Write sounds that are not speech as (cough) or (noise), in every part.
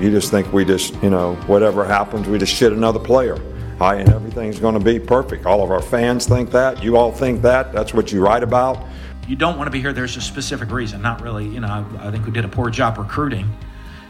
You just think we just, you know, whatever happens, we just shit another player. I, and everything's going to be perfect. All of our fans think that. You all think that. That's what you write about. You don't want to be here. There's a specific reason. Not really, you know, I, I think we did a poor job recruiting.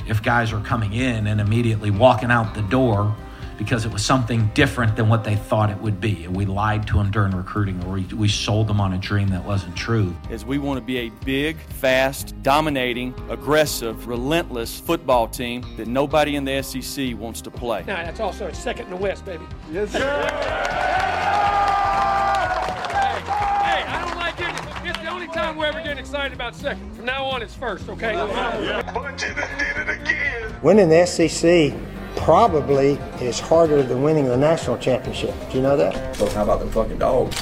If guys are coming in and immediately walking out the door because it was something different than what they thought it would be. And we lied to them during recruiting or we, we sold them on a dream that wasn't true. Is we want to be a big, fast, dominating, aggressive, relentless football team that nobody in the SEC wants to play. Now, that's also a second in the West, baby. Yes, sir. hey, hey, I don't like getting It's the only time we're ever getting excited about second. From now on, it's first, okay? Yeah. Budget did it again. Winning the SEC probably is harder than winning the national championship. Do you know that? So how about the fucking dogs?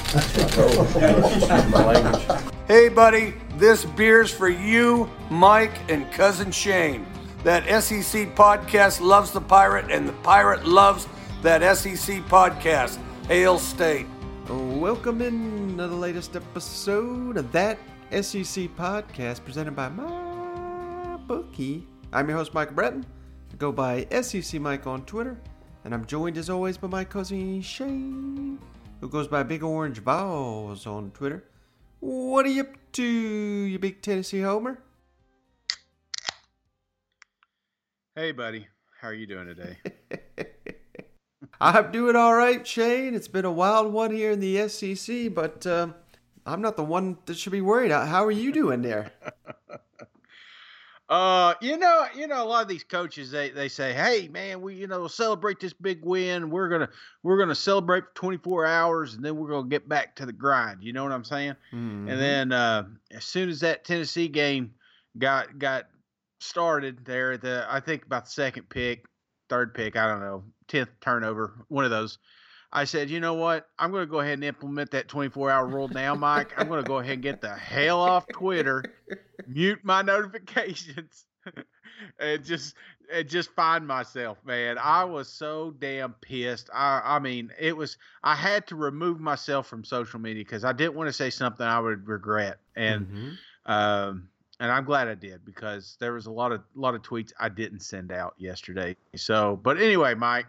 (laughs) hey, buddy, this beer's for you, Mike, and cousin Shane. That SEC podcast loves the pirate, and the pirate loves that SEC podcast. Hail State. Welcome in to the latest episode of that SEC podcast presented by my bookie. I'm your host, Michael Bratton. Go by SEC Mike on Twitter, and I'm joined as always by my cousin Shane, who goes by Big Orange Volz on Twitter. What are you up to, you big Tennessee homer? Hey, buddy. How are you doing today? (laughs) I'm doing all right, Shane. It's been a wild one here in the SEC, but um, I'm not the one that should be worried. How are you doing there? (laughs) Uh, you know, you know, a lot of these coaches they they say, "Hey, man, we you know celebrate this big win. We're gonna we're gonna celebrate for 24 hours, and then we're gonna get back to the grind." You know what I'm saying? Mm-hmm. And then uh, as soon as that Tennessee game got got started, there the I think about the second pick, third pick, I don't know, tenth turnover, one of those. I said, you know what? I'm going to go ahead and implement that 24 hour rule now, Mike. I'm going to go ahead and get the hell off Twitter, mute my notifications, (laughs) and just and just find myself, man. I was so damn pissed. I I mean, it was I had to remove myself from social media because I didn't want to say something I would regret, and mm-hmm. um. And I'm glad I did because there was a lot of lot of tweets I didn't send out yesterday. So, but anyway, Mike,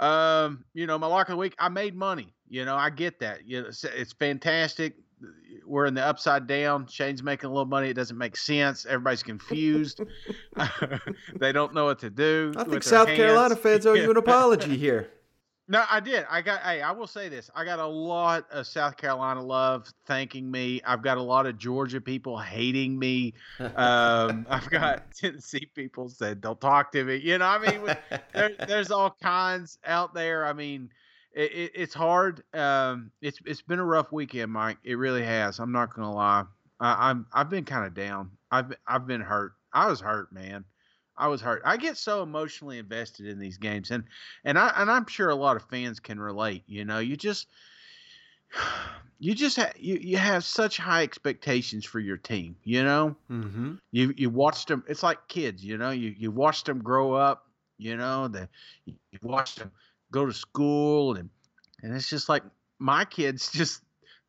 um, you know, my lock of the week, I made money. You know, I get that. You know, it's, it's fantastic. We're in the upside down. Shane's making a little money. It doesn't make sense. Everybody's confused. (laughs) (laughs) they don't know what to do. I think South Carolina fans owe you an (laughs) apology here. No, I did. I got. Hey, I will say this. I got a lot of South Carolina love thanking me. I've got a lot of Georgia people hating me. Um, I've got (laughs) Tennessee people said don't talk to me. You know, I mean, there, there's all kinds out there. I mean, it, it, it's hard. Um, it's it's been a rough weekend, Mike. It really has. I'm not gonna lie. I, I'm I've been kind of down. I've I've been hurt. I was hurt, man. I was hurt. I get so emotionally invested in these games, and and I and I'm sure a lot of fans can relate. You know, you just (sighs) you just ha- you you have such high expectations for your team. You know, mm-hmm. you you watched them. It's like kids. You know, you you watched them grow up. You know, the you watched them go to school, and and it's just like my kids (laughs) just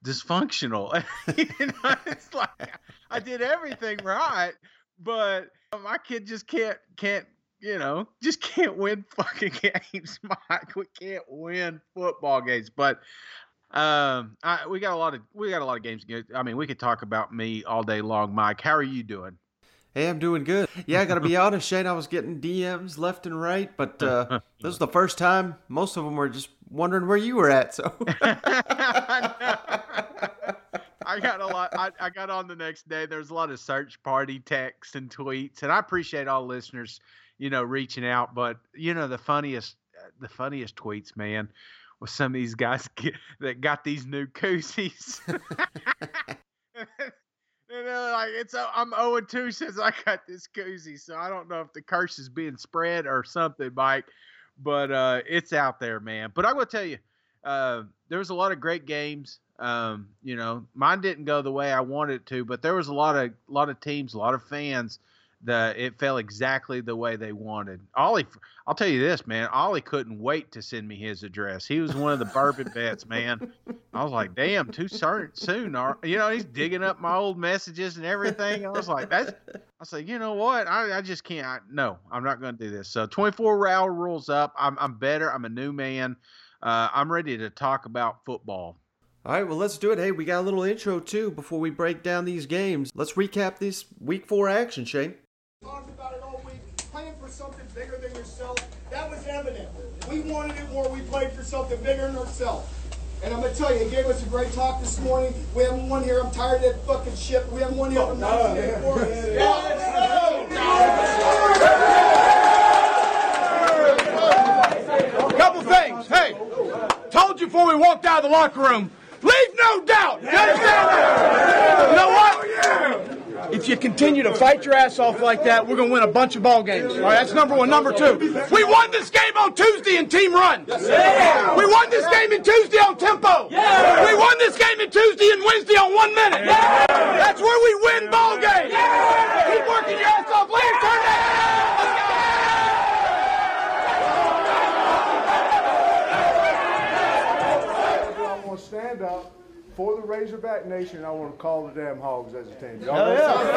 dysfunctional. (laughs) you know, it's like I did everything right, but my kid just can't can't you know (laughs) just can't win (laughs) fucking games, (laughs) Mike. We can't win football games, but um, I, we got a lot of we got a lot of games. I mean, we could talk about me all day long, Mike. How are you doing? Hey, I'm doing good. Yeah, I got to be honest, Shane. I was getting DMs left and right, but uh, this was the first time. Most of them were just wondering where you were at. So I got a lot. I, I got on the next day. There's a lot of search party texts and tweets, and I appreciate all listeners, you know, reaching out. But you know, the funniest, the funniest tweets, man, was some of these guys (laughs) get, that got these new koozies. (laughs) and they're like, "It's i I'm 0 and 2 since I got this koozie, so I don't know if the curse is being spread or something, Mike. But uh, it's out there, man. But I'm gonna tell you, uh, there was a lot of great games. Um, you know, mine didn't go the way I wanted it to, but there was a lot of lot of teams, a lot of fans that it fell exactly the way they wanted. Ollie, I'll tell you this, man. Ollie couldn't wait to send me his address. He was one of the bourbon (laughs) vets, man. I was like, damn, too soon. You know, he's digging up my old messages and everything. I was like, that's. I said, you know what? I, I just can't. I, no, I'm not going to do this. So 24 hour rules up. I'm, I'm better. I'm a new man. Uh, I'm ready to talk about football. All right, well, let's do it. Hey, we got a little intro too before we break down these games. Let's recap this week four action, Shane. Talked about it all week. Playing for something bigger than yourself. That was evident. We wanted it more. We played for something bigger than ourselves. And I'm gonna tell you, he gave us a great talk this morning. We haven't won here. I'm tired of that fucking shit. We haven't won here from 1984. Couple things. Hey, told you before we walked out of the locker room, leave no doubt. You understand that? You know what? Oh, if you continue to fight your ass off like that, we're going to win a bunch of ball games. All right, that's number one. Number two, we won this game on Tuesday in team run. We won this game in Tuesday on tempo. We won this game in Tuesday and Wednesday on one minute. That's where we win ball games. Keep working your ass off. Him turn that. I want to stand up for the Razorback Nation. I want to call the damn Hogs as a team. Y'all understand?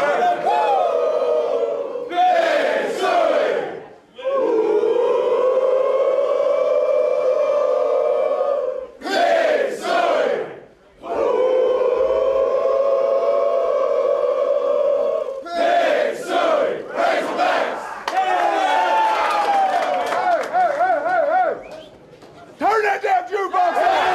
Hey, hey, hey, hey, hey! Turn that damn jukebox on!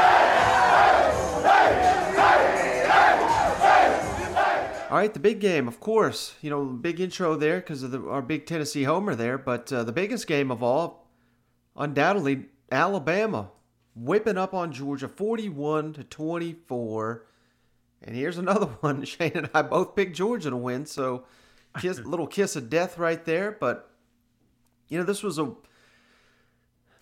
All right, the big game, of course. You know, big intro there because of the, our big Tennessee homer there. But uh, the biggest game of all, undoubtedly, Alabama whipping up on Georgia, forty-one to twenty-four. And here's another (laughs) one. Shane and I both picked Georgia to win, so kiss, little kiss of death right there. But you know, this was a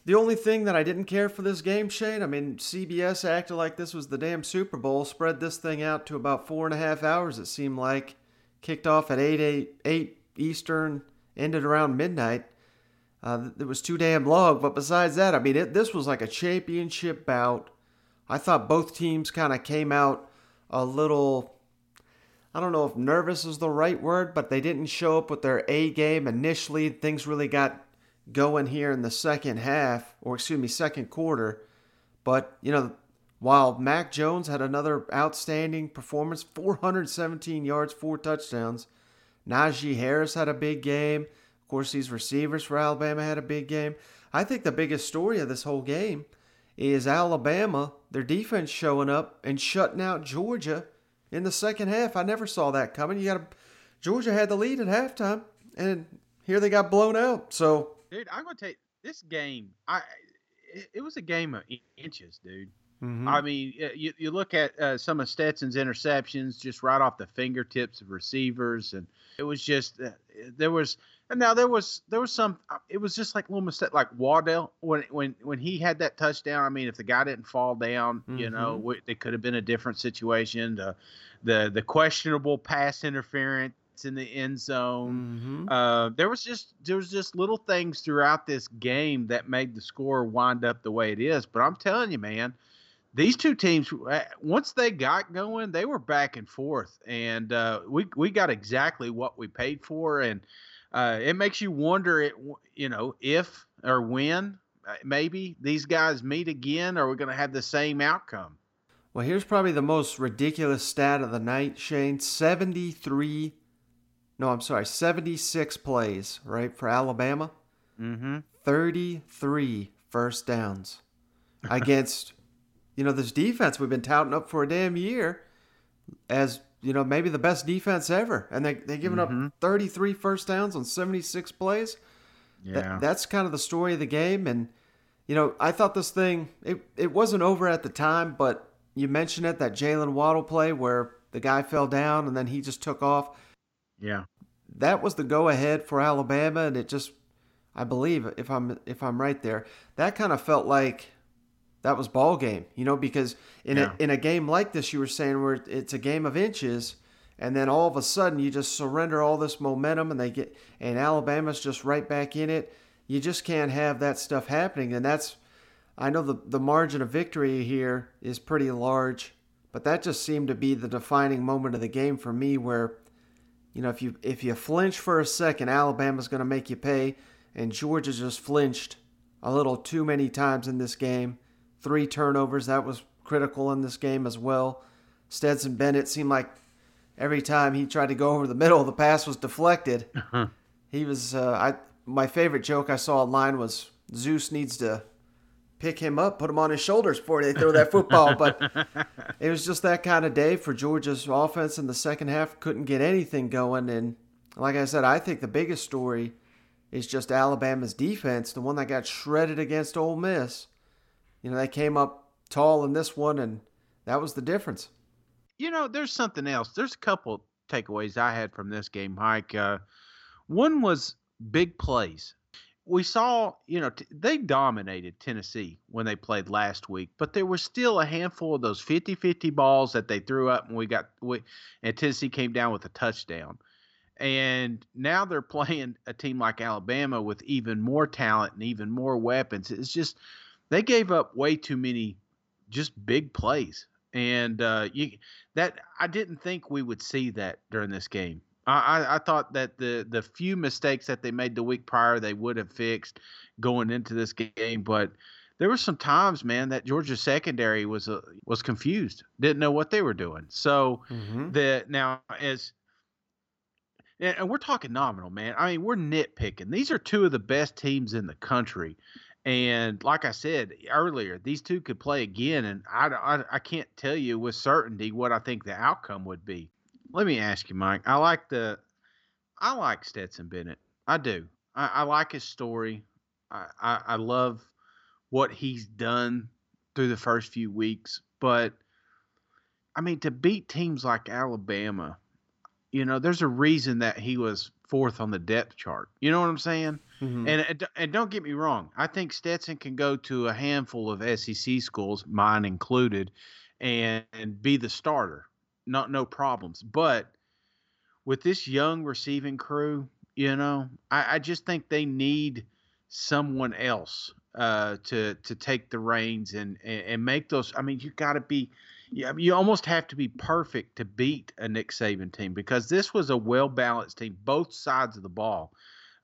the only thing that I didn't care for this game, Shane, I mean, CBS acted like this was the damn Super Bowl, spread this thing out to about four and a half hours, it seemed like. Kicked off at 8, 8, 8 Eastern, ended around midnight. Uh, it was too damn long, but besides that, I mean, it, this was like a championship bout. I thought both teams kind of came out a little. I don't know if nervous is the right word, but they didn't show up with their A game initially. Things really got going here in the second half, or excuse me, second quarter. But, you know, while Mac Jones had another outstanding performance 417 yards, four touchdowns. Najee Harris had a big game. Of course, these receivers for Alabama had a big game. I think the biggest story of this whole game is Alabama, their defense showing up and shutting out Georgia in the second half. I never saw that coming. You got Georgia had the lead at halftime, and here they got blown out. So Dude, I'm gonna take this game. I it, it was a game of inches, dude. Mhm. I mean, you, you look at uh, some of Stetson's interceptions just right off the fingertips of receivers, and it was just uh, there was and now there was there was some uh, it was just like little mistake like Waddle when when when he had that touchdown. I mean, if the guy didn't fall down, you know, Mhm. it could have been a different situation. The the the questionable pass interference in the end zone. Mhm. Uh, there was just there was just little things throughout this game that made the score wind up the way it is. But I'm telling you, man, these two teams uh, once they got going, they were back and forth, and uh, we we got exactly what we paid for, and uh, it makes you wonder, it you know, if or when uh, maybe these guys meet again, are we going to have the same outcome? Well, here's probably the most ridiculous stat of the night, Shane. 73, no, I'm sorry, 76 plays, right, for Alabama. Mm-hmm. 33 first downs against, (laughs) you know, this defense we've been touting up for a damn year as, you know, maybe the best defense ever. And they, they've given Mhm. up 33 first downs on 76 plays. That- Yeah. that's kind of the story of the game. And, you know, I thought this thing, it, it wasn't over at the time, but you mentioned it, that Jalen Waddle play where the guy fell down and then he just took off. Yeah. That was the go ahead for Alabama. And it just, I believe, if I'm, if I'm right there, that kind of felt like that was ball game, you know, because in Yeah. a, in a game like this, you were saying where it's a game of inches, and then all of a sudden you just surrender all this momentum, and they get and Alabama's just right back in it. You just can't have that stuff happening, and that's I know the the margin of victory here is pretty large, but that just seemed to be the defining moment of the game for me, where you know, if you if you flinch for a second, Alabama's going to make you pay, and Georgia just flinched a little too many times in this game. Three turnovers that was critical in this game as well. Stetson Bennett seemed like every time he tried to go over the middle, the pass was deflected. He was uh, I my favorite joke I saw online was Zeus needs to pick him up, put him on his shoulders before they throw that football. But (laughs) it was just that kind of day for Georgia's offense in the second half. Couldn't get anything going. And like I said, I think the biggest story is just Alabama's defense, the one that got shredded against Ole Miss. You know, they came up tall in this one, and that was the difference. You know, there's something else. There's a couple takeaways I had from this game, Mike. Uh, one was big plays we saw, you know, t- they dominated Tennessee when they played last week, but there was still a handful of those 50-50 balls that they threw up and we got we, and Tennessee came down with a touchdown. And now they're (laughs) playing a team like Alabama with even more talent and even more weapons. It's just they gave up way too many just big plays. And uh, you, that I didn't think we would see that during this game. I, I thought that the the few mistakes that they made the week prior they would have fixed going into this game, but there were some times, man, that Georgia secondary was uh, was confused, didn't know what they were doing. So mm-hmm. the now as and we're talking nominal, man. I mean, we're nitpicking. These are two of the best teams in the country. And like I said earlier, these two could play again, and I, I, I can't tell you with certainty what I think the outcome would be let me ask you, Mike. I like the, I like Stetson Bennett. I do. I, I like his story. I, I, I love what he's done through the first few weeks. But I mean, to beat teams like Alabama, you know, there's a reason that he was fourth on the depth chart. You know what I'm saying? Mm-hmm. And and don't get me wrong. I think Stetson can go to a handful of SEC schools, mine included, and, and be the starter not no problems. But with this young receiving crew, you know, I, I just think they need someone else uh, to to take the reins and and, and make those. I mean, you got to be. You, you almost have to be perfect to beat a Nick Saban team because this was a well balanced team, both sides of the ball.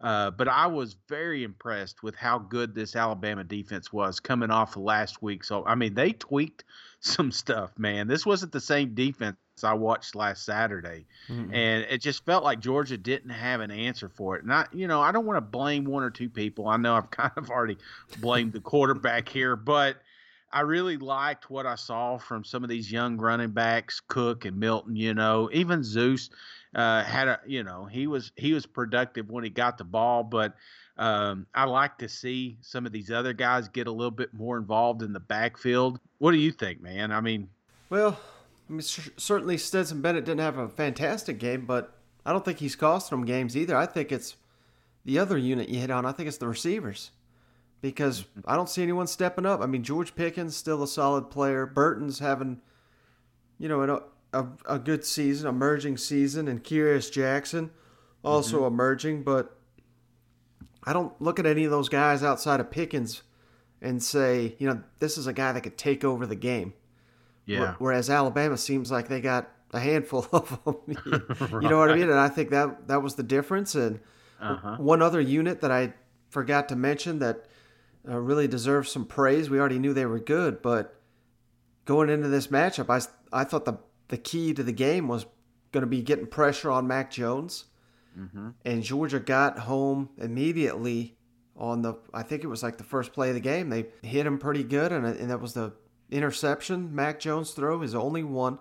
Uh, but I was very impressed with how good this Alabama defense was coming off of last week. So I mean, they tweaked (laughs) some stuff, man. This wasn't the same defense I watched last Saturday, mm-hmm. and it just felt like Georgia didn't have an answer for it. And I, you know, I don't want to blame one or two people. I know I've (laughs) kind of already blamed the quarterback here, but I really liked what I saw from some of these young running backs, Cook and Milton. You know, even Zeus uh, had a, you know, he was he was productive when he got the ball, but. Um, I like to see some of these other guys get a little bit more involved in the backfield. What do you think, man? I mean, well, I mean, certainly Stetson Bennett didn't have a fantastic game, but I don't think he's costing them games either. I think it's the other unit you hit on. I think it's the receivers because mm-hmm. I don't see anyone stepping up. I mean, George Pickens still a solid player. Burton's having, you know, a, a, good season, emerging season, and Kearis Jackson also mm-hmm. emerging. But I don't look at any of those guys outside of Pickens and say, you know, this is a guy that could take over the game. Yeah. Whereas Alabama seems like they got a handful (laughs) of them. (laughs) you, know what I mean? And I think that that was the difference. And uh-huh. one other unit that I forgot to mention that uh, really deserves some praise. We already knew they were good, but going into this matchup, I I thought the the key to the game was going to be getting pressure on Mac Jones. Mm-hmm. And Georgia got home immediately on the I think it was like the first play of the game. They hit him pretty good, and, and that was the interception Mac Jones throw, his only one.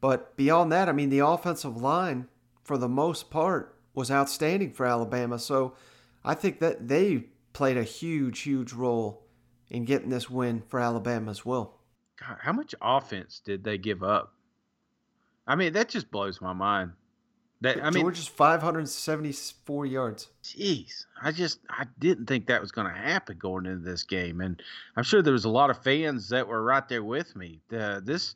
But beyond that, I mean, the offensive line, for the most part, was outstanding for Alabama. So I think that they played a huge, huge role in getting this win for Alabama as well. God, how much offense did they give up? I mean, that just blows my mind. That I mean, Georgia's 574 yards. Jeez, I just I didn't think that was going to happen going into this game, and I'm sure there was a lot of fans that were right there with me. Uh, this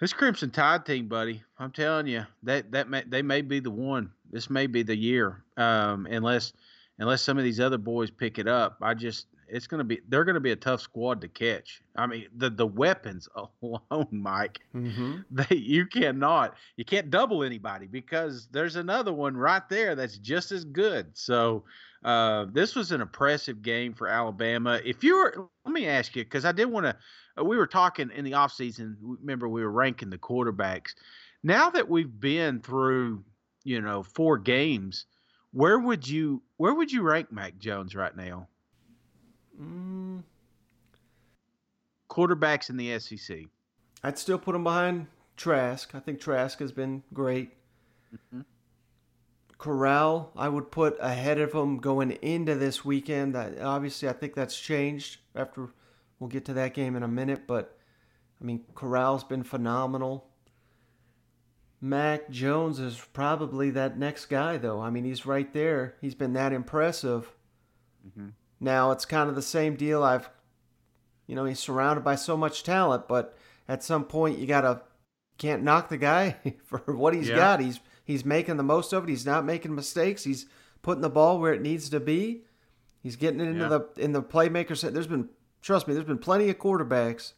this Crimson Tide team, buddy, I'm telling you that that may, they may be the one. This may be the year, um, unless unless some of these other boys pick it up. I just it's going to be they're going to be a tough squad to catch. I mean, the the weapons (laughs) alone, Mike, Mm-hmm. (laughs) they you cannot you can't double anybody because there's another one right there that's just as good. So uh, this was an impressive game for Alabama. If you were, let me ask you because I did want to. Uh, we were talking in the offseason. Remember, we were ranking the quarterbacks. Now that we've been through, you know, four games, where would you where would you rank Mac Jones right now? Mm, Quarterbacks in the SEC. I'd still put him behind Trask. I think Trask has been great. Mm-hmm. Corral, I would put ahead of him going into this weekend. I, obviously, I think that's changed after we'll get to that game in a minute. But I mean, Corral's been phenomenal. Mac Jones is probably that next guy, though. I mean, he's right there. He's been that impressive. Mhm. Now it's kind of the same deal. I've, you know, he's surrounded by so much talent, but at some point you gotta can't knock the guy (laughs) for what he's Yeah. got. He's he's making the most of it. He's not making mistakes. He's putting the ball where it needs to be. He's getting it into Yeah. the in the playmaker set. There's been trust me, there's been plenty of quarterbacks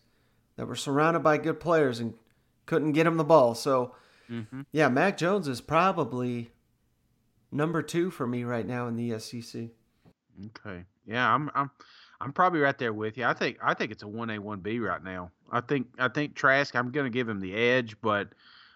that were surrounded by good players and couldn't get him the ball. So Mm-hmm. yeah, Mac Jones is probably number two for me right now in the SEC. Okay. Yeah, I'm I'm I'm probably right there with you. I think I think it's a one A one B right now. I think I think Trask. I'm going to give him the edge, but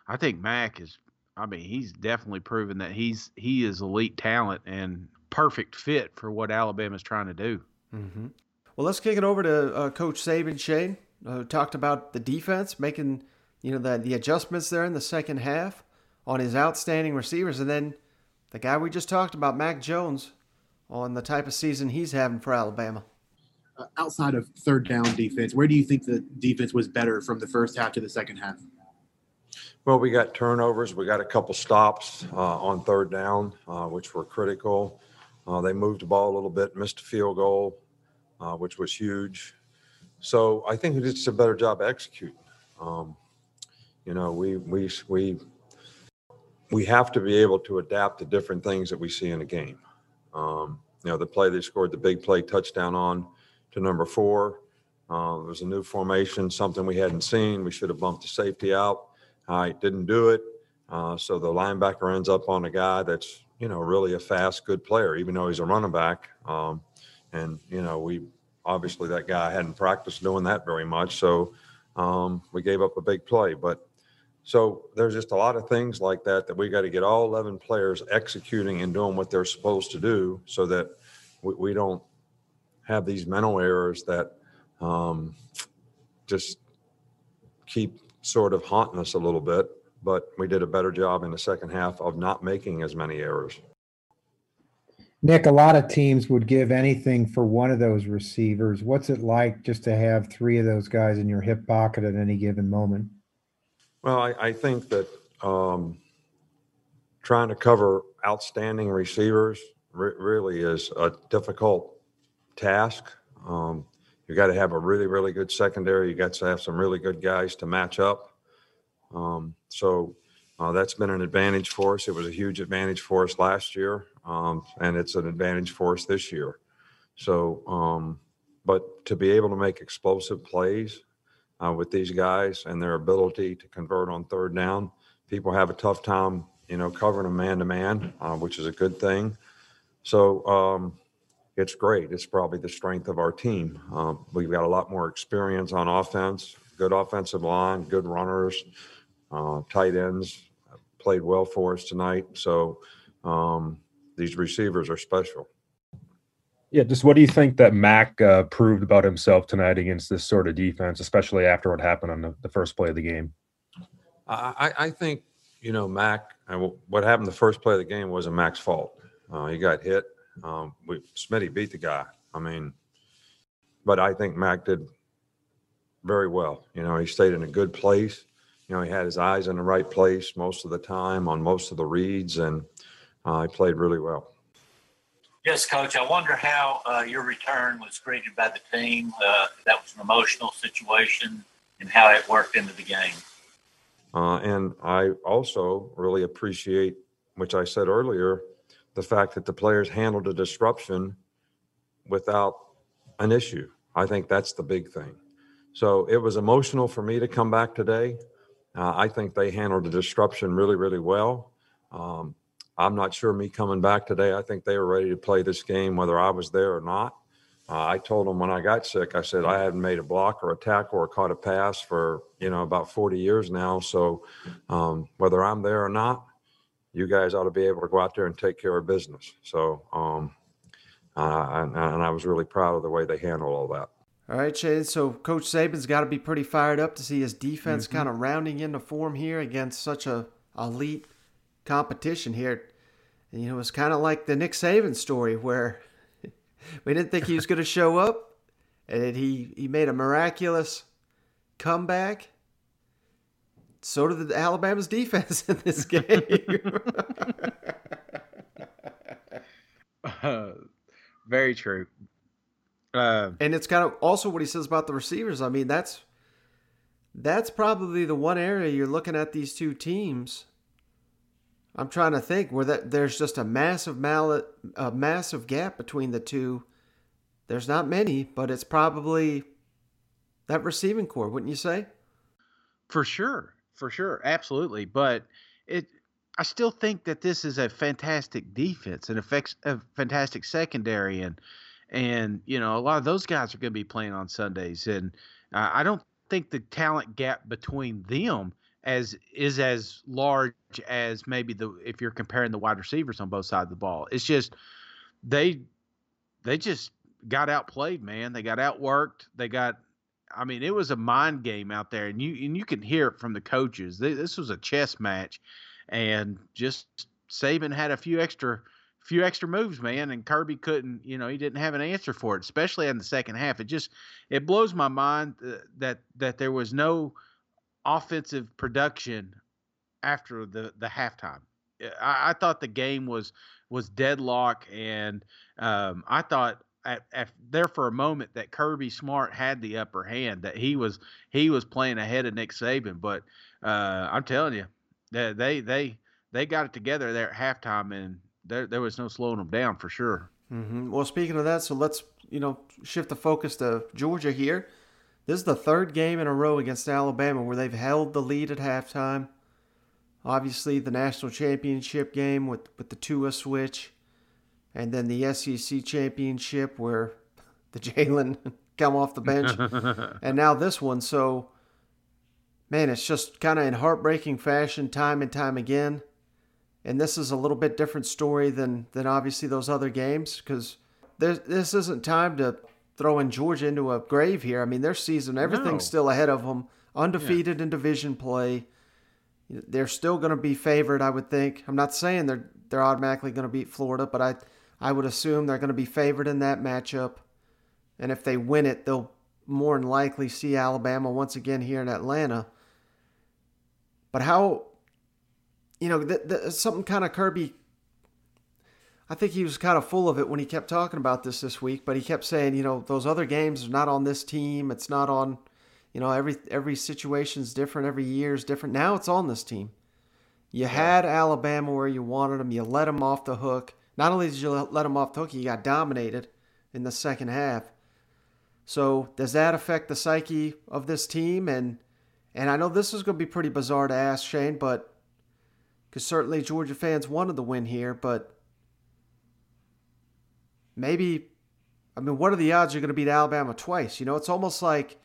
I think Mac is. I mean, he's definitely proven that he's he is elite talent and perfect fit for what Alabama's trying to do. Mm-hmm. Well, let's kick it over to uh, Coach Saban Shane. Uh, talked about the defense, making you know the the adjustments there in the second half on his outstanding receivers, and then the guy we just talked about, Mac Jones, on the type of season he's having for Alabama. Uh, outside of third down defense, where do you think the defense was better from the first half to the second half? Well, we got turnovers. We got a couple stops uh, on third down, uh, which were critical. Uh, they moved the ball a little bit, missed a field goal, uh, which was huge. So I think we did a better job executing. Um, you know, we we we we have to be able to adapt to different things that we see in a game. Um, you know, the play they scored the big play touchdown on to number four. Uh, it was a new formation, something we hadn't seen. We should have bumped the safety out. I didn't do it. Uh, so the linebacker ends up on a guy that's, you know, really a fast, good player, even though he's a running back. Um, and, you know, we obviously that guy hadn't practiced doing that very much. So um, we gave up a big play. But so there's just a lot of things like that that we got to get all 11 players executing and doing what they're supposed to do so that we, we don't have these mental errors that um, just keep sort of haunting us a little bit. But we did a better job in the second half of not making as many errors. Nick, a lot of teams would give anything for one of those receivers. What's it like just to have three of those guys in your hip pocket at any given moment? Well, I, I think that um, trying to cover outstanding receivers re- really is a difficult task. Um, you got to have a really, really good secondary. You got to have some really good guys to match up. Um, so uh, that's been an advantage for us. It was a huge advantage for us last year, um, and it's an advantage for us this year. So, um, but to be able to make explosive plays uh, with these guys and their ability to convert on third down, people have a tough time, you know, covering them man to man, uh, which is a good thing. So um, it's great. It's probably the strength of our team. Um, we've got a lot more experience on offense, good offensive line, good runners, uh, tight ends played well for us tonight. So um, these receivers are special. Yeah, just what do you think that Mac uh, proved about himself tonight against this sort of defense, especially after what happened on the, the first play of the game? I, I think, you know, Mac, what happened the first play of the game wasn't Mac's fault. Uh, he got hit. Um, we, Smitty beat the guy. I mean, but I think Mac did very well. You know, he stayed in a good place. You know, he had his eyes in the right place most of the time on most of the reads, and uh, he played really well. Yes, Coach. I wonder how uh, your return was greeted by the team. Uh, that was an emotional situation, and how it worked into the game. Uh, and I also really appreciate, which I said earlier, the fact that the players handled the disruption without an issue. I think that's the big thing. So it was emotional for me to come back today. Uh, I think they handled the disruption really, really well. Um, I'm not sure me coming back today. I think they were ready to play this game, whether I was there or not. Uh, I told them when I got sick, I said I hadn't made a block or a tackle or caught a pass for you know about 40 years now. So um, whether I'm there or not, you guys ought to be able to go out there and take care of business. So um, uh, and, and I was really proud of the way they handled all that. All right, Shane. So Coach Saban's got to be pretty fired up to see his defense Mm-hmm. kind of rounding into form here against such a elite competition here. And you know, it's kind of like the Nick Saban story where (laughs) we didn't think he was going to show up, and he he made a miraculous comeback. So did the Alabama's defense (laughs) in this game. Uh, (laughs) very true. Uh, and it's kind of also what he says about the receivers. I mean, that's that's probably the one area you're looking at these two teams. I'm trying to think where that there's just a massive mallet, a massive gap between the two. There's not many, but it's probably that receiving corps, wouldn't you say? For sure, for sure, absolutely. But it, I still think that this is a fantastic defense and affects a fantastic secondary, and and you know a lot of those guys are going to be playing on Sundays, and I don't think the talent gap between them as is as large as maybe the if you're comparing the wide receivers on both sides of the ball. It's just they they just got outplayed, man. They got outworked. They got I mean, it was a mind game out there, and you and you can hear it from the coaches. This was a chess match, and just Saban had a few extra few extra moves, man, and Kirby couldn't. You know, he didn't have an answer for it, especially in the second half. It just it blows my mind uh, that that there was no offensive production after the the halftime. I, I thought the game was was deadlock, and um, I thought at, at there for a moment that Kirby Smart had the upper hand, that he was he was playing ahead of Nick Saban. But uh, I'm telling you, they they they got it together there at halftime, and there there was no slowing them down for sure. hmm Well, speaking of that, so let's you know shift the focus to Georgia here. This is the third game in a row against Alabama where they've held the lead at halftime. Obviously, the national championship game with with the Tua switch, and then the SEC championship where the (laughs) Jalen (laughs) come off the bench, (laughs) and now this one. So, man, it's just kind of in heartbreaking fashion, time and time again. And this is a little bit different story than than obviously those other games because this isn't time to throw in Georgia into a grave here. I mean, their season, everything's No. still ahead of them, undefeated in division play. They're still going to be favored, I would think. I'm not saying they're they're automatically going to beat Florida, but I I would assume they're going to be favored in that matchup. And if they win it, they'll more than likely see Alabama once again here in Atlanta. But how, you know, th- th- something kind of Kirby. I think he was kind of full of it when he kept talking about this this week, but he kept saying, you know, those other games are not on this team. It's not on, you know, every every situation's different, every year's different. Now it's on this team. You had Alabama where you wanted them. You let them off the hook. Not only did you let them off the hook, you got dominated in the second half. So does that affect the psyche of this team? And and I know this is going to be pretty bizarre to ask Shane, but because certainly Georgia fans wanted the win here, but maybe, I mean, what are the odds you're going to beat Alabama twice? You know, it's almost like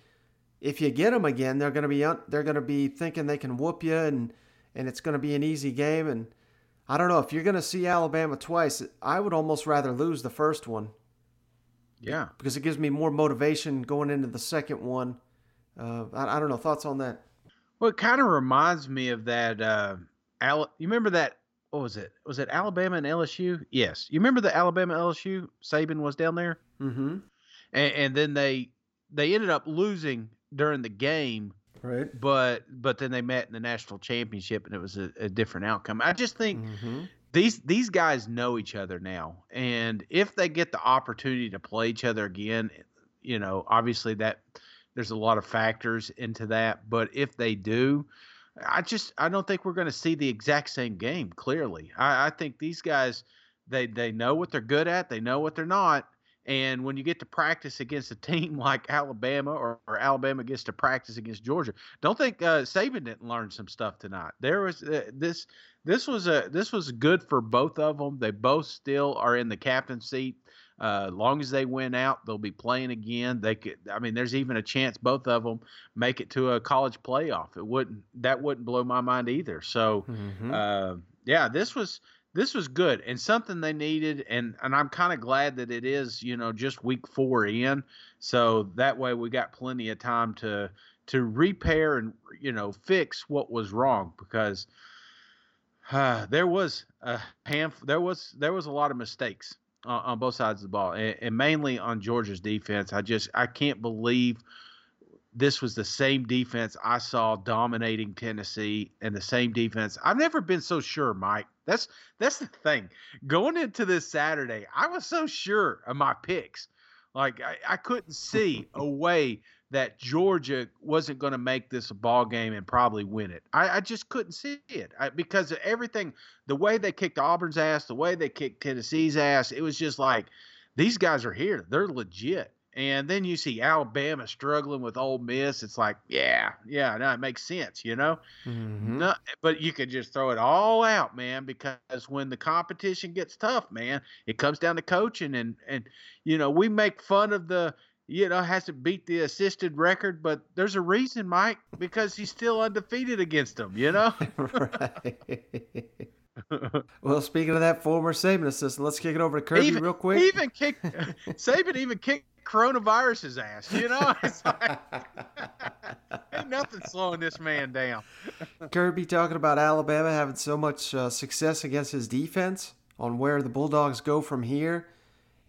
if you get them again, they're going to be un- they're going to be thinking they can whoop you, and and it's going to be an easy game. And I don't know if you're going to see Alabama twice. I would almost rather lose the first one. Yeah, because it gives me more motivation going into the second one. Uh, I, I don't know thoughts on that. Well, it kind of reminds me of that. Uh, Al- you remember that? What was it? Was it Alabama and LSU? Yes. You remember the Alabama LSU? Saban was down there, Mm-hmm. and, and then they they ended up losing during the game. Right. But but then they met in the national championship, and it was a, a different outcome. I just think Mm-hmm. these these guys know each other now, and if they get the opportunity to play each other again, you know, obviously that there's a lot of factors into that. But if they do, I just I don't think we're going to see the exact same game. Clearly, I, I think these guys they they know what they're good at, they know what they're not, And when you get to practice against a (laughs) team like Alabama or, or Alabama gets to practice against Georgia, don't think uh, Saban didn't learn some stuff tonight. There was uh, this this was a this was good for both of them. They both still are in the captain seat. Uh, long as they win out, they'll be playing again. They could. I mean, there's even a chance both of them make it to a college playoff. It wouldn't. That wouldn't blow my mind either. So, Mhm. uh, yeah, this was this was good and something they needed. And and I'm kind of glad that it is. You know, just week four in. So that way we got plenty of time to to repair and you know fix what was wrong because uh, (sighs) there was a handful, there was there was a lot of mistakes on, on both sides of the ball, and, and mainly on Georgia's defense. I just I can't believe this was the same defense I saw dominating Tennessee, and the same defense. I've never been so sure, Mike. That's that's the thing. Going into this Saturday, I was so sure of my picks. Like I, I couldn't see a (laughs) way that Georgia wasn't going to make this a ball game and probably win it. I, I just couldn't see it I, because of everything, the way they kicked Auburn's ass, the way they kicked Tennessee's ass. It was just like these guys are here. They're legit. And then you see Alabama struggling with Ole Miss. It's like, yeah, yeah, no, it makes sense, you know. Mhm. No, but you could just throw it all out, man, because when the competition gets tough, man, it comes down to coaching and and you know, we make fun of the you know, has to beat the assisted record, but there's a reason, Mike, because he's still undefeated against them, you know? (laughs) (laughs) Well, speaking of that former Saban assistant, let's kick it over to Kirby even, real quick. Even kicked (laughs) Saban even kicked coronavirus's ass, you know? It's like ain't nothing slowing this man down. Kirby talking about Alabama having so much uh, success against his defense on where the Bulldogs go from here.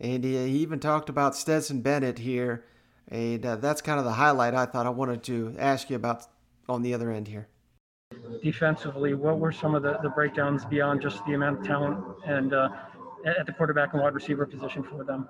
And he, even talked about Stetson Bennett here. And uh, that's kind of the highlight I thought I wanted to ask you about on the other end here. defensively, what were some of the, the breakdowns beyond just the amount of talent and uh, at the quarterback and wide receiver position for them?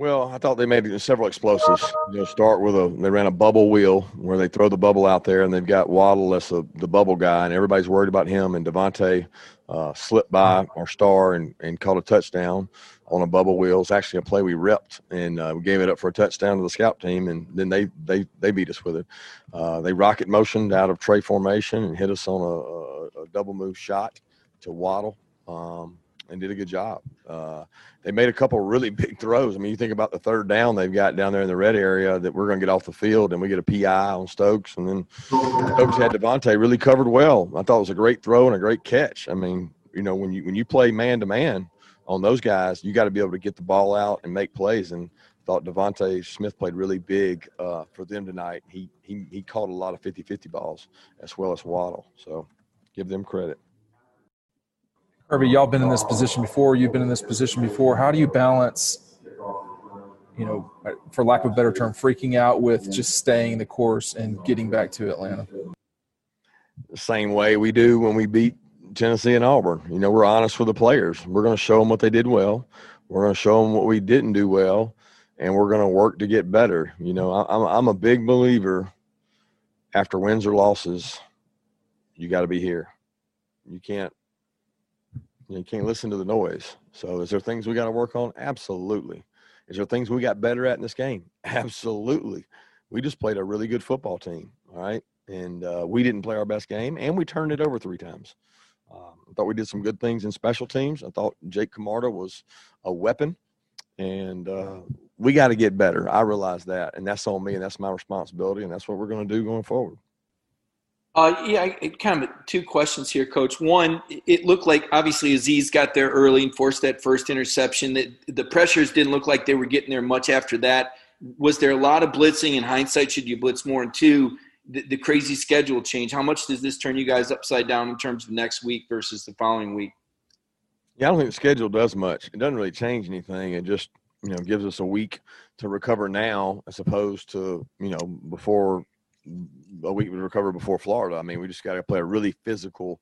Well, I thought they made several explosives. Know, start with a they ran a bubble wheel where they throw the bubble out there, and they've got Waddle as the, the bubble guy, and everybody's worried about him. And DeVonta uh, slipped by our star and, and caught a touchdown on a bubble wheel. It's actually a play we repped, and uh, we gave it up for a touchdown to the scout team, and then they they they beat us with it. Uh, they rocket motioned out of trey formation and hit us on a, a, a double move shot to Waddle. Um, and did a good job. Uh, they made a couple really big throws. I mean, you think about the third down they've got down there in the red area that we're going to get off the field, and we get a PI on Stokes, and then Stokes had DeVonta really covered well. I thought it was a great throw and a great catch. I mean, you know, when you when you play man to man on those guys, you got to be able to get the ball out and make plays. And thought DeVonta Smith played really big uh, for them tonight. He he he caught a lot of 50-50 balls as well as Waddle. So give them credit. Kirby, y'all been in this position before. You've been in this position before. How do you balance, you know, for lack of a better term, freaking out with just staying the course and getting back to Atlanta? the same way we do when we beat Tennessee and Auburn. You know, we're honest with the players. We're going to show them what they did well. We're going to show them what we didn't do well, and we're going to work to get better. You know, I'm I'm a big believer. After wins or losses, you got to be here. You can't you can't listen to the noise. So, is there things we got to work on? Absolutely. Is there things we got better at in this game? (laughs) Absolutely. We just played a really good football team. All right and uh, we didn't play our best game, and we turned it over three times. Um, I thought we did some good things in special teams. I thought Jake Camarda was a weapon, and uh, we got to get better. I realize that, and that's on me, and that's my responsibility, and that's what we're going to do going forward. Uh, yeah, I, kind of two questions here, Coach. One, it looked like obviously Azeez got there early and forced that first interception. That the pressures didn't look like they were getting there much after that. Was there a lot of blitzing? In hindsight, should you blitz more? And two, the, the crazy schedule change. How much does this turn you guys upside down in terms of next week versus the following week? Yeah, I don't think the schedule does much. It doesn't really change anything. It just you know gives us a week to recover now, as opposed to you know before a week to recover before Florida. I mean, we just got to play a really physical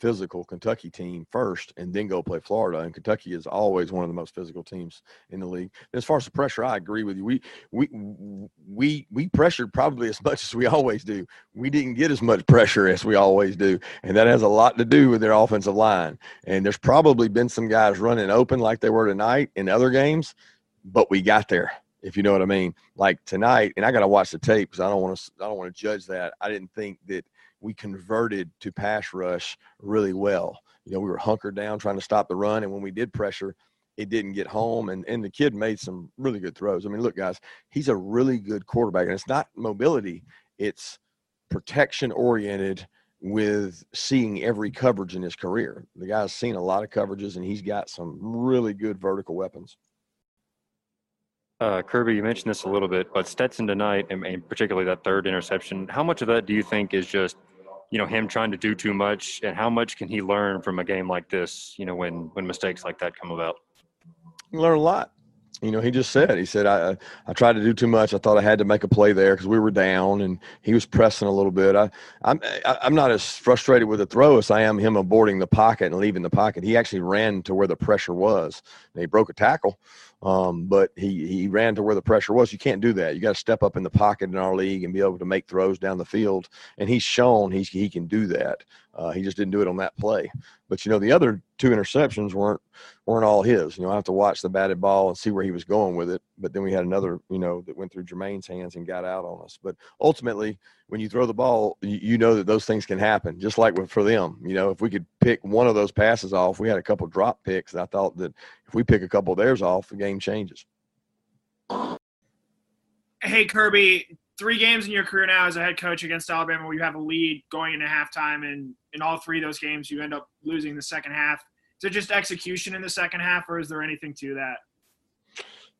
physical Kentucky team first and then go play Florida. And Kentucky is always one of the most physical teams in the league. As far as the pressure, I agree with you. We we we we pressured probably as much as we always do. We didn't get as much pressure as we always do. And that has a lot to do with their offensive line. And there's probably been some guys running open like they were tonight in other games, but we got there. If you know what I mean, like tonight, and I got to watch the tape because I don't want to. I don't want to judge that. I didn't think that we converted to pass rush really well. You know, we were hunkered down trying to stop the run, and when we did pressure, it didn't get home. And and the kid made some really good throws. I mean, look, guys, he's a really good quarterback, and it's not mobility; it's protection oriented with seeing every coverage in his career. The guy's seen a lot of coverages, and he's got some really good vertical weapons. Uh, Kirby, you mentioned this a little bit, but Stetson tonight, and, and particularly that third interception, how much of that do you think is just, you know, him trying to do too much, and how much can he learn from a game like this? You know, when when mistakes like that come about. You learn a lot. You know, he just said, he said, I, I tried to do too much. I thought I had to make a play there because we were down and he was pressing a little bit. I, I'm, I'm not as frustrated with the throw as I am him aborting the pocket and leaving the pocket. He actually ran to where the pressure was. And he broke a tackle, um, but he, he ran to where the pressure was. You can't do that. You got to step up in the pocket in our league and be able to make throws down the field. And he's shown he's, he can do that. Uh, he just didn't do it on that play. But you know, the other two interceptions weren't weren't all his. You know, I have to watch the batted ball and see where he was going with it. But then we had another, you know, that went through Jermaine's hands and got out on us. But ultimately, when you throw the ball, you, you know that those things can happen. Just like with, for them, you know, if we could pick one of those passes off, we had a couple drop picks. And I thought that if we pick a couple of theirs off, the game changes. Hey Kirby, three games in your career now as a head coach against Alabama where you have a lead going into halftime, and in all three of those games you end up losing the second half. Is it just execution in the second half, or is there anything to that?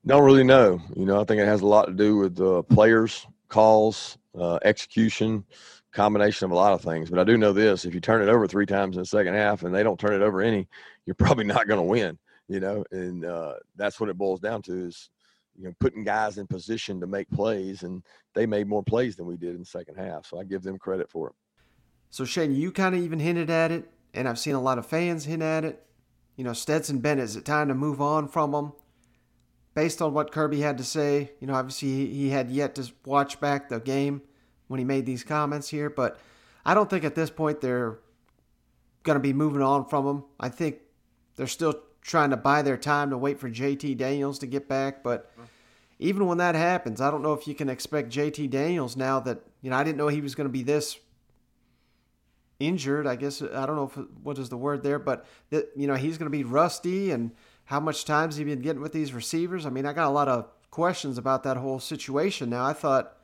Don't really know. You know, I think it has a lot to do with uh, players, calls, uh, execution, combination of a lot of things. But I do know this: if you turn it over three times in the second half and they don't turn it over any, you're probably not going to win. You know, and uh, that's what it boils down to: is you know putting guys in position to make plays, and they made more plays than we did in the second half. So I give them credit for it. So Shane, you kind of even hinted at it, and I've seen a lot of fans hint at it. You know, Stetson Bennett, is it time to move on from him? Based on what Kirby had to say, you know, obviously he had yet to watch back the game when he made these comments here, but I don't think at this point they're going to be moving on from him. I think they're still trying to buy their time to wait for JT Daniels to get back, but even when that happens, I don't know if you can expect JT Daniels now that, you know, I didn't know he was going to be this injured. I guess I don't know if, what is the word there, but that you know he's going to be rusty and how much time's he been getting with these receivers? I mean, I got a lot of questions about that whole situation. Now I thought,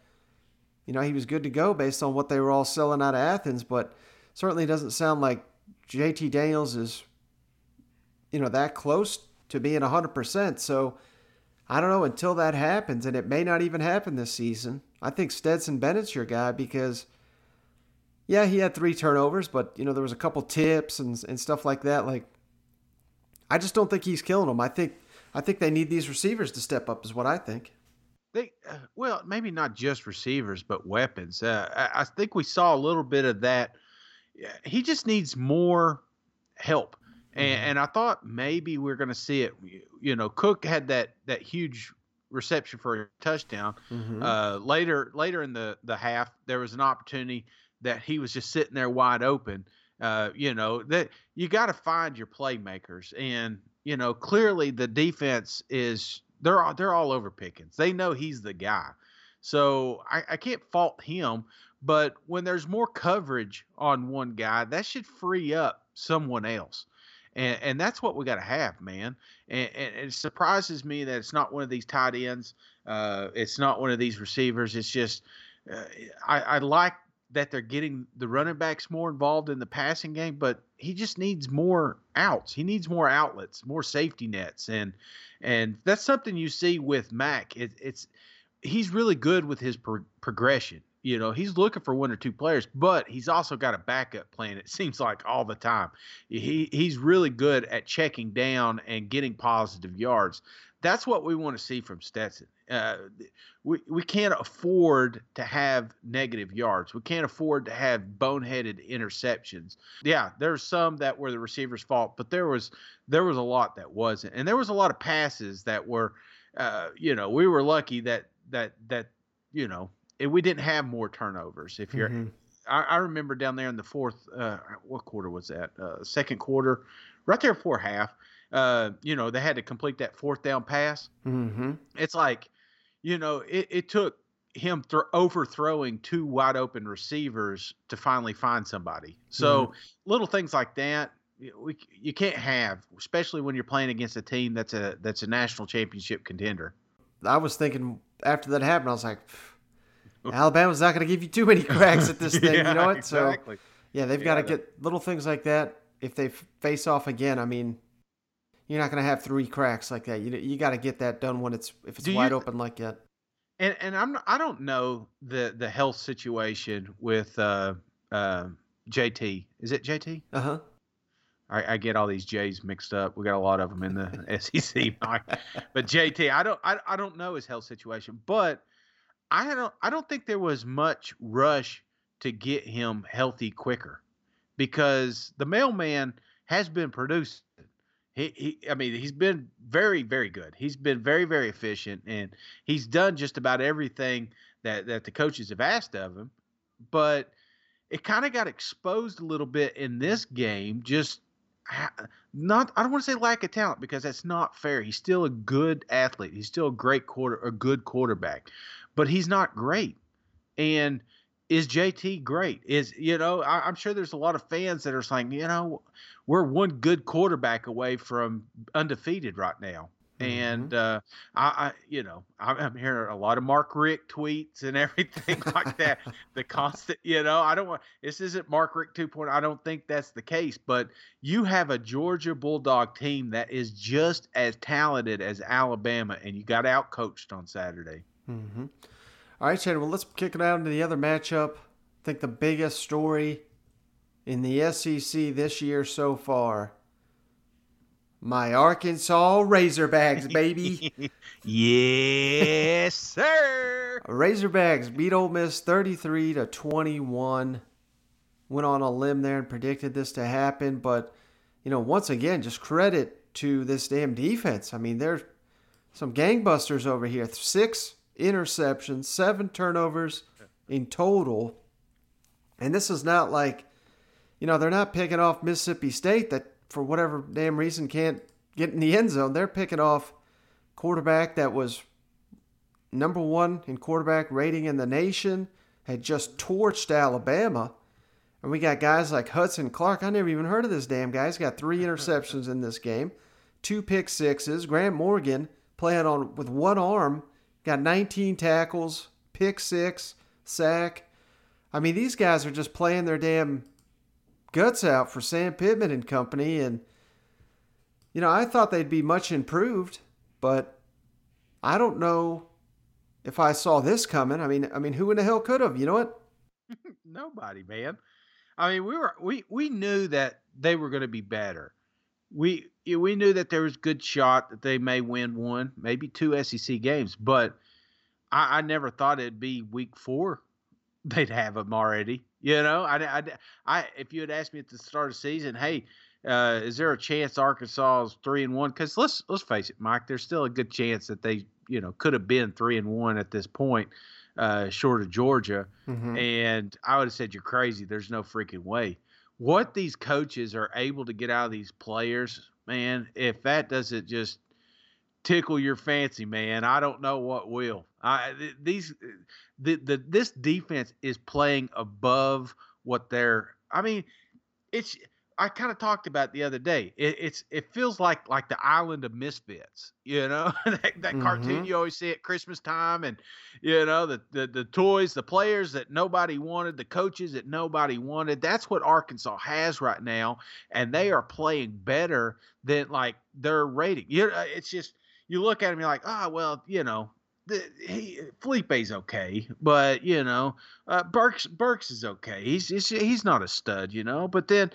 you know, he was good to go based on what they were all selling out of Athens, but certainly doesn't sound like JT Daniels is, you know, that close to being hundred percent. So. I don't know until that happens, and it may not even happen this season. I think Stetson Bennett's your guy because yeah, he had three turnovers, but you know there was a couple tips and and stuff like that. Like, I just don't think he's killing them. I think I think they need these receivers to step up, is what I think. They uh, well, maybe not just receivers, but weapons. Uh, I, I think we saw a little bit of that. He just needs more help, and, and I thought maybe we're going to see it. You know, Cook had that that huge reception for a touchdown. Mm-hmm. Uh, later later in the the half, there was an opportunity that he was just sitting there wide open. Uh, you know that you got to find your playmakers, and you know clearly the defense is they're all, they're all over Pickens. They know he's the guy, so I, I can't fault him. But when there's more coverage on one guy, that should free up someone else. And, and that's what we got to have, man. And, and, it surprises me that it's not one of these tight ends. Uh, it's not one of these receivers. It's just uh, I, I like that they're getting the running backs more involved in the passing game, but he just needs more outs. He needs more outlets, more safety nets, and and that's something you see with Mac. It, it's he's really good with his pro- progression. You know, he's looking for one or two players, but he's also got a backup plan. It seems like all the time. He he's really good at checking down and getting positive yards. that's what we want to see from Stetson. Uh, we we can't afford to have negative yards. We can't afford to have boneheaded interceptions. Yeah, there's some that were the receiver's fault, but there was there was a lot that wasn't, and there was a lot of passes that were, uh, you know, we were lucky that that that you know we didn't have more turnovers. If you're, Mhm. I, I remember down there in the fourth, uh, what quarter was that? Uh, second quarter, right there before half. Uh, you know, they had to complete that fourth down pass Mm-hmm. it's like, you know, it, it took him thro- overthrowing two wide open receivers to finally find somebody. So little things like that, we you can't have, especially when you're playing against a team that's a that's a national championship contender. I was thinking after that happened, I was like, (laughs) Alabama's not going to give you too many cracks at this (laughs) thing. you Yeah, know what? So yeah, they've got to get little things like that. If they face off again, I mean, you're not going to have three cracks like that. You you got to get that done when it's if it's Do wide th- open like that. And and I'm I don't know the the health situation with uh uh JT. Is it JT? Uh huh. I, I get all these J's mixed up. We got a lot of them in the (laughs) SEC, Mike. But JT, I don't, I, I don't know his health situation, but I don't, I don't think there was much rush to get him healthy quicker, because the mailman has been producing. He, he, I mean, he's been very, very good. He's been very, very efficient, and he's done just about everything that that the coaches have asked of him. But it kind of got exposed a little bit in this game. Just not, I don't want to say lack of talent because that's not fair. He's still a good athlete. He's still a great quarter, a good quarterback, but he's not great. And is JT great? Is you know, I, I'm sure there's a lot of fans that are saying, you know, we're one good quarterback away from undefeated right now. And uh, I, I, you know, I'm, I'm hearing a lot of Mark Richt tweets and (laughs) everything like that. The constant, you know, I don't want this isn't Mark Richt 2.0. I don't think that's the case. But you have a Georgia Bulldog team that is just as talented as Alabama, and you got out coached on Saturday. Mm-hmm. All right, Chad. Well, let's kick it out into the other matchup. I think the biggest story in the SEC this year so far. My Arkansas Razorbacks, baby. (laughs) yes, sir. Razorbacks beat Ole Miss 33 to 21. Went on a limb there and predicted this to happen, but you know, once again, just credit to this damn defense. I mean, there's some gangbusters over here. Six interceptions, seven turnovers in total. And this is not like, you know, they're not picking off Mississippi State that for whatever damn reason can't get in the end zone. They're picking off quarterback that was number one in quarterback rating in the nation, had just torched Alabama. And we got guys like Hudson Clark. I never even heard of this damn guy. He's got three interceptions in this game, two pick sixes. Grant Morgan playing on with one arm, got 19 tackles, pick six, sack. I mean, these guys are just playing their damn guts out for Sam Pittman and company. And, you know, I thought they'd be much improved, but I don't know if I saw this coming. I mean, I mean, who in the hell could have? You know what? (laughs) Nobody, man. I mean, we were we we knew that they were going to be better. We we knew that there was good shot that they may win one, maybe two SEC games, but I, I never thought it'd be week four. (laughs) They'd have them already. You know, I, I, I if you had asked me at the start of the season, hey, uh, is there a chance Arkansas is three and one? Because let's let's face it, Mike, there's still a good chance that they you know could have been three and one at this point, uh, short of Georgia. Mhm. And I would have said you're crazy. There's no freaking way. What these coaches are able to get out of these players, man, if that doesn't just tickle your fancy, man, I don't know what will. I th- these the, the this defense is playing above what they're I mean, it's I kind of talked about the other day. It, it's it feels like like the island of misfits, you know, (laughs) that, that cartoon Mhm. you always see at Christmas time, and you know the, the the toys, the players that nobody wanted, the coaches that nobody wanted. That's what Arkansas has right now, and they are playing better than like their rating. You know, it's just you look at them, you're like, ah, well, you know. The, he Feleipe's okay, but you know, uh, Burks Burks is okay. He's, he's he's not a stud, you know. But then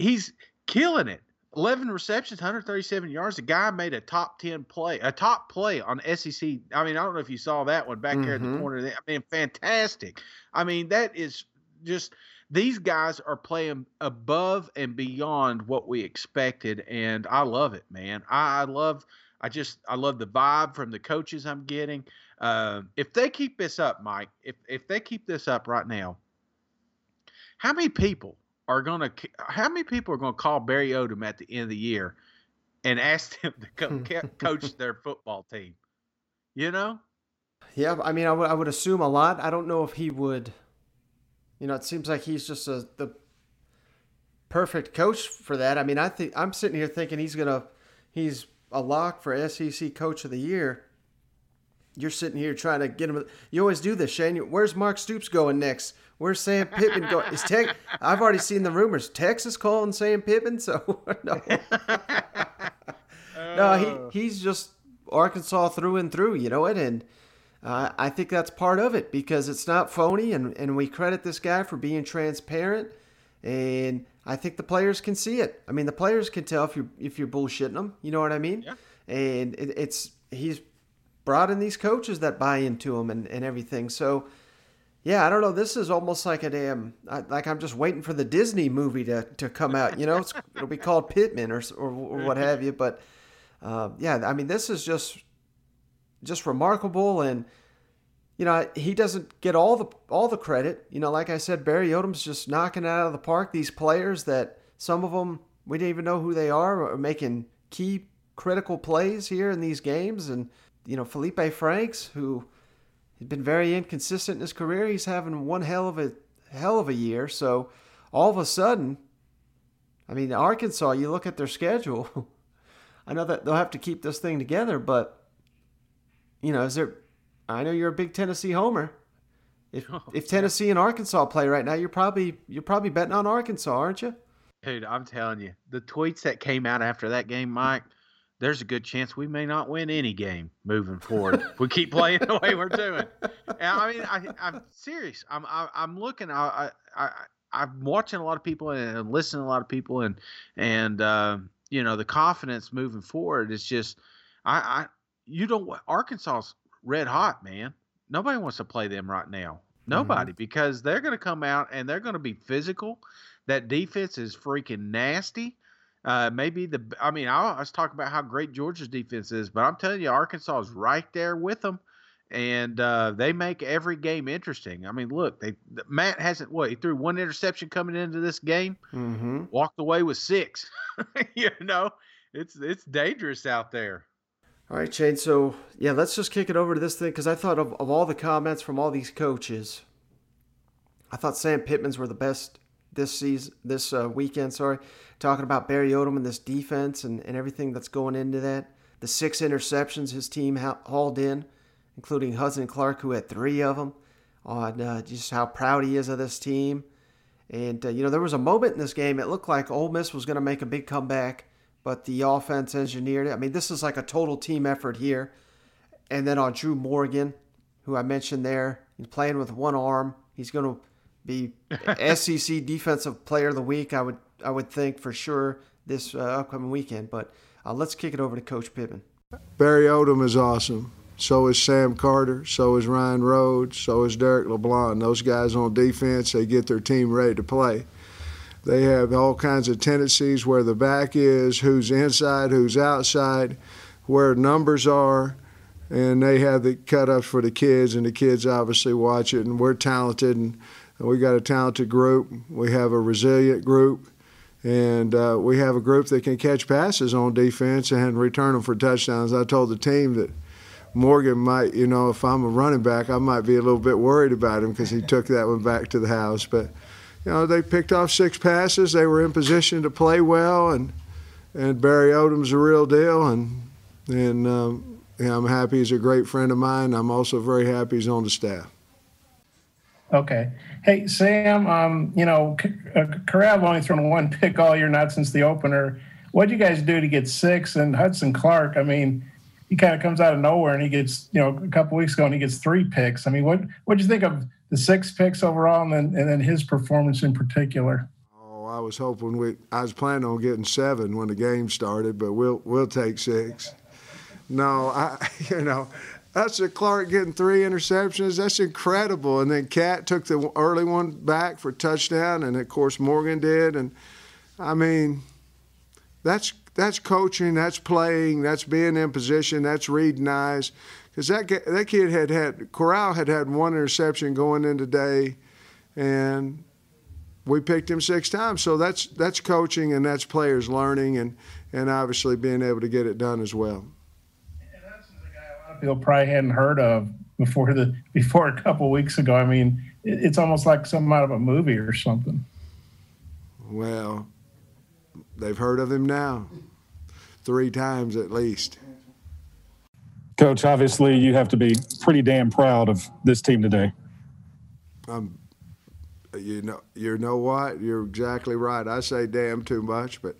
he's killing it. 11 receptions, 137 yards. The guy made a top 10 play, a top play on SEC. I mean, I don't know if you saw that one back there in the corner. I mean, fantastic. I mean, that is just these guys are playing above and beyond what we expected, and I love it, man. I, I love, I just, I love the vibe from the coaches I'm getting. Uh, if they keep this up, Mike, if if they keep this up right now, how many people are gonna how many people are gonna call Barry Odom at the end of the year and ask him to co- (laughs) coach their football team? You know, Yeah, I mean, I would I would assume a lot. I don't know if he would. You know, it seems like he's just a the perfect coach for that. I mean, I think I'm sitting here thinking he's gonna he's a lock for SEC Coach of the Year. You're sitting here trying to get him. You always do this, Shane. Where's Mark Stoops going next? Where's Sam Pittman going? Is Tex? I've already seen the rumors. Texas calling Sam Pittman. So (laughs) no, (laughs) no, he he's just Arkansas through and through. You know it, and uh, I think that's part of it because it's not phony, and and we credit this guy for being transparent, and I think the players can see it. I mean, the players can tell if you're if you're bullshitting them. You know what I mean? Yeah. And it, it's he's brought in these coaches that buy into him and, and everything. So, yeah, I don't know. This is almost like a damn I, like I'm just waiting for the Disney movie to, to come out. You know, it's, it'll be called Pittman or or, or what have you. But uh, yeah, I mean, this is just just remarkable, and you know, he doesn't get all the all the credit. You know, like I said, Barry Odom's just knocking it out of the park. These players that some of them we didn't even know who they are are making key critical plays here in these games, and you know, Feleipe Franks who had been very inconsistent in his career. He's having one hell of a hell of a year. So all of a sudden, I mean, Arkansas. You look at their schedule. (laughs) I know that they'll have to keep this thing together, but you know, is there? I know you're a big Tennessee homer. If (laughs) oh, if Tennessee and Arkansas play right now, you're probably you're probably betting on Arkansas, aren't you? dude, I'm telling you, the tweets that came out after that game, Mike. There's a good chance we may not win any game moving forward. if we keep playing the way we're doing. And I mean, I, I'm serious. I'm I, I'm looking. I, I I I'm watching a lot of people and listening to a lot of people, and and uh, you know the confidence moving forward is just I I you don't Arkansas's red hot man. Nobody wants to play them right now. Nobody because they're going to come out and they're going to be physical. That defense is freaking nasty. Uh, maybe the I mean I was talking about how great Georgia's defense is, but I'm telling you Arkansas is right there with them, and uh, they make every game interesting. I mean, look, they Matt hasn't what he threw one interception coming into this game, Mm-hmm. walked away with six. (laughs) you know, it's it's dangerous out there. All right, Shane. So yeah, let's just kick it over to this thing because I thought of, of all the comments from all these coaches, I thought Sam Pittman's were the best this season, this uh, weekend. Sorry, talking about Barry Odom and this defense and, and everything that's going into that. The six interceptions his team ha- hauled in, including Hudson Clark, who had three of them. On uh, just how proud he is of this team. And, uh, you know, there was a moment in this game, it looked like Ole Miss was going to make a big comeback, but the offense engineered it. I mean, this is like a total team effort here. And then on Drew Morgan, who I mentioned there, he's playing with one arm. He's going to be (laughs) SEC Defensive Player of the Week, I would I would think for sure this uh, upcoming weekend. But uh, let's kick it over to Coach Pittman. Barry Odom is awesome. So is Sam Carter. So is Rion Rhoades. So is Derrick LeBlanc. Those guys on defense, they get their team ready to play. They have all kinds of tendencies where the back is, who's inside, who's outside, where numbers are, and they have the cut-ups for the kids, and the kids obviously watch it. And we're talented, and we got a talented group. We have a resilient group, and uh, we have a group that can catch passes on defense and return them for touchdowns. I told the team that Morgan might, you know, if I'm a running back, I might be a little bit worried about him because he took that one back to the house. But, you know, they picked off six passes. They were in position to play well, and and Barry Odom's a real deal, and and um, yeah, I'm happy he's a great friend of mine. I'm also very happy he's on the staff. Okay. Hey, Sam, um, you know, uh, Corral only thrown one pick all year, not since the opener. What'd you guys do to get six? And Hudson Clark, I mean, he kind of comes out of nowhere and he gets, you know, a couple weeks ago and he gets three picks. I mean, what what'd you think of the six picks overall and then and then his performance in particular? Oh, I was hoping we. I was planning on getting seven when the game started, but we'll we'll take six. No, I you know that's Clark getting three interceptions. That's incredible. And then Cat took the early one back for touchdown, and of course Morgan did. And I mean, that's that's coaching, that's playing, that's being in position, that's reading eyes. Because that that kid had had Corral had had one interception going in today, and we picked him six times. So that's that's coaching and that's players learning and and obviously being able to get it done as well people probably hadn't heard of before the before a couple weeks ago. I mean, it, it's almost like something out of a movie or something. Well, they've heard of him now, three times at least. Coach, obviously you have to be pretty damn proud of this team today. Um, you know, you know what? You're exactly right. I say damn too much, but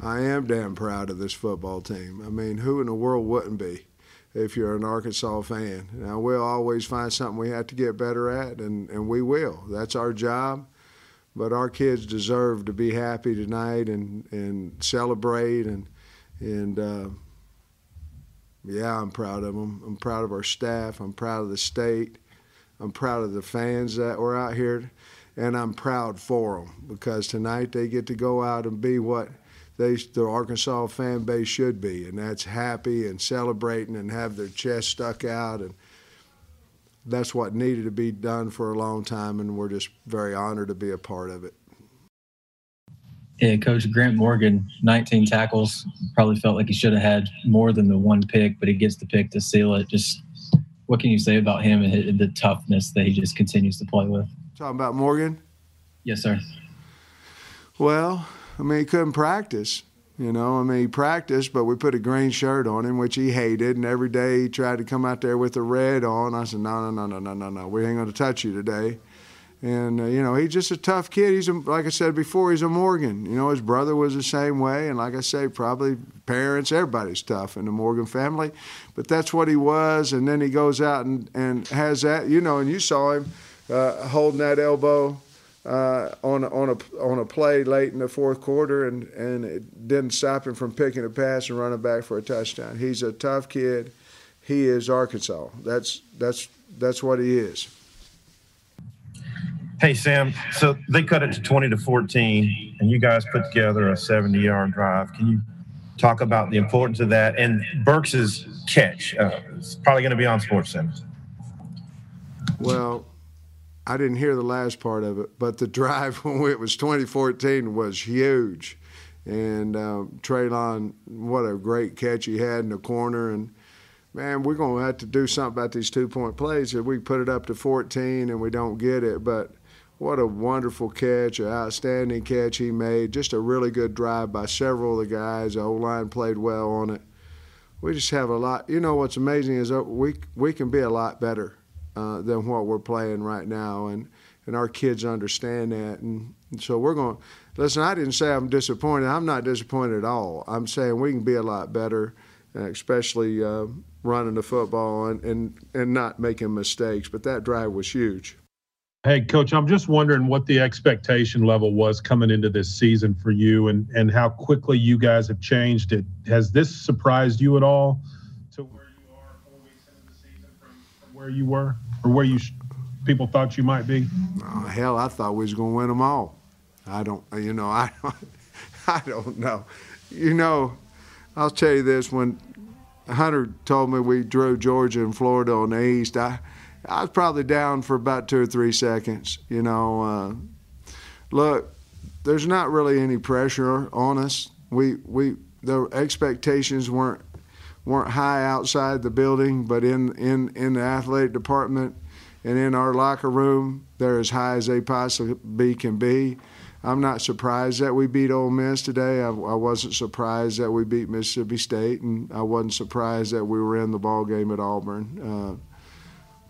I am damn proud of this football team. I mean, who in the world wouldn't be? If you're an Arkansas fan. Now, we'll always find something we have to get better at, and, and we will. That's our job. But our kids deserve to be happy tonight and, and celebrate. And, and uh, yeah, I'm proud of them. I'm proud of our staff. I'm proud of the state. I'm proud of the fans that were out here. And I'm proud for them because tonight they get to go out and be what – they the Arkansas fan base should be, and that's happy and celebrating and have their chest stuck out, and that's what needed to be done for a long time, and we're just very honored to be a part of it. Yeah, Coach Grant Morgan, 19 tackles. Probably felt like he should have had more than the one pick, but he gets the pick to seal it. Just what can you say about him and the toughness that he just continues to play with? Talking about Morgan? Yes, sir. Well, I mean, he couldn't practice. You know, I mean, he practiced, but we put a green shirt on him, which he hated. And every day he tried to come out there with the red on. I said, no, no, no, no, no, no, no. We ain't going to touch you today. And, uh, you know, he's just a tough kid. He's, a, like I said before, he's a Morgan. You know, his brother was the same way. And like I say, probably parents, everybody's tough in the Morgan family. But that's what he was. And then he goes out and, and has that, you know, and you saw him uh, holding that elbow uh, on on a on a play late in the fourth quarter, and and it didn't stop him from picking a pass and running back for a touchdown. He's a tough kid. He is Arkansas. That's that's that's what he is. Hey Sam, so they cut it to twenty to fourteen, and you guys put together a seventy-yard drive. Can you talk about the importance of that and Burks's catch? Uh, it's probably going to be on Sports Center. Well, I didn't hear the last part of it, but the (laughs) drive when it was 2014 was huge. And uh, Treylon, what a great catch he had in the corner. And man, we're going to have to do something about these two point plays. If we put it up to 14 and we don't get it, but what a wonderful catch, an outstanding catch he made. Just a really good drive by several of the guys. The O line played well on it. We just have a lot. You know what's amazing is we we can be a lot better uh, than what we're playing right now, and and our kids understand that, and, and so we're going. Listen, I didn't say I'm disappointed. I'm not disappointed at all. I'm saying we can be a lot better, uh, especially uh, running the football and, and and not making mistakes. But that drive was huge. Hey, coach, I'm just wondering what the expectation level was coming into this season for you and, and how quickly you guys have changed it. Has this surprised you at all to where you are four weeks into the season from, from where you were? or where you people thought you might be? Oh, hell, I thought we was going to win them all. I don't, you know, (laughs) I, I don't know. You know, I'll tell you this: when Hunter told me we drew Georgia and Florida on the East, I, I was probably down for about two or three seconds. You know, uh, look, there's not really any pressure on us. We we the expectations weren't weren't high outside the building, but in, in, in the athletic department and in our locker room, they're as high as they possibly can be. I'm not surprised that we beat Ole Miss today. I, I, wasn't surprised that we beat Mississippi State, and I wasn't surprised that we were in the ball game at Auburn. Uh,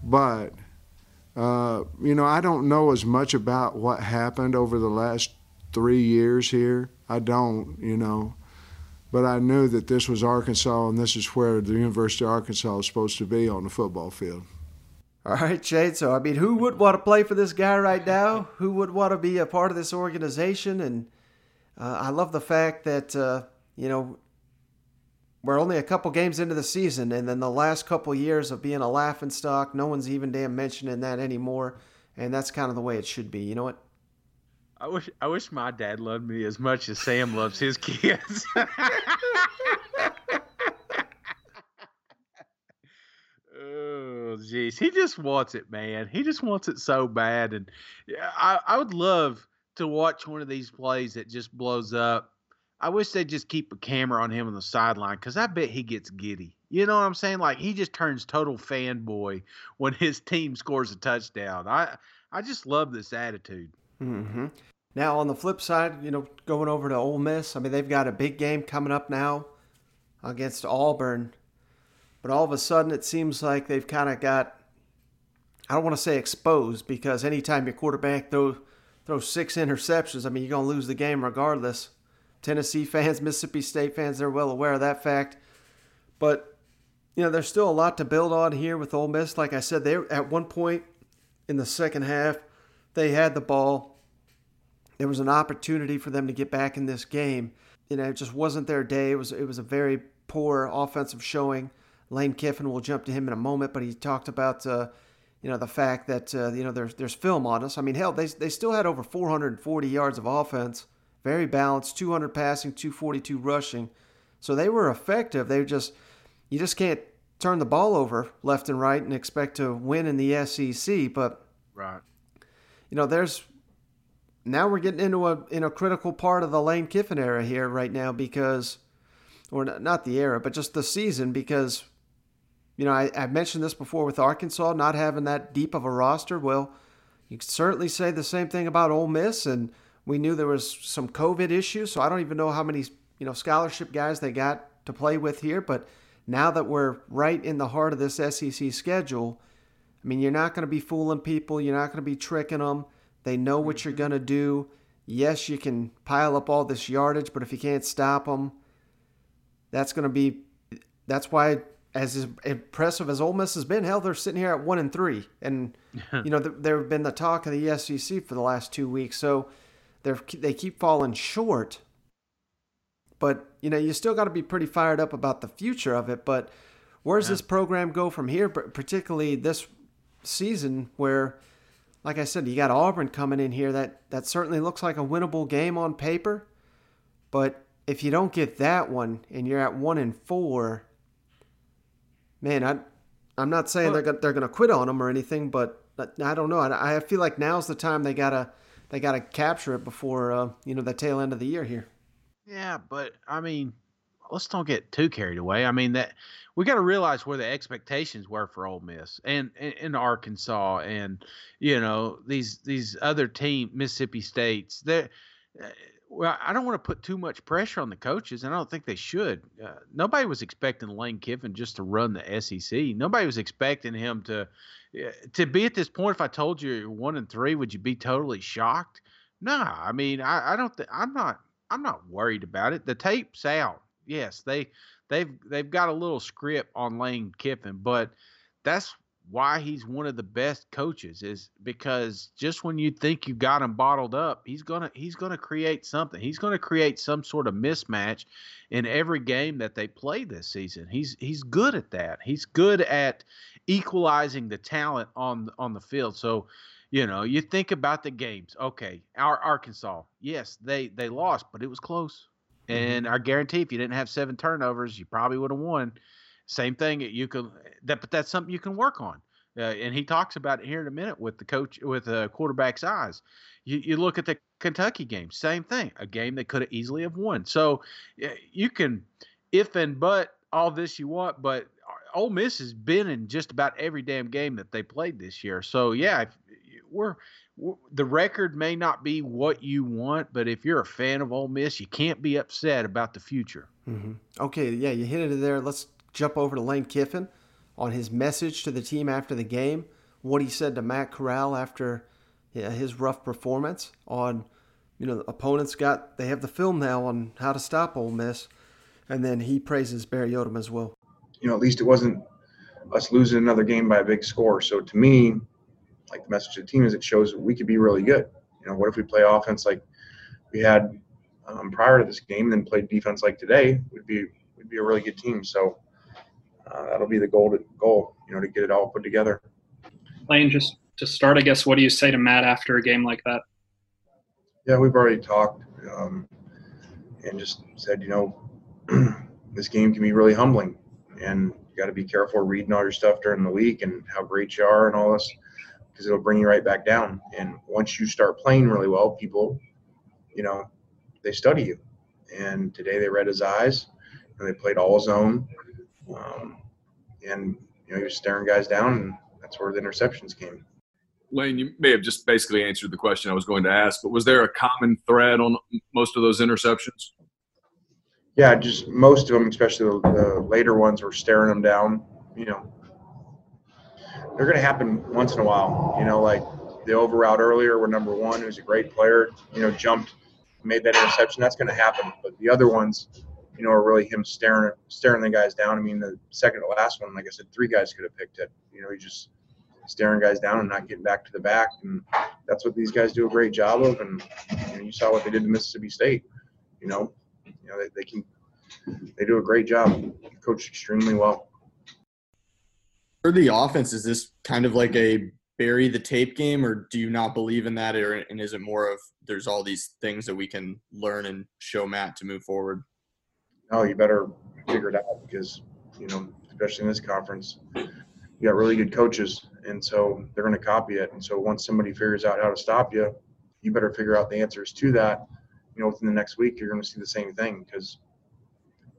but uh, you know, I don't know as much about what happened over the last three years here. I don't, you know but I knew that this was Arkansas and this is where the University of Arkansas is supposed to be on the football field. All right, Shade. So, I mean, who would want to play for this guy right (laughs) now? Who would want to be a part of this organization? And uh, I love the fact that, uh, you know, we're only a couple games into the season, and then the last couple years of being a laughing stock, no one's even damn mentioning that anymore. And that's kind of the way it should be. You know what? I wish I wish my dad loved me as much as Sam loves his kids. (laughs) oh jeez, he just wants it, man. He just wants it so bad, and yeah, I I would love to watch one of these plays that just blows up. I wish they'd just keep a camera on him on the sideline because I bet he gets giddy. You know what I'm saying? Like he just turns total fanboy when his team scores a touchdown. I I just love this attitude. Mm-hmm. Now on the flip side, you know, going over to Ole Miss, I mean they've got a big game coming up now against Auburn, but all of a sudden it seems like they've kind of got I don't want to say exposed because anytime your quarterback throw throws six interceptions, I mean you're gonna lose the game regardless. Tennessee (laughs) fans, Mississippi State fans, they're well aware of that fact. But you know, there's still a lot to build on here with Ole Miss. Like I said, they at one point in the second half, they had the ball. There was an opportunity for them to get back in this game. You know, it just wasn't their day. It was it was a very poor offensive showing. Lane Kiffin will jump to him in a moment, but he talked about uh, you know the fact that uh, you know there's there's film on us. I mean, hell, they they still had over 440 yards of offense, very balanced, 200 passing, 242 rushing. So they were effective. They just you just can't turn the ball over left and right and expect to win in the SEC. But right, you know, there's now we're getting into a in a critical part of the Lane Kiffin era here right now because, or not the era, but just the season because, you know, I, I mentioned this before with Arkansas not having that deep of a roster. Well, you could certainly say the same thing about Ole Miss, and we knew there was some COVID issues, so I don't even know how many you know scholarship guys they got to play with here, but now that we're right in the heart of this SEC schedule, I mean, you're not going to be fooling people. You're not going to be tricking them. They know what you're mm-hmm. going to do. Yes, you can pile up all this yardage, but if you can't stop them, that's going to be. That's why, as impressive as Ole Miss has been, hell, they're sitting here at one and three, and (laughs) you know there have been the talk of the SEC for the last two weeks. So they they keep falling short. But you know, you still got to be pretty fired up about the future of it. But where does yeah. this program go from here? Particularly this season, where, like I said, you got Auburn coming in here. That that certainly looks like a winnable game on paper. But if you don't get that one and you're at one and four, man, I I'm not saying well, they're they're going to quit on them or anything, but I don't know. I, I feel like now's the time they gotta they gotta capture it before uh, you know the tail end of the year here. Yeah, but I mean, let's don't get too carried away. I mean that we got to realize where the expectations were for Ole Miss and in Arkansas and you know these these other team Mississippi States. That well, I don't want to put too much pressure on the coaches, and I don't think they should. Uh, nobody was expecting Lane Kiffin just to run the SEC. Nobody was expecting him to to be at this point. If I told you you're one and three, would you be totally shocked? Nah, I mean, I, I don't. Th- I'm not. I'm not worried about it. The tape's out. Yes, they they've they've got a little script on Lane Kiffin, but that's why he's one of the best coaches is because just when you think you got him bottled up, he's gonna he's gonna create something. He's gonna create some sort of mismatch in every game that they play this season. He's he's good at that. He's good at equalizing the talent on on the field. So, you know, you think about the games. Okay, our Arkansas, yes, they they lost, but it was close. And I guarantee if you didn't have seven turnovers, you probably would have won. Same thing. You could that, but that's something you can work on. Uh, and he talks about it here in a minute with the coach with the quarterback's eyes. You, you look at the Kentucky game, same thing, a game they could have easily have won. So you can if and but all this you want, but Ole Miss has been in just about every damn game that they played this year. So yeah, we're the record may not be what you want, but if you're a fan of Ole Miss, you can't be upset about the future. Mm-hmm. Okay, yeah, you hit it there. Let's jump over to Lane Kiffin on his message to the team after the game, what he said to Matt Corral after his rough performance. On, you know, the opponents got they have the film now on how to stop Ole Miss, and then he praises Barry Odom as well. You know, at least it wasn't us losing another game by a big score. So to me, like the message to the team is it shows we could be really good. You know, what if we play offense like we had um, prior to this game, and then played defense like today? Would be would be a really good team. So uh, that'll be the goal. To, goal, you know, to get it all put together. Lane, just to start, I guess, what do you say to Matt after a game like that? Yeah, we've already talked um, and just said, you know, (clears throat) this game can be really humbling, and you got to be careful reading all your stuff during the week and how great you are and all this because it'll bring you right back down. And once you start playing really well, people, you know, they study you. And today they read his eyes and they played all zone. Um, and, you know, he was staring guys down, and that's where the interceptions came. Lane, you may have just basically answered the question I was going to ask, but was there a common thread on most of those interceptions? Yeah, just most of them, especially the, the later ones, were staring them down. You know, they're going to happen once in a while. You know, like the over route earlier, where number one, who's a great player, you know, jumped, made that interception. That's going to happen. But the other ones, you know, are really him staring staring the guys down. I mean, the second to last one, like I said, three guys could have picked it. You know, he just staring guys down and not getting back to the back, and that's what these guys do a great job of. And you, know, you saw what they did to Mississippi State. You know, you know they, they can they do a great job. Coached extremely well. For the offense, is this kind of like a bury the tape game, or do you not believe in that, or and is it more of there's all these things that we can learn and show Matt to move forward? No, you better figure it out because you know, especially in this conference, you got really good coaches, and so they're going to copy it. And so once somebody figures out how to stop you, you better figure out the answers to that. You know, within the next week, you're going to see the same thing because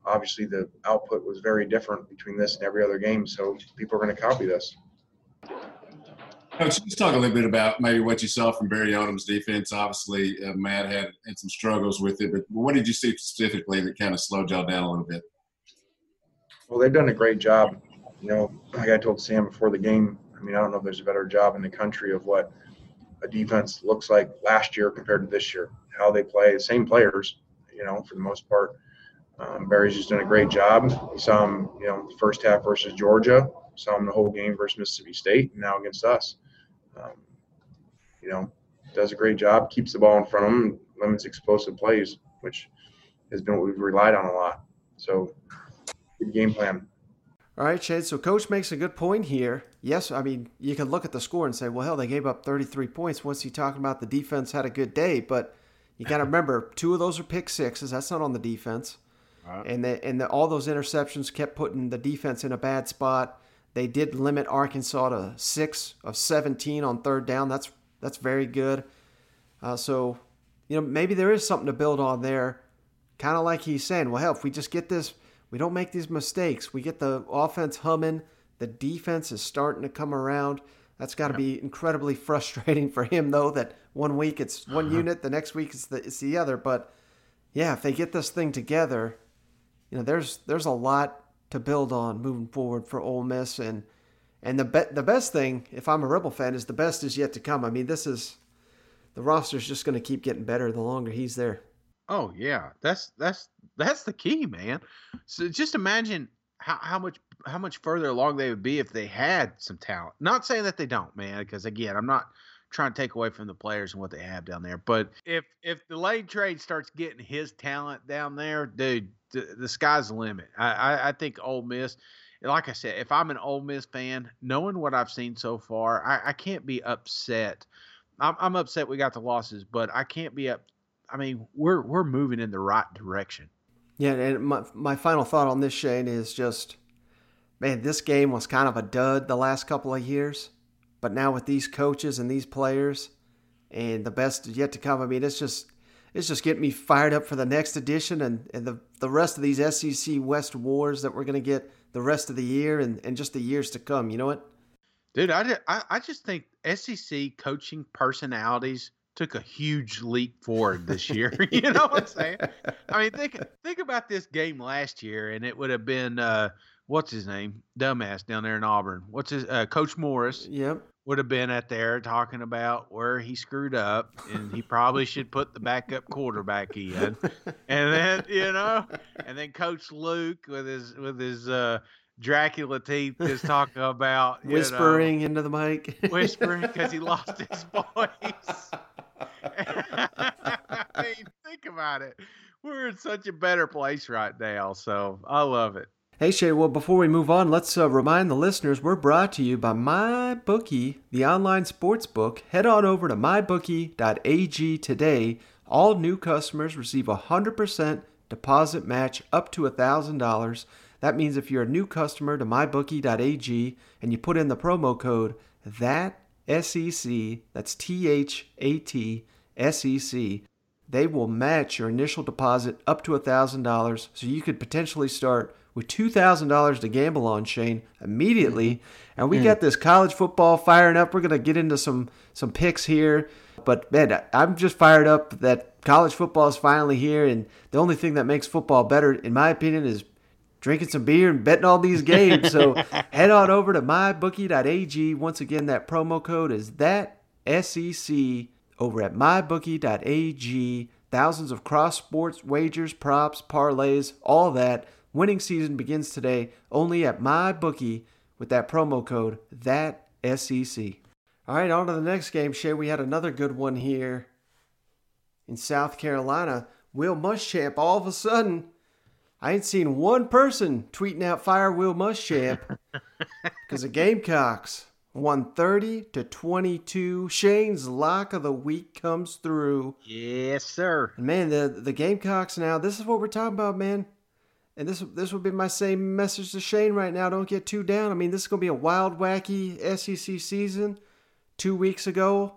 obviously the output was very different between this and every other game. So people are going to copy this. Coach, let's talk a little bit about maybe what you saw from Barry Odom's defense. Obviously, uh, Matt had, had some struggles with it, but what did you see specifically that kind of slowed y'all down a little bit? Well, they've done a great job. You know, like I told Sam before the game, I mean, I don't know if there's a better job in the country of what a defense looks like last year compared to this year. How they play, the same players, you know, for the most part. Um, Barry's just done a great job. We saw him, you know, first half versus Georgia. Saw him the whole game versus Mississippi State, and now against us. Um, you know, does a great job. Keeps the ball in front of him, limits explosive plays, which has been what we've relied on a lot. So, good game plan. All right, Chad. So, Coach makes a good point here. Yes, I mean, you can look at the score and say, well, hell, they gave up 33 points. What's he talking about? The defense had a good day. But you got to remember, two of those are pick sixes. That's not on the defense. Right. And the, and the, all those interceptions kept putting the defense in a bad spot. They did limit Arkansas to six of 17 on third down. That's that's very good. Uh, so, you know, maybe there is something to build on there. Kind of like he's saying, well, hell, if we just get this, we don't make these mistakes. We get the offense humming. The defense is starting to come around. That's got to be incredibly (laughs) frustrating for him, though. That one week it's one uh-huh. unit, the next week it's the it's the other. But yeah, if they get this thing together, you know, there's there's a lot to build on moving forward for Ole Miss, and and the be- the best thing, if I'm a Rebel fan, is the best is yet to come. I mean, this is the roster's just going to keep getting better the longer he's there. Oh yeah, that's that's that's the key, man. So just imagine how, how much how much further along they would be if they had some talent. Not saying that they don't, man, because again, I'm not trying to take away from the players and what they have down there. But if if the Lane Train starts getting his talent down there, dude, the, sky's the limit. I, I, I think Ole Miss, like I said, if I'm an Ole Miss fan, knowing what I've seen so far, I, I can't be upset. I'm, I'm upset we got the losses, but I can't be up. I mean, we're we're moving in the right direction. Yeah, and my my final thought on this, Shane, is just, man, this game was kind of a dud the last couple of years, but now with these coaches and these players, and the best yet to come. I mean, it's just it's just getting me fired up for the next edition and, and the, the rest of these SEC West wars that we're going to get the rest of the year and, and just the years to come. You know what? Dude, I, I, I just think SEC coaching personalities took a huge leap forward this (laughs) year. (laughs) you know what I'm saying? I mean, think think about this game last year, and it would have been uh, what's his name, dumbass down there in Auburn. What's his uh, Coach Morris? Yep would have been at there talking about where he screwed up and he probably should put the backup quarterback in. And then, you know, and then Coach Luke with his with his uh Dracula teeth just talking about you know, Whispering into the mic. whispering because he (laughs) lost his voice. (laughs) I mean, think about it. We're in such a better place right now, so I love it. Hey Shay, well before we move on, let's uh, remind the listeners we're brought to you by MyBookie, the online sports book. Head on over to mybookie.ag today. All new customers receive a 100% deposit match up to $1,000. That means if you're a new customer to mybookie.ag and you put in the promo code that SEC, that's T H A T S E C, they will match your initial deposit up to $1,000 so you could potentially start with $2,000 to gamble on Shane immediately. And we Mm. got this college football firing up. We're going to get into some some picks here, but man, I'm just fired up that college football is finally here and the only thing that makes football better in my opinion is drinking some beer and betting all these games. So (laughs) head on over to mybookie.ag. Once again, that promo code is that SEC over at mybookie.ag. Thousands of cross sports wagers, props, parlays, all that. Winning season begins today only at mybookie with that promo code that SEC. All right, on to the next game, Shay. We had another good one here in South Carolina. Will Muschamp all of a sudden I ain't seen one person tweeting out fire Will Muschamp (laughs) because the Gamecocks won 30 to 22. Shane's lock of the week comes through. Yes, sir. And man, the the Gamecocks now, this is what we're talking about, man. And this this would be my same message to Shane right now. Don't get too down. I mean, this is going to be a wild, wacky SEC season. Two weeks ago,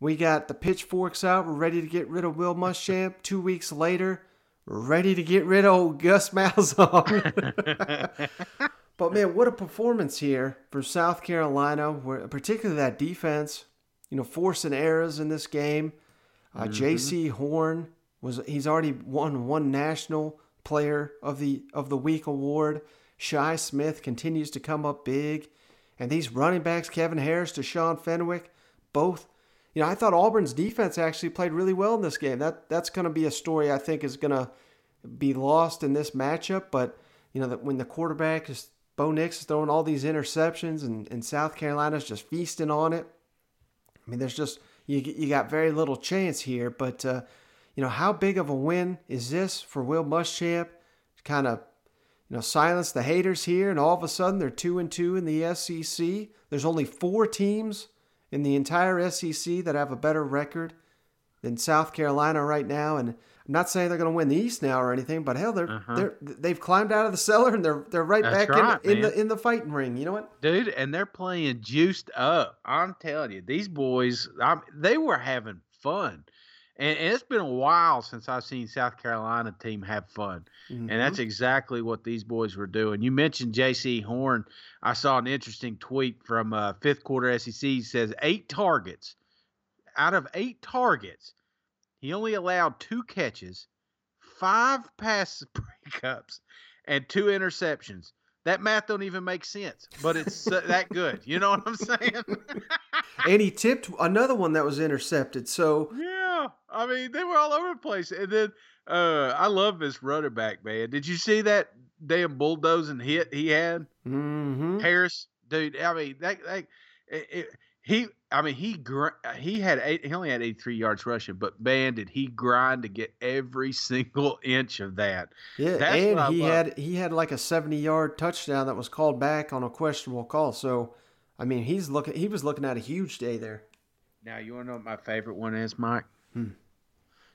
we got the pitchforks out. We're ready to get rid of Will Muschamp. Two weeks later, we're ready to get rid of old Gus Malzahn. (laughs) but man, what a performance here for South Carolina, where particularly that defense, you know, forcing errors in this game. Uh, Mhm. J.C. Horn was he's already won one national player of the of the week award. Shi Smith continues to come up big, and these running backs, Kevin Harris Deshaun Fenwick, both. You know, I thought Auburn's defense actually played really well in this game. That that's going to be a story I think is going to be lost in this matchup. But you know that when the quarterback is Bo Nix is throwing all these interceptions and, and South Carolina's just feasting on it. I mean, there's just you you got very little chance here. But uh, you know, how big of a win is this for Will Muschamp? Kind of you know silence the haters here, and all of a sudden they're two and two in the SEC. There's only four teams in the entire SEC that have a better record than South Carolina right now, and I'm not saying they're going to win the East now or anything, but hell, they're Uh-huh. they're they've climbed out of the cellar and they're they're right That's back right, in, in the in the fighting ring. You know what? dude, and they're playing juiced up. I'm telling you, these boys, I'm, they were having fun, and, and it's been a while since I've seen South Carolina team have fun, and that's exactly what these boys were doing. You mentioned J.C. Horn. I saw an interesting tweet from uh, fifth quarter SEC. He says eight targets out of eight targets, he only allowed two catches, five pass (laughs) breakups, and two interceptions. That math don't even make sense, but it's that good. You know what I'm saying? (laughs) and he tipped another one that was intercepted. So (laughs) yeah, I mean they were all over the place. And then uh, I love this running back man. Did you see that damn bulldozing hit he had? Mm-hmm. Harris, dude. I mean that, that it, it, he. I mean he gr- he had eight, he only had 83 yards rushing, but man did he grind to get every (laughs) single inch of that. Yeah, That's and he had he had like a seventy yard touchdown that was called back on a questionable call. So, I mean, he's looking he was looking at a huge day there. Now you want to know what my favorite one is, Mike? Hmm.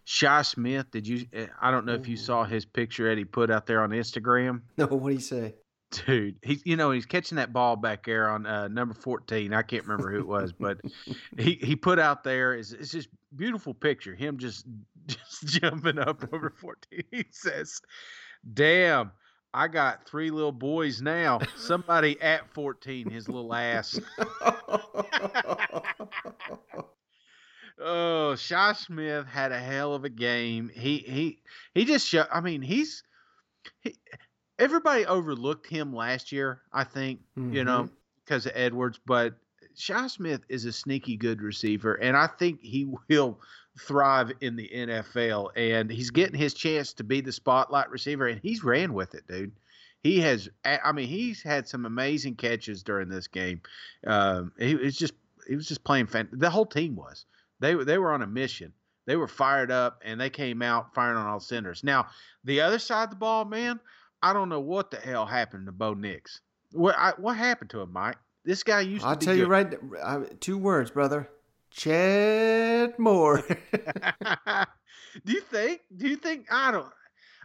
Shi Smith. Did you? eh, I don't know if you saw his picture that he put out there on Instagram. (laughs) No, what do you say? Dude, he's you know he's catching that ball back there on uh, number fourteen. I can't remember who it was, but (laughs) he he put out there is it's just beautiful picture. Him just (laughs) just jumping up over fourteen. He says, "Damn, I got three little boys now. Somebody at fourteen, his little ass." Oh, Shi Smith had a hell of a game. He he he just show. I mean, he's he, everybody overlooked him last year. I think you know because of Edwards, but Shi Smith is a sneaky good receiver, and I think he (laughs) will thrive in the NFL. And he's getting his chance to be the spotlight receiver, and he's ran with it, dude. He has, I mean, he's had some amazing catches during this game. Um, he was just, he was just playing. Fan- the whole team was. They they were on a mission. They were fired up, and they came out firing on all cylinders. Now, the other side of the ball, man, I don't know what the hell happened to Bo Nix. What I, what happened to him, Mike? This guy used to I'll tell good. you right, uh, two words, brother. Chad Moore. (laughs) do you think? Do you think? I don't.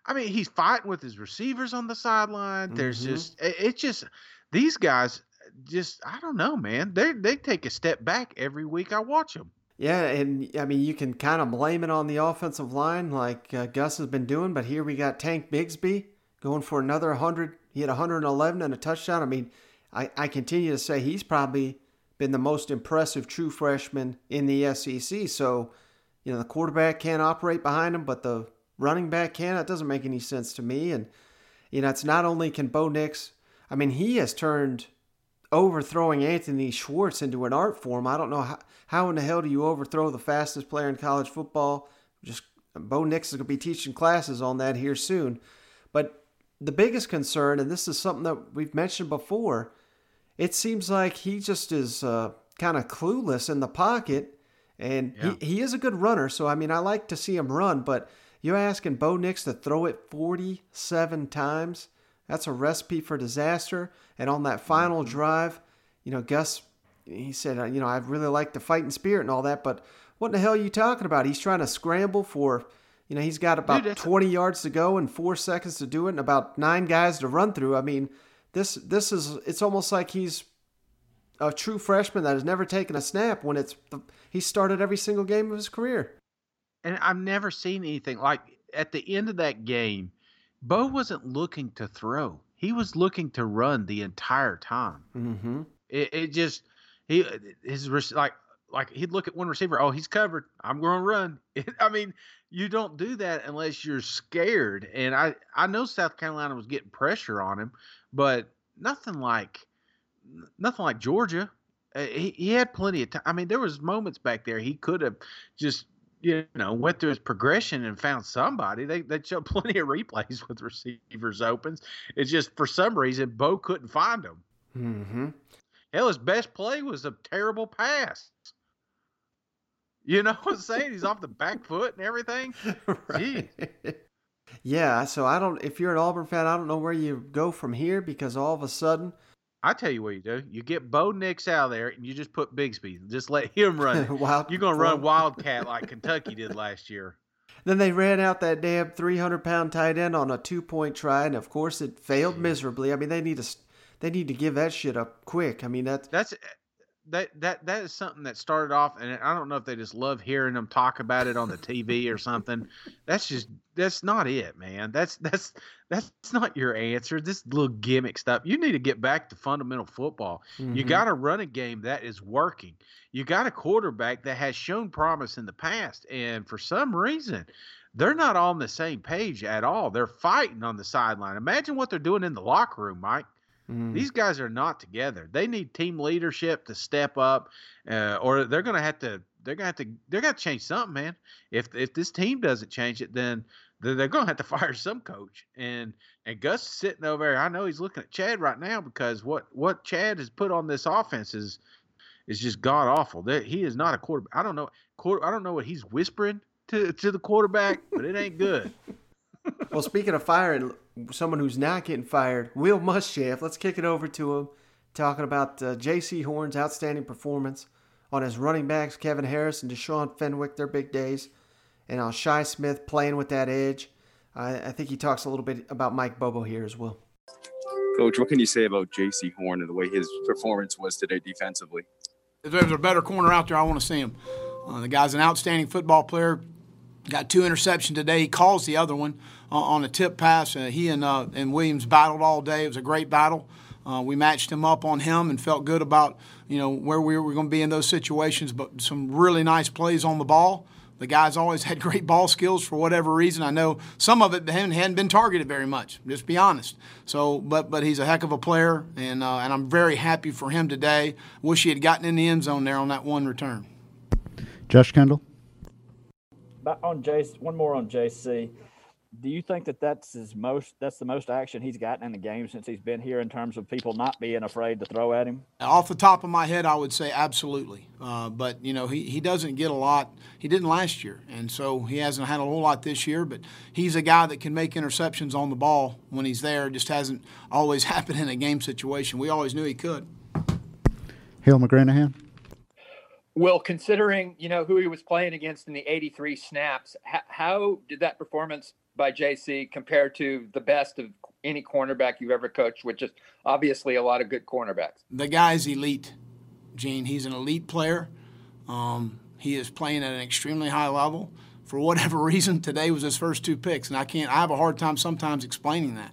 I mean, he's fighting with his receivers on the sideline. There's Mhm. just it- it's just these guys. Just I don't know, man. They they take a step back every week. I watch them. Yeah, and I mean, you can kind of blame it on the offensive line, like uh, Gus has been doing. But here we got Tank Bigsby going for another 100. He had 111 and a touchdown. I mean, I, I continue to say he's probably been the most impressive true freshman in the SEC. So, you know, the quarterback can't operate behind him, but the running back can. That doesn't make any sense to me. And, you know, it's not only can Bo Nix, I mean, he has turned overthrowing Anthony Schwartz into an art form. I don't know how, how in the hell do you overthrow the fastest player in college football? Just Bo Nix is going to be teaching classes on that here soon. But the biggest concern, and this is something that we've mentioned before, it seems like he just is uh, kind of clueless in the pocket. And Yeah. he, he is a good runner. So, I mean, I like to see him run, but you're asking Bo Nix to throw it 47 times. That's a recipe for disaster. And on that final mm-hmm. drive, you know, Gus, he said, you know, I really like the fighting spirit and all that, but what in the hell are you talking about? He's trying to scramble for, you know, he's got about that's- 20 yards to go and four seconds to do it and about nine guys to run through. I mean, this this is it's almost like he's a true freshman that has never taken a snap when it's the, he started every single game of his career. And I've never seen anything like at the end of that game. Bo wasn't looking to throw; he was looking to run the entire time. Mm-hmm. It, it just he his like like he'd look at one receiver. Oh, he's covered. I'm going to run. (laughs) I mean, you don't do that unless you're scared. And I I know South Carolina was getting pressure on him, but nothing like nothing like Georgia. Uh, he, he had plenty of time. I mean, there was moments back there he could have just you know went through his progression and found somebody. They they showed (laughs) plenty of replays with receivers opens. It's just for some reason Bo couldn't find them. Mm-hmm. Hell, his best play was a terrible pass. You know (laughs) what I'm saying? He's off the back foot and everything. (laughs) Gee. Yeah, so I don't. If you're an Auburn fan, I don't know where you go from here because all of a sudden, I tell you what you do. You get Bo Nix out there and you just put Bigsby. Just let him run. (laughs) Wild- You're gonna run Wildcat like (laughs) Kentucky did last year. then they ran out that damn 300 pound tight end on a two point try, and of course it failed miserably. I mean, they need to they need to give that shit up quick. I mean, that's That's that that that is something that started off, and I don't know if they just love hearing them talk about it on the TV or something. That's just that's not it, man. That's that's that's not your answer. This little gimmick stuff. You need to get back to fundamental football. You Mhm. got to run a game that is working. You got a quarterback that has shown promise in the past, and for some reason. They're not on the same page at all. They're fighting on the sideline. Imagine what they're doing in the locker room, Mike. Mm. These guys are not together. They need team leadership to step up, uh, or they're gonna have to. They're gonna have to. They're gonna change something, man. If if this team doesn't change it, then they're, they're gonna have to (laughs) fire some coach. And and Gus is sitting over there. I know he's looking at Chad right now because what what Chad has put on this offense is is just god awful. That he is not a quarterback. I don't know. Quarter. I don't know what he's whispering to to the quarterback, but it ain't good. (laughs) well, speaking of firing, someone who's not getting fired, Will Muschamp. Let's kick it over to him, talking about uh, J.C. Horn's outstanding performance on his running backs, Kevin Harris and Deshaun Fenwick, their big days, and on Shy Smith playing with that edge. I, I think he talks a little bit about Mike Bobo here as well. Coach, what can you say about J.C. Horn and the way his performance was today defensively? If there's a better corner out there, I want to see him. Uh, the guy's an outstanding football player. Got two interceptions today. He calls the other one uh, on a tip pass. Uh, he and uh, and Williams battled all day. It was a great battle. Uh, we matched him up on him and felt good about you know where we were going to be in those situations. But some really nice plays on the ball. The guy's always (laughs) had great ball skills for whatever reason. I know some of it hadn't been targeted very much. Just be honest. So, but but he's a heck of a player, and uh, and I'm very happy for him today. Wish he had gotten in the end zone there on that one return. Josh Kendall. Back on JC, one more on JC. do you think that that's his most that's the most action he's gotten in the game since he's been here in terms of people not being afraid to throw at him? Off the top of my head, I would say absolutely. Uh, but you know, he, he doesn't get a lot. He didn't last year, and so he hasn't had a whole lot this year. But he's a guy that can make interceptions on the ball when he's there. It just hasn't always (laughs) happened in a game situation. We always knew he could. Hill McGranahan. Will, considering you know who he was playing against in the 83 snaps, how, how did that performance by JC compare to the best of any cornerback you've ever coached, which is obviously a lot of good cornerbacks? The guy's elite, Gene. He's an elite player. Um, he is playing at an extremely high level. For whatever (laughs) reason, today was his first two picks, and I can't. I have a hard time sometimes explaining that.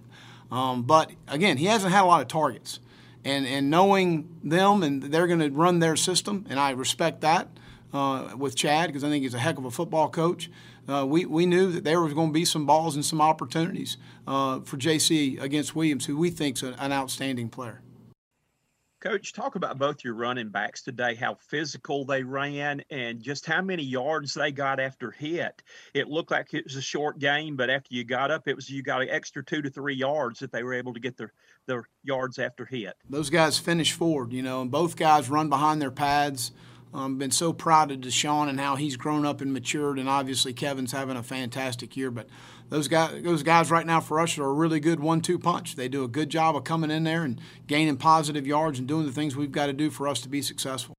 Um, but again, he hasn't had a lot of targets and and knowing them and they're going to run their system, and I respect that uh, with Chad because I think he's a heck of a football coach. Uh, we, we knew that there was going to be some balls and some opportunities uh, for JC against Williams, who we think is an outstanding player. Coach, talk about both your running backs today, how physical they ran and just how many yards they got after hit. It looked like it was a short game, but after you got up, it was you got an extra two to three yards that they were able to get their, their yards after hit. Those guys finish forward, you know, and both guys run behind their pads. Um, been so proud of Deshaun and how he's grown up and matured, and obviously Kevin's having a fantastic year. But those guys, those guys right now for us are a really good one-two punch. They do a good job of coming in there and gaining positive yards and doing the things we've got to do for us to be successful.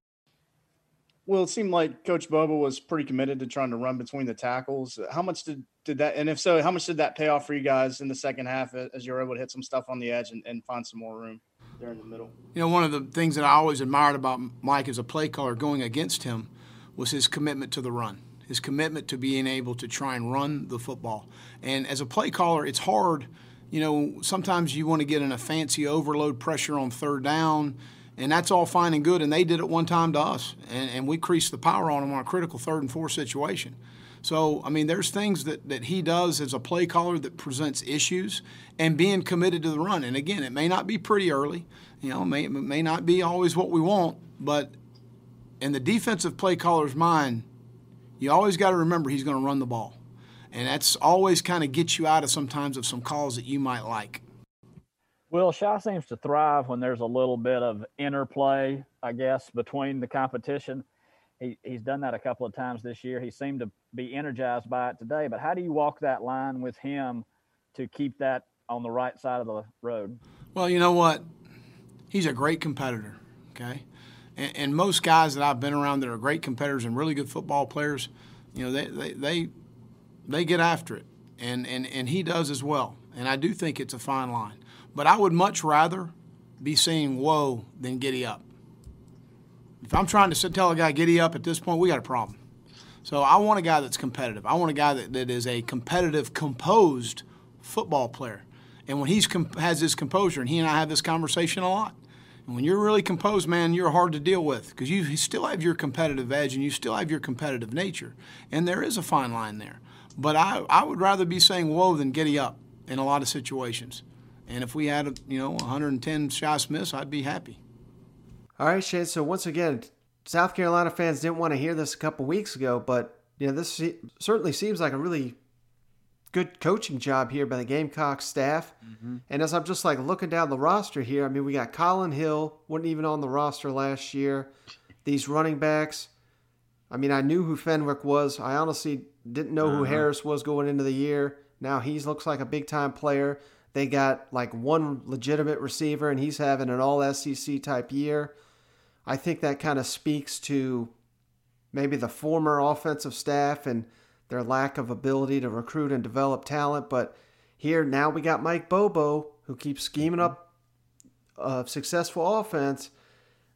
Well, it seemed like Coach Bobo was pretty committed to trying to run between the tackles. How much did, did that, and if so, how much did that pay off for you guys in the second half as you were able to hit some stuff on the edge and, and find some more room? there in the middle. You know, one of the things that I always admired about Mike as a play caller going against him was his commitment to the run, his commitment to being able to try and run the football. And as a play caller, it's hard. You know, sometimes you want to get in a fancy overload pressure on third down, and that's all fine and good. And they did it one time to us, and, and we creased the power on them on a critical third and fourth situation. So, I mean, there's things that, that he does as a play caller that presents issues and being committed to the run. And again, it may not be pretty early, you know, may, it may not be always what we want, but in the defensive play caller's mind, you always got to remember he's going to run the ball. And that's always kind of gets you out of sometimes of some calls that you might like. Will Shi seems to thrive when there's a little bit of interplay, I guess, between the competition he, he's done that a couple of times this year. He seemed to be energized by it today. But how do you walk that line with him to keep that on the right side of the road? Well, you know what? He's a great competitor. Okay, and, and most guys that I've been around that are great competitors and really good football players, you know, they they they, they get after it, and, and and he does as well. And I do think it's a fine line. But I would much rather be saying whoa than giddy up. If I'm trying to tell a guy giddy up at this point, we got a problem. So I want a guy that's competitive. I want a guy that, that is a competitive, composed football player. And when he's has his composure, and he and I have this conversation a lot. And when you're really composed, man, you're hard to deal with because you still have your competitive edge and you still have your competitive nature. And there is a fine line there. But I, I would rather be saying whoa than giddy up in a lot of situations. And if we had, you know, 110 shots Smiths, I'd be happy. All right, Shane. So once again, South Carolina fans didn't want to hear this a couple weeks ago, but you know this certainly seems like a really good coaching job here by the Gamecock staff. Mm-hmm. And as I'm just like looking down the roster here, I mean, we got Collin Hill, wasn't even on the roster last year. These running backs. I mean, I knew who Fenwick was. I honestly didn't know uh-huh. who Harris was going into the year. Now he looks like a big time player. They got like one legitimate receiver, and he's having an all SEC type year. I think that kind of speaks to maybe the former offensive staff and their lack of ability to recruit and develop talent. But here now we got Mike Bobo who keeps scheming up a successful offense.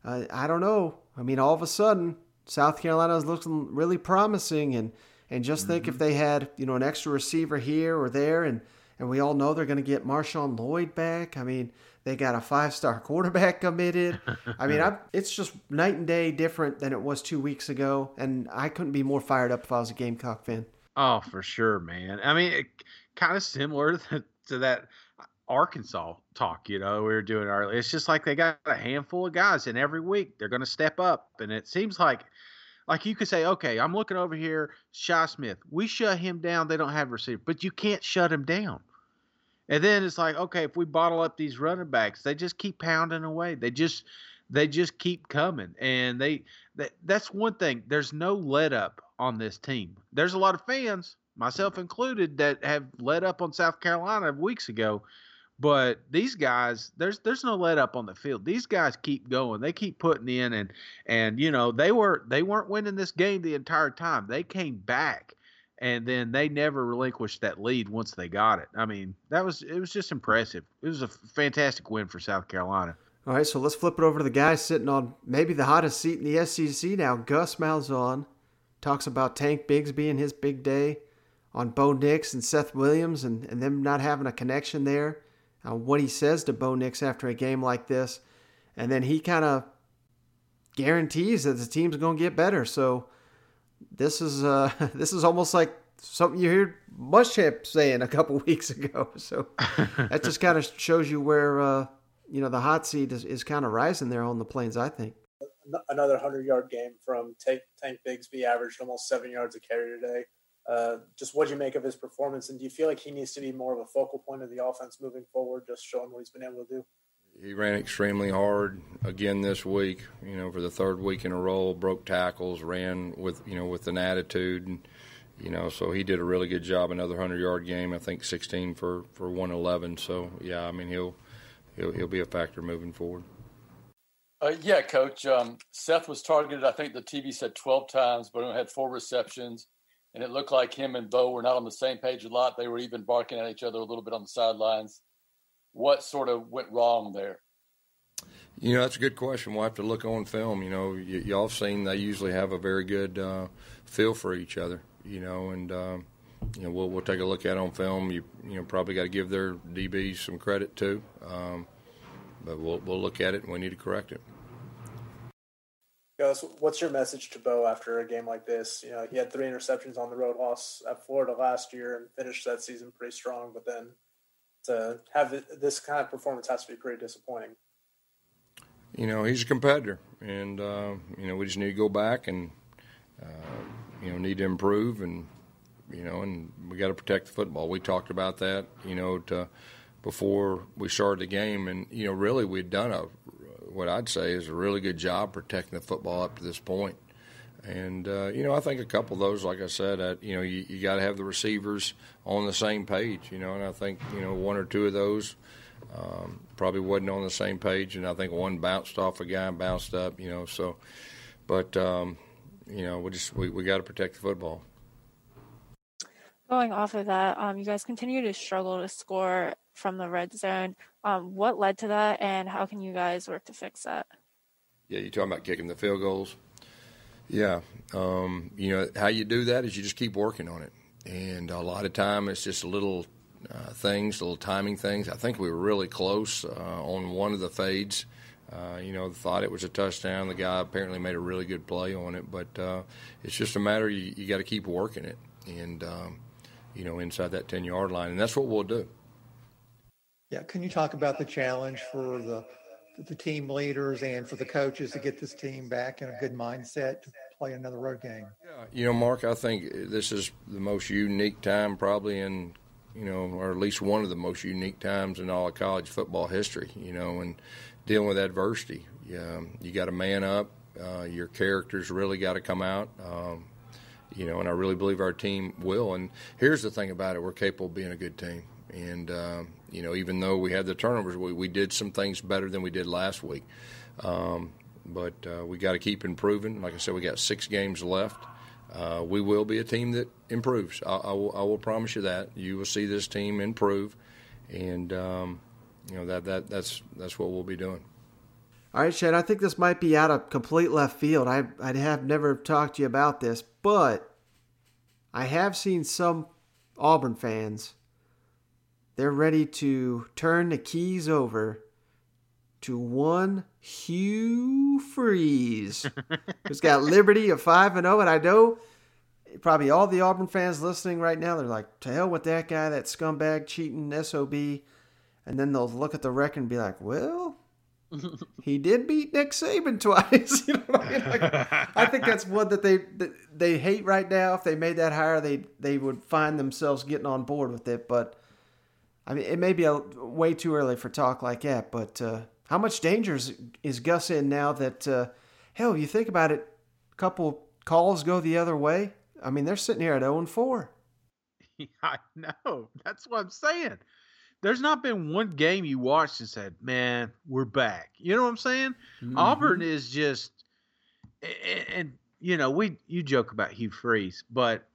Uh, I don't know. I mean, all of a sudden, South Carolina is looking really promising, and and just mm-hmm. think if mm-hmm. they had you know an extra receiver here or there, and and we all know they're going to get Marshawn Lloyd back. I mean, they got a five star (laughs) quarterback committed. I mean, (laughs) I, it's just night and day different than it was two weeks ago. And I couldn't be more fired up if I was a Gamecock fan. Oh, for sure, man. I mean, it, kind of similar (laughs) to, to that Arkansas talk, you know, we were doing earlier. It's just like they got a handful of guys, and every week they're going to step up. And it seems like Like you could say, okay, I'm looking over here, Shi Smith. We shut him down. They don't have receiver, but you can't shut him down. And then it's like, okay, if we bottle up these running backs, they just keep pounding away. They just they just keep coming. And they that, that's one thing. There's no let up on this team. There's a lot of fans, myself included, that have let up on South Carolina weeks ago. But these guys, there's there's no let up on the field. These guys keep going. They keep putting in and and you know, they were they weren't winning this game the entire time. They came back and then they never relinquished that lead once they got it. I mean, that was it was just impressive. It was a fantastic win for South Carolina. All right, so let's flip it over to the guy sitting on maybe the hottest seat in the SEC now. Gus Malzahn talks about Tank Bigsby and his big day on Bo Nix and Seth Williams and, and them not having a connection there. Uh, what he says to Bo Nix after a game like this. And then he kind of guarantees that the team's going to get better. So this is uh, (laughs) this is almost like something you heard Muschamp saying a couple (laughs) weeks ago. So (laughs) that just kind of shows you where uh, you know the hot seat is, is kind of rising there on the plains. I think another hundred yard game from Tank, Tank Bigsby averaged almost seven yards a carry today. Uh, just what do you make of his performance, and do you feel like he needs to be more of a focal point of the offense moving forward, just showing what he's been able to do? He ran extremely hard again this week. You know, for the third week in a row, broke tackles, ran with you know with an attitude, and you know, so he did a really good job. Another hundred yard game, I think, 16 for for 111. So yeah, I mean he'll he'll he'll be a factor moving forward. Uh, yeah, coach. Um, Seth was targeted. I think the TV said 12 times, but only had four receptions and it looked like him and Bo were not on the same page a lot. They were even barking at each other a little bit on the sidelines. What sort of went wrong there? You know, that's a good question. We'll have to look on film. You know, y- y'all have seen they usually have a very good uh, feel for each other. You know, and um, you know we'll we'll take a look at on film. You you know probably got to give their DBs some credit too. Um, but we'll we'll look at it and we need to correct it. What's your message to Bo after a game like this? You know, he had three interceptions on the road loss at Florida last year and finished that season pretty strong, but then to have this kind of performance has to be pretty disappointing. You know, he's a competitor, and uh, you know we just need to go back and uh, you know need to improve, and you know, and we got to protect the football. We talked about that, you know, to, before we started the game, and you know, really we'd done a what I'd say is a really good job protecting the football up to this point. And uh, you know, I think a couple of those, like I said, uh, you know, you, you got to have the receivers on the same page. You know, and I think you know one or two of those um, probably wasn't on the same page, and I think one bounced off a guy and bounced up. You know, so, but um, you know, we just we, we got to protect the football. Going off of that, um, you guys continue to struggle to score from the red zone. Um, what led to that, and how can you guys work to fix that? Yeah, you're talking about kicking the field goals. Yeah, um, you know how you do that is you just keep working on it, and a lot of time it's just little uh, things, little timing things. I think we were really close uh, on one of the fades. Uh, you know, thought it was a touchdown. The guy apparently made a really good play on it, but uh, it's just a matter you, you got to keep working it, and um, you know, inside that ten yard line, and that's what we'll do. Yeah, can you talk about the challenge for the the team leaders and for the coaches to get this team back in a good mindset to play another road game? Yeah, you know, Mark, I think this is the most unique time probably in you know, or at least one of the most unique times in all of college football history. You know, and dealing with adversity, yeah, you got to man up. Uh, your characters really got to come out. Um, you know, and I really believe our team will. And here's the thing about it: we're capable of being a good team. And uh, you know, even though we had the turnovers, we, we did some things better than we did last week. Um, but uh, we got to keep improving. Like I said, we got six games left. Uh, we will be a team that improves. I, I, will, I, will, promise you that. You will see this team improve, and um, you know that, that that's that's what we'll be doing. All right, Shane. I think this might be out of complete left field. I I have never talked to you about this, but I have seen some Auburn fans they're ready to turn the keys over to one Hugh Freeze, (laughs) who's got Liberty of 5 and 0. And I know probably all the Auburn fans listening right now, they're like, to hell with that guy, that scumbag cheating SOB. And then they'll look at the record and be like, well, (laughs) he did beat Nick Saban (laughs) twice. you know I mean? Like, I think that's one that they that they hate right now. If they made that hire, they they would find themselves getting on board with it. But I mean, it may be a, way too early for talk like that. But uh, how much danger is, is Gus in now? That uh, hell, you think about it, a couple calls go the other way. I mean, they're sitting here at zero and four. (laughs) I know. That's what I'm saying. There's not been one game you watched and said, "Man, we're back." You know what I'm saying? Mm-hmm. Auburn is just, and, and you know, we you joke about Hugh Freeze, but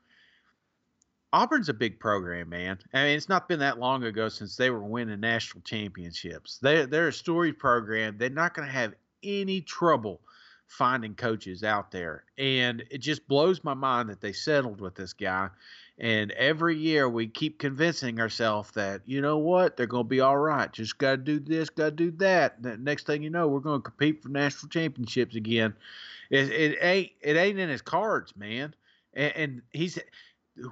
Auburn's a big program, man. I mean, it's not been that long ago since they were winning national championships. They they're a storied program. They're not going to have any trouble finding coaches out there, and it just blows my mind that they settled with this guy. And every year we keep convincing ourselves that, you know what, they're going to be all right. Just got to do this, got to do that. The next thing you know, we're going to compete for national championships again. It, it ain't it ain't in his cards, man. And, and he's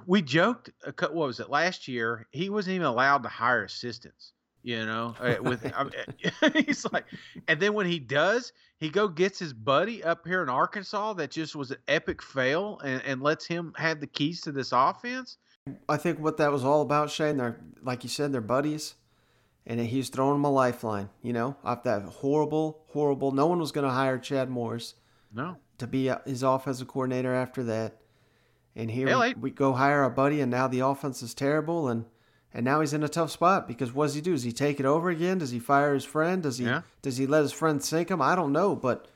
we joked. What was it last year? He wasn't even allowed to hire assistants. You know, uh, with I mean, (laughs) he's like, and then when he does, he go gets his buddy up here in Arkansas that just was an epic fail, and, and lets him have the keys to this offense. I think what that was all about, Shane. They're like you said, they're buddies, and he's throwing him a lifeline. You know, off that horrible, horrible. No one was going to hire Chad Morris. No. To be his offensive coordinator after that, and here we, we go hire a buddy, and now the offense is terrible, and and now he's in a tough spot because what does he do? Does he take it over again? Does he fire his friend? Does he Yeah. does he let his friend sink him? I don't know, but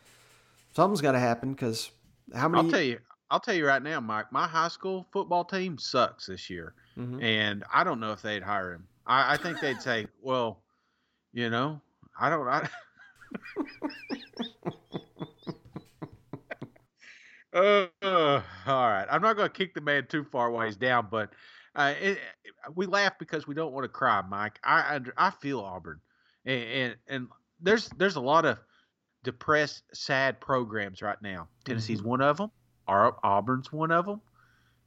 something's got to happen because how many? I'll tell you. I'll tell you right now, Mike. My high school football team sucks this year, Mhm. and I don't know if they'd hire him. I, I think they'd say, "Well, you know, I don't." I, (laughs) Uh, all right. I'm not going to kick the man too far while he's down, but uh, it, we laugh because we don't want to cry, Mike. I under, I feel Auburn, and, and and there's there's a lot of depressed, sad programs right now. Tennessee's one of them. Our Auburn's one of them.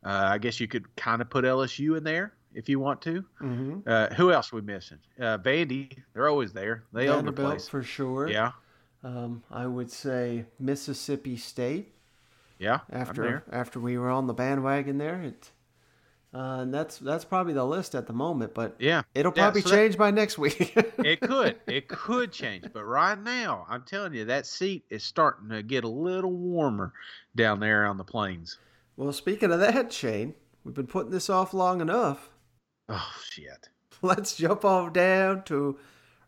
Uh, I guess you could kind of put LSU in there if you want to. Mhm. Uh, who else are we missing? Uh, Vandy. They're always there. They own the place. for sure. Yeah. Um, I would say Mississippi State. Yeah. After there. after we were on the bandwagon there, it, uh, and that's that's probably the list at the moment. But Yeah. it'll Yeah, probably so that- change by next week. (laughs) it could. It could change. But right now, I'm telling you, that seat is starting to get a little warmer down there on the plains. well, speaking of that, Shane, we've been putting this off long enough. Oh shit! (laughs) Let's jump off down to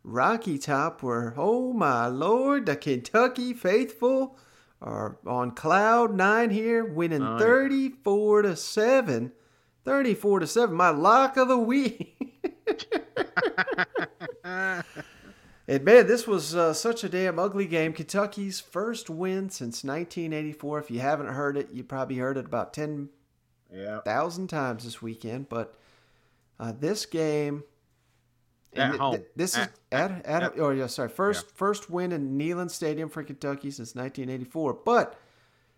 Rocky Top, where oh my lord, the Kentucky faithful are on cloud nine here, winning Oh, yeah. 34 to seven. 34 to 7 my lock of the week (laughs) And man, this was uh, such a damn ugly game. Kentucky's first win since 1984. If you haven't heard it, you probably heard it about 10,000 Yeah. times this weekend. But uh, this game, At th- home. th- this is At- at, at, oh yeah, sorry, first first win in Neyland Stadium for Kentucky since 1984. But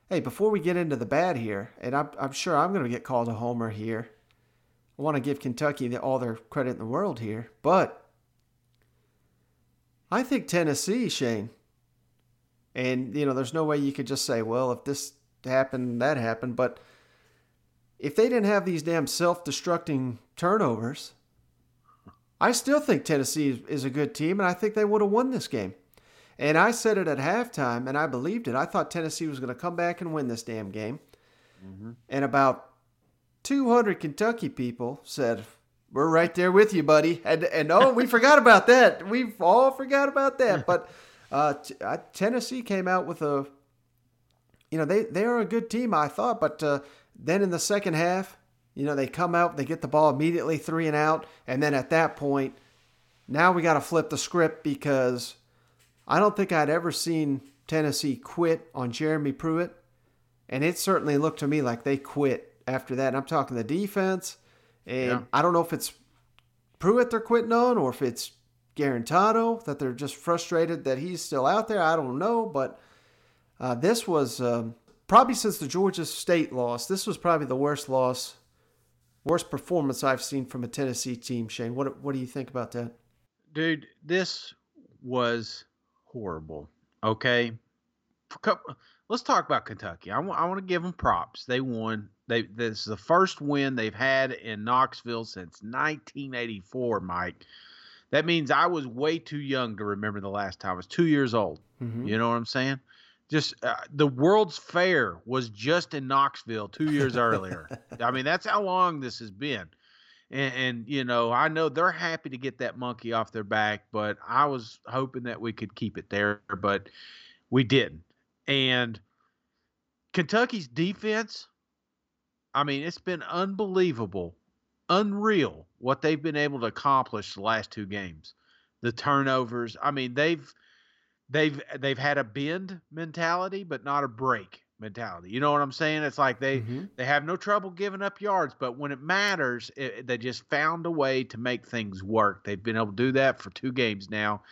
hey, before we get into the bad here, and I'm, I'm sure I'm going to get called a homer here. I want to give Kentucky the, all their credit in the world here, but I think Tennessee, Shane. And you know, there's no way you could just say, well, if this happened, that happened. But if they didn't have these damn self-destructing turnovers, I still think Tennessee is, a good team, and I think they would have won this game. And I said it at halftime, and I believed it. I thought Tennessee was going to come back and win this damn game. And about 200 Kentucky people said, "We're right there with you, buddy." And and oh, we (laughs) forgot about that. We've all forgot about that. (laughs) But uh, t- uh, Tennessee came out with a, you know, they they are a good team, I thought. But uh, then in the second half, you know, they come out, they get the ball immediately three and out, and then at that point, now we got to flip the script because I don't think I'd ever seen Tennessee quit on Jeremy Pruitt. And it certainly looked to me like they quit after that. And I'm talking the defense. And Yeah. I don't know if it's Pruitt they're quitting on or if it's Guarantano that they're just frustrated that he's still out there. I don't know. But uh, this was um, probably since the Georgia State loss, this was probably the worst loss, worst performance I've seen from a Tennessee team, Shane. What, what do you think about that? Dude, this was horrible. Okay, let's talk about Kentucky. I want I want to give them props. They won. They this is the first win they've had in Knoxville since 1984. Mike, that means I was way too young to remember the last time. I was two years old. Mhm. You know what I'm saying? Just uh, the World's Fair was just in Knoxville two years earlier. I mean, that's how long this has been. And, and you know, I know they're happy to get that monkey off their back, but I was hoping that we could keep it there, but we didn't. And Kentucky's defense, I mean, it's been unbelievable, unreal what they've been able to accomplish the last two games. The turnovers, I mean, they've they've they've had a bend mentality, but not a break mentality. You know what I'm saying? It's like they they have no trouble giving up yards, but when it matters, it, they just found a way to make things work. They've been able to do that for two games now.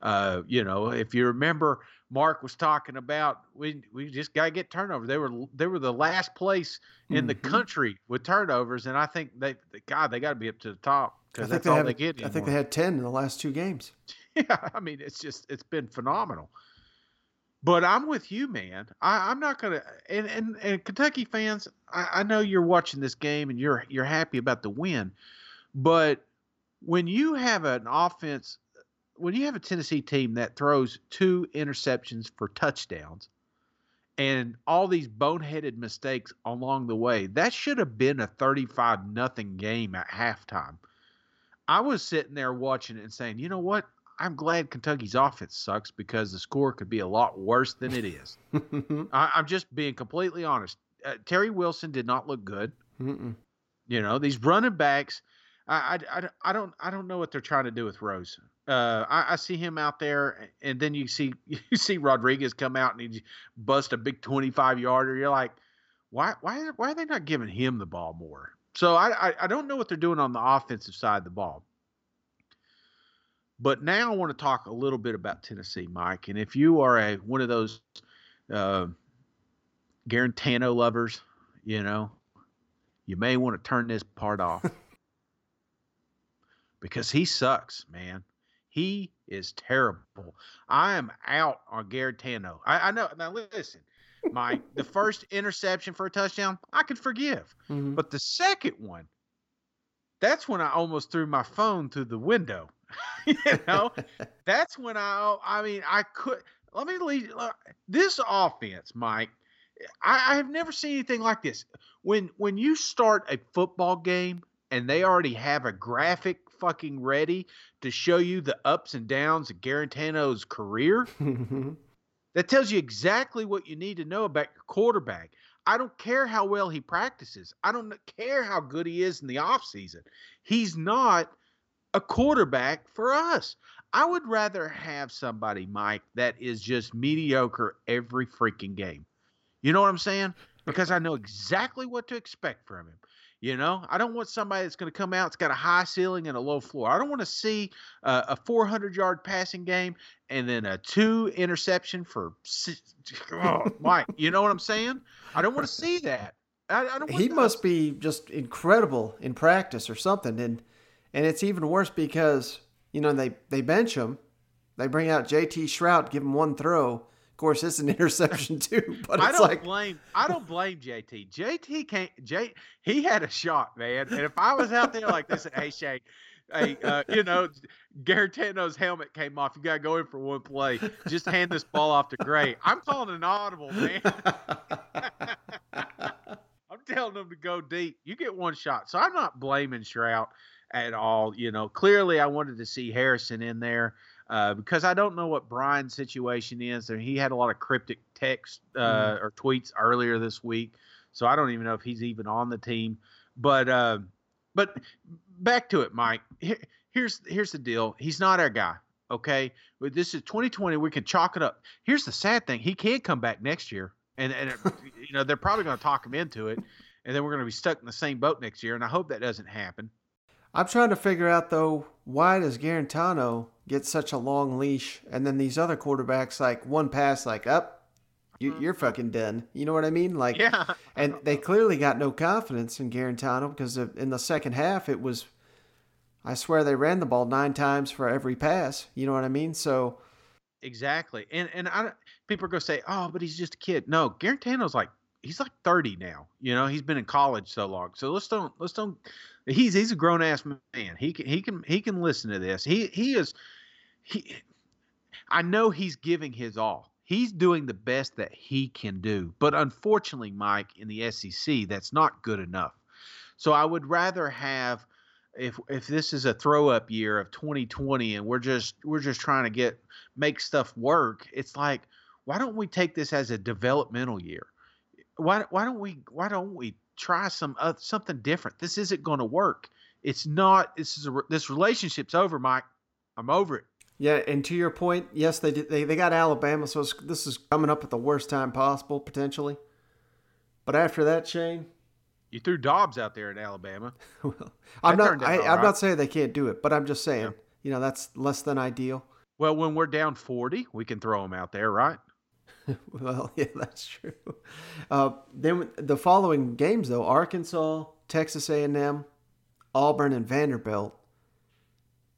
Uh, you know, if you remember, Mark was talking about we we just got to get turnovers. They were they were the last place in the Mhm. country with turnovers, and I think they God they got to be up to the top because that's they all have. they get. I think they had ten in the last two games. Yeah, (laughs) I mean, it's just it's been phenomenal. But I'm with you, man. I, I'm not gonna and, and, and Kentucky fans, I, I know you're watching this game and you're you're happy about the win, but when you have an offense, when you have a Tennessee team that throws two interceptions for touchdowns, and all these boneheaded mistakes along the way, that should have been a 35 nothing game at halftime. I was sitting there watching it and saying, you know what? I'm glad Kentucky's offense sucks because the score could be a lot worse than it is. (laughs) I, I'm just being completely honest. Uh, Terry Wilson did not look good. Mm-mm. You know these running backs. I, I, I, I don't I don't know what they're trying to do with Rose. Uh, I, I see him out there, and then you see (laughs) you see Rodriguez come out and he bust a big 25 yarder. You're like, why why why are they not giving him the ball more? So I, I I don't know what they're doing on the offensive side of the ball. But now I want to talk a little bit about Tennessee, Mike. And if you are a one of those uh, Guarantano lovers, you know, you may want to turn this part off (laughs) because he sucks, man. He is terrible. I am out on Guarantano. I, I know. Now listen, Mike. the first interception for a touchdown, I could forgive, Mm-hmm. but the second one, that's when I almost threw my phone through the window. (laughs) you know, that's when I. I mean, I could. Let me leave. This offense, Mike. I, I have never seen anything like this. When when you start a football game and they already have a graphic fucking ready to show you the ups and downs of Guarantano's career, (laughs) that tells you exactly what you need to know about your quarterback. I don't care how well he practices. I don't care how good he is in the offseason. He's not a quarterback for us. I would rather have somebody, Mike, that is just mediocre every freaking game. You know what I'm saying? Because I know exactly what to expect from him. You know, I don't want somebody that's going to come out. It's got a high ceiling and a low floor. I don't want to see uh, a 400 yard passing game and then a two interception for. six- (laughs) Oh, Mike, you know what I'm saying? I don't want to see that. I, I don't. Want he must be just incredible in practice or something and and it's even worse because you know they they bench him they bring out JT Shrout give him one throw of course it's an (laughs) interception too but I don't like blame. I don't blame JT. JT can't. J. He had a shot, man. And if I was out there like this, (laughs) hey Shane, hey, uh, you know, Guarantano's helmet came off. You got to go in for one play. Just hand this ball off to Gray. I'm calling an audible, man. (laughs) I'm telling them to go deep. You get one shot. So I'm not blaming Shrout at all. You know, clearly I wanted to see Harrison in there uh, because I don't know what Brian's situation is. And he had a lot of cryptic text uh, Mhm. or tweets earlier this week, so I don't even know if he's even on the team. But uh, but back to it, Mike. Here, here's here's the deal. He's not our guy. Okay, but this is 2020. We can chalk it up. Here's the sad thing: he can't come back next year, and and you know they're probably going to talk him into it, and then we're going to be stuck in the same boat next year. And I hope that doesn't happen. I'm trying to figure out though why does Guarantano get such a long leash and then these other quarterbacks like one pass like up you, mm-hmm. you're fucking done you know what I mean like Yeah. and they clearly got no confidence in Guarantano because in the second half it was I swear they ran the ball nine times for every pass you know what I mean so Exactly. And and I people are gonna say, oh, but he's just a kid. No, Guarantano's like he's like 30 now. You know, he's been in college so long. So let's don't let's don't he's he's a grown ass man. He can he can he can listen to this. He he is he I know he's giving his all. He's doing the best that he can do. But unfortunately, Mike, in the SEC, that's not good enough. So I would rather have if if this is a throw up year of 2020 and we're just we're just trying to get make stuff work, it's like why don't we take this as a developmental year? Why why don't we why don't we try some uh, something different? This isn't going to work. It's not. This is a, this relationship's over, Mike. I'm over it. Yeah, and to your point, yes, they did. They, they got Alabama, so this is coming up at the worst time possible potentially. But after that, Shane, you threw Dobbs out there in Alabama. (laughs) well, I'm not. I, am right. not saying they can't do it, but I'm just saying, yeah. you know, that's less than ideal. Well, when we're down 40, we can throw them out there, right? (laughs) well, (laughs) yeah, that's true. Uh, then the following games, though, Arkansas, Texas A&M, Auburn, and Vanderbilt.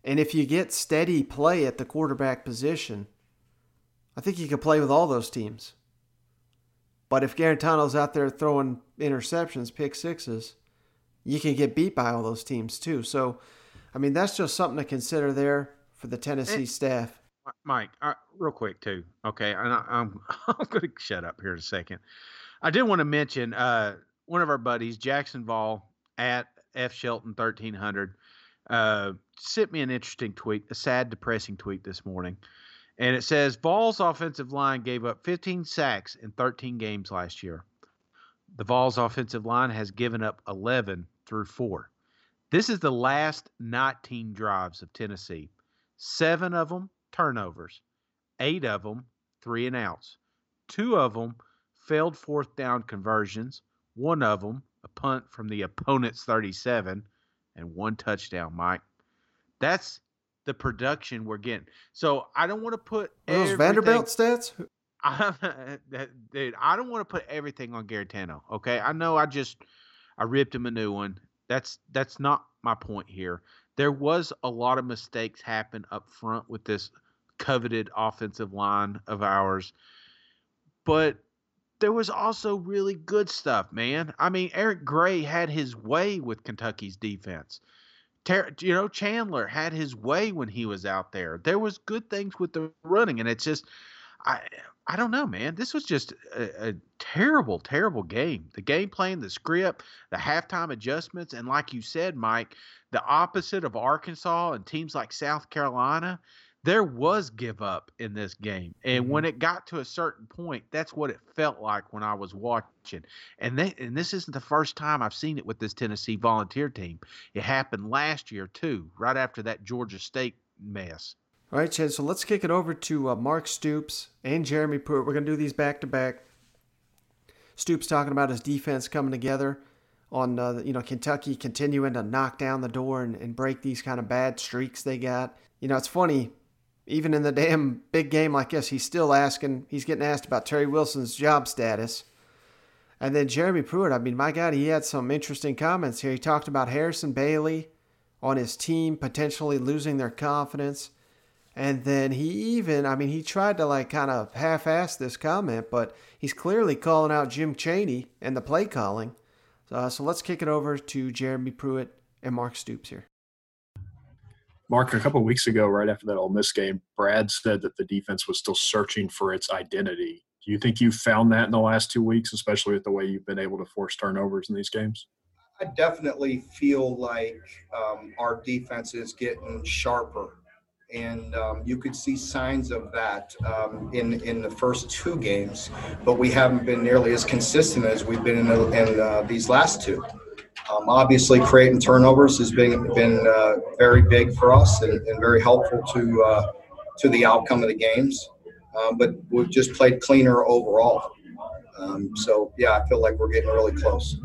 And if you get steady play at the quarterback position, I think you can play with all those teams. But if Guarantano's out there throwing interceptions, pick sixes, you can get beat by all those teams too. So, I mean, that's just something to consider there for the Tennessee and, staff. Mike, uh, real quick too. Okay, and I, am I'm, (laughs) I'm going to shut up here in a second. I did want to mention uh, one of our buddies, Jackson Vol at F Shelton thirteen hundred, uh, sent me an interesting tweet, a sad, depressing tweet this morning, and it says Vols offensive line gave up 15 sacks in 13 games last year. The Vols offensive line has given up 11 through four. This is the last 19 drives of Tennessee. Seven of them turnovers, eight of them three and outs, two of them failed fourth down conversions, one of them a punt from the opponent's 37, and one touchdown, Mike. That's the production we're getting. So I don't want to put those Vanderbilt stats. (laughs) I, dude, I don't want to put everything on Guarantano. Okay, I know I just I ripped him a new one. That's that's not my point here. There was a lot of mistakes happen up front with this coveted offensive line of ours, but there was also really good stuff, man. I mean, Eric Gray had his way with Kentucky's defense. Ter- you know, Chandler had his way when he was out there. There was good things with the running, and it's just, I, I don't know, man. This was just a, a terrible, terrible game. The game plan, the script, the halftime adjustments, and like you said, Mike, the opposite of Arkansas and teams like South Carolina there was give up in this game. And mm-hmm. when it got to a certain point, that's what it felt like when I was watching. And they, and this isn't the first time I've seen it with this Tennessee volunteer team. It happened last year too, right after that Georgia State mess. All right, Chad. So let's kick it over to uh, Mark Stoops and Jeremy Pruitt. We're going to do these back to back. Stoops talking about his defense coming together on uh, you know Kentucky continuing to knock down the door and, and break these kind of bad streaks they got. You know, it's funny even in the damn big game like this, he's still asking, he's getting asked about Terry Wilson's job status. And then Jeremy Pruitt, I mean, my God, he had some interesting comments here. He talked about Harrison Bailey on his team potentially losing their confidence. And then he even, I mean, he tried to like kind of half ass this comment, but he's clearly calling out Jim Chaney and the play calling. Uh, so let's kick it over to Jeremy Pruitt and Mark Stoops here. Mark, a couple weeks ago, right after that Ole Miss game, Brad said that the defense was still searching for its identity. Do you think you found that in the last two weeks, especially with the way you've been able to force turnovers in these games? I definitely feel like um, our defense is getting sharper, and um, you could see signs of that um, in in the first two games. But we haven't been nearly as consistent as we've been in, the, in uh, these last two. Um, obviously, creating turnovers has been been uh, very big for us and, and very helpful to uh, to the outcome of the games. Um, but we've just played cleaner overall. Um, so yeah, I feel like we're getting really close.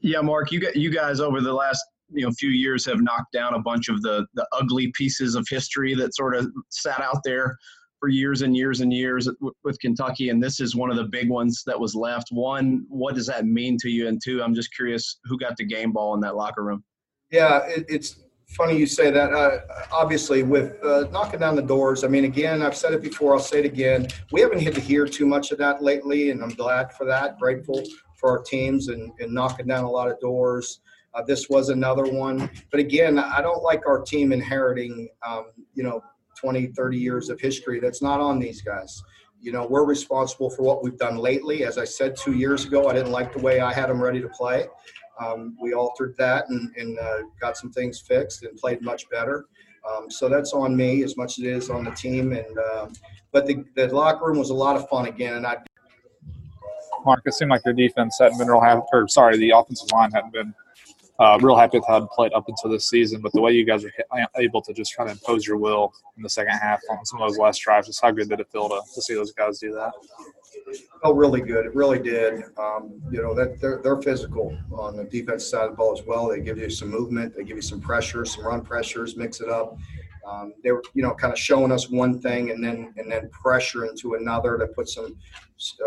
Yeah, Mark, you got you guys over the last you know a few years have knocked down a bunch of the the ugly pieces of history that sort of sat out there for years and years and years with Kentucky, and this is one of the big ones that was left. One, what does that mean to you? And two, I'm just curious who got the game ball in that locker room. Yeah, it, it's funny you say that. Uh, obviously, with uh, knocking down the doors, I mean, again, I've said it before, I'll say it again. We haven't had to hear too much of that lately, and I'm glad for that. Grateful for our teams and, and knocking down a lot of doors. Uh, this was another one. But again, I don't like our team inheriting, um, you know, 20, 30 years of history. That's not on these guys. You know, we're responsible for what we've done lately. As I said two years ago, I didn't like the way I had them ready to play. Um, we altered that and, and uh, got some things fixed and played much better. Um, so that's on me as much as it is on the team. And uh, but the, the locker room was a lot of fun again. And I, Mark, it seemed like your defense hadn't been real happy, or sorry, the offensive line hadn't been uh, real happy with how it played up until this season. But the way you guys were able to just kind of impose your will in the second half on some of those last drives, just how good did it feel to, to see those guys do that? felt really good. It really did. Um, you know that they're, they're physical on the defense side of the ball as well. They give you some movement. They give you some pressure, some run pressures, mix it up. Um, they were, you know, kind of showing us one thing and then and then pressure into another to put some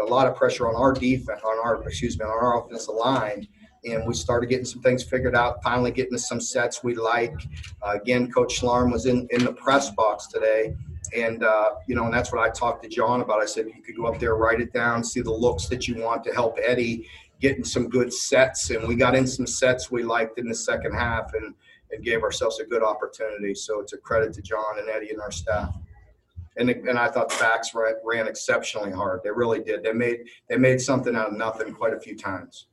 a lot of pressure on our defense, on our excuse me, on our offensive line. And we started getting some things figured out. Finally, getting to some sets we like. Uh, again, Coach Schlarman was in in the press box today and, uh, you know, and that's what I talked to John about. I said, you could go up there, write it down, see the looks that you want to help Eddie get in some good sets. And we got in some sets we liked in the second half and, and gave ourselves a good opportunity. So it's a credit to John and Eddie and our staff. And, and I thought the backs ran, ran exceptionally hard. They really did. They made they made something out of nothing quite a few times.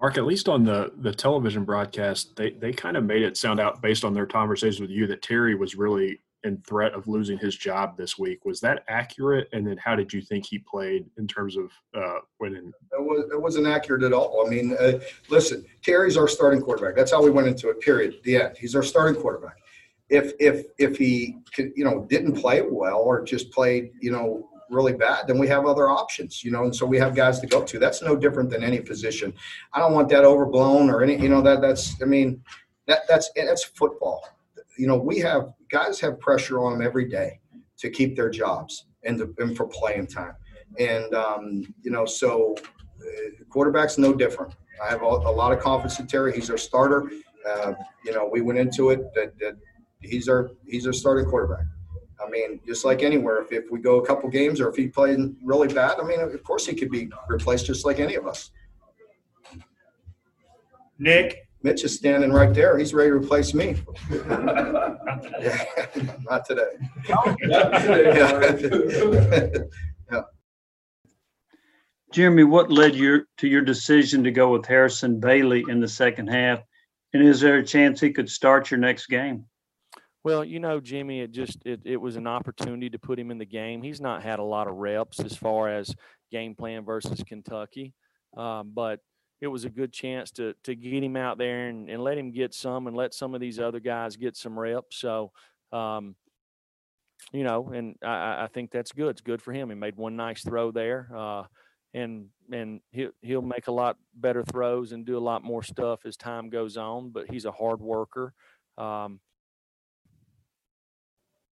Mark, at least on the the television broadcast, they they kind of made it sound out based on their conversations with you that Terry was really in threat of losing his job this week. Was that accurate? And then how did you think he played in terms of uh, winning? It, was, it wasn't accurate at all. I mean, uh, listen, Terry's our starting quarterback. That's how we went into it. Period. The end. He's our starting quarterback. If if if he could, you know didn't play well or just played you know really bad, then we have other options, you know, and so we have guys to go to. That's no different than any position. I don't want that overblown or any, you know, that that's, I mean, that that's that's football. You know, we have guys have pressure on them every day to keep their jobs and, to, and for playing time, and um, you know, so uh, quarterback's no different. I have a, a, lot of confidence in Terry. He's our starter. Uh, you know, we went into it that, that he's our he's our starting quarterback. I mean, just like anywhere, if, if we go a couple games or if he played really bad, I mean, of course he could be replaced just like any of us. Nick. Mitch is standing right there. He's ready to replace me. yeah, (laughs) (laughs) not today. (laughs) yeah. Jeremy, what led your to your decision to go with Harrison Bailey in the second half? And is there a chance he could start your next game? Well, you know, Jimmy, it just it, it was an opportunity to put him in the game. He's not had a lot of reps as far as game plan versus Kentucky, um, but it was a good chance to to get him out there and, and let him get some and let some of these other guys get some reps. So, um, you know, and I, I think that's good. It's good for him. He made one nice throw there, uh, and and he'll he'll make a lot better throws and do a lot more stuff as time goes on. But he's a hard worker. Um,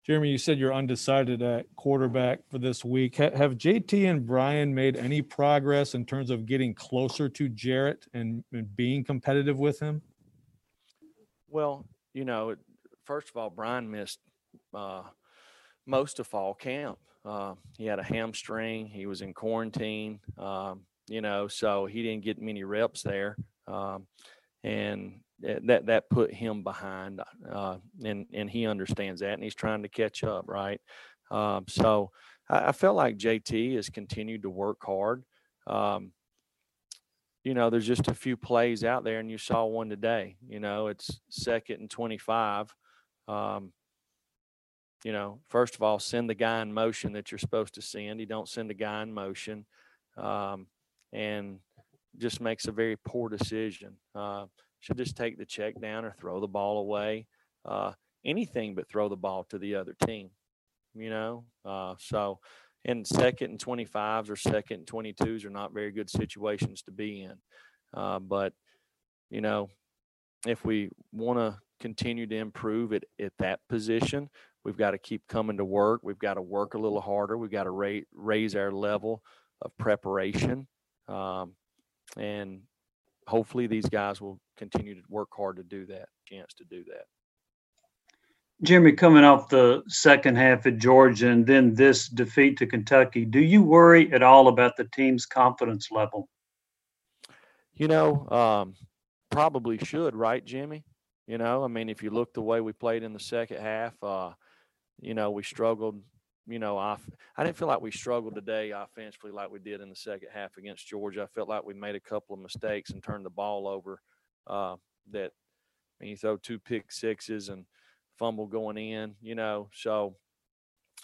Jeremy, you said you're undecided at quarterback for this week. have JT and Brian made any progress in terms of getting closer to Jarrett and, and being competitive with him? Well, you know, first of all, Brian missed uh, most of fall camp. Uh, he had a hamstring. He was in quarantine. Um, you know, so he didn't get many reps there. Um, and that that put him behind, uh, and and he understands that, and he's trying to catch up, right? Um, so I, I, felt like JT has continued to work hard. Um, you know, there's just a few plays out there, and you saw one today. You know, it's second and 25. Um, you know, first of all, send the guy in motion that you're supposed to send. You don't send the guy in motion, um, and just makes a very poor decision. Uh, should just take the check down or throw the ball away. Uh, anything but throw the ball to the other team, you know? Uh, so, and second and 25s or second and 22s are not very good situations to be in. Uh, but, you know, if we want to continue to improve it at that position, we've got to keep coming to work. We've got to work a little harder. We've got to ra- raise our level of preparation. Um, and hopefully these guys will continue to work hard to do that. Chance to do that. Jimmy, coming off the second half at Georgia and then this defeat to Kentucky, do you worry at all about the team's confidence level? You know, um, probably should, right, Jimmy? You know, I mean, if you look the way we played in the second half, uh, you know, we struggled. You know, I, I didn't feel like we struggled today offensively like we did in the second half against Georgia. I felt like we made a couple of mistakes and turned the ball over. Uh, that, I mean, you throw two pick sixes and fumble going in, you know. So,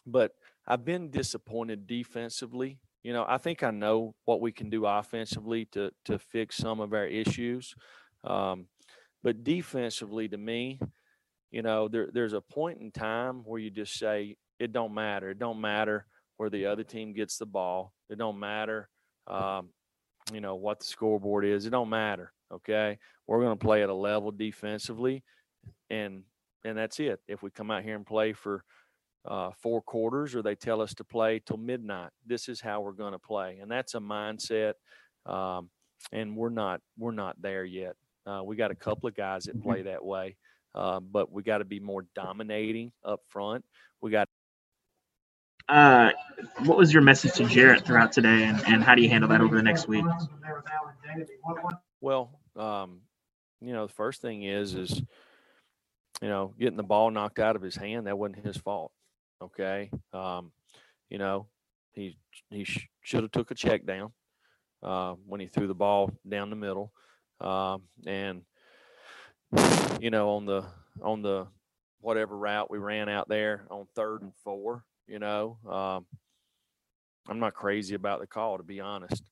but I've been disappointed defensively. You know, I think I know what we can do offensively to to fix some of our issues. Um, but defensively, to me, you know, there, there's a point in time where you just say it don't matter. It don't matter where the other team gets the ball. It don't matter, um, you know, what the scoreboard is. It don't matter. Okay, we're going to play at a level defensively, and and that's it. If we come out here and play for uh, four quarters, or they tell us to play till midnight, this is how we're going to play, and that's a mindset. Um, and we're not we're not there yet. Uh, we got a couple of guys that play that way, uh, but we got to be more dominating up front. We got. Uh, what was your message to Jarrett throughout today, and, and how do you handle that over the next week? Well, um, you know, the first thing is is you know getting the ball knocked out of his hand. That wasn't his fault. Okay, um, you know, he he sh- should have took a check down uh, when he threw the ball down the middle, um, and you know on the on the whatever route we ran out there on third and four. You know, um, I'm not crazy about the call to be honest.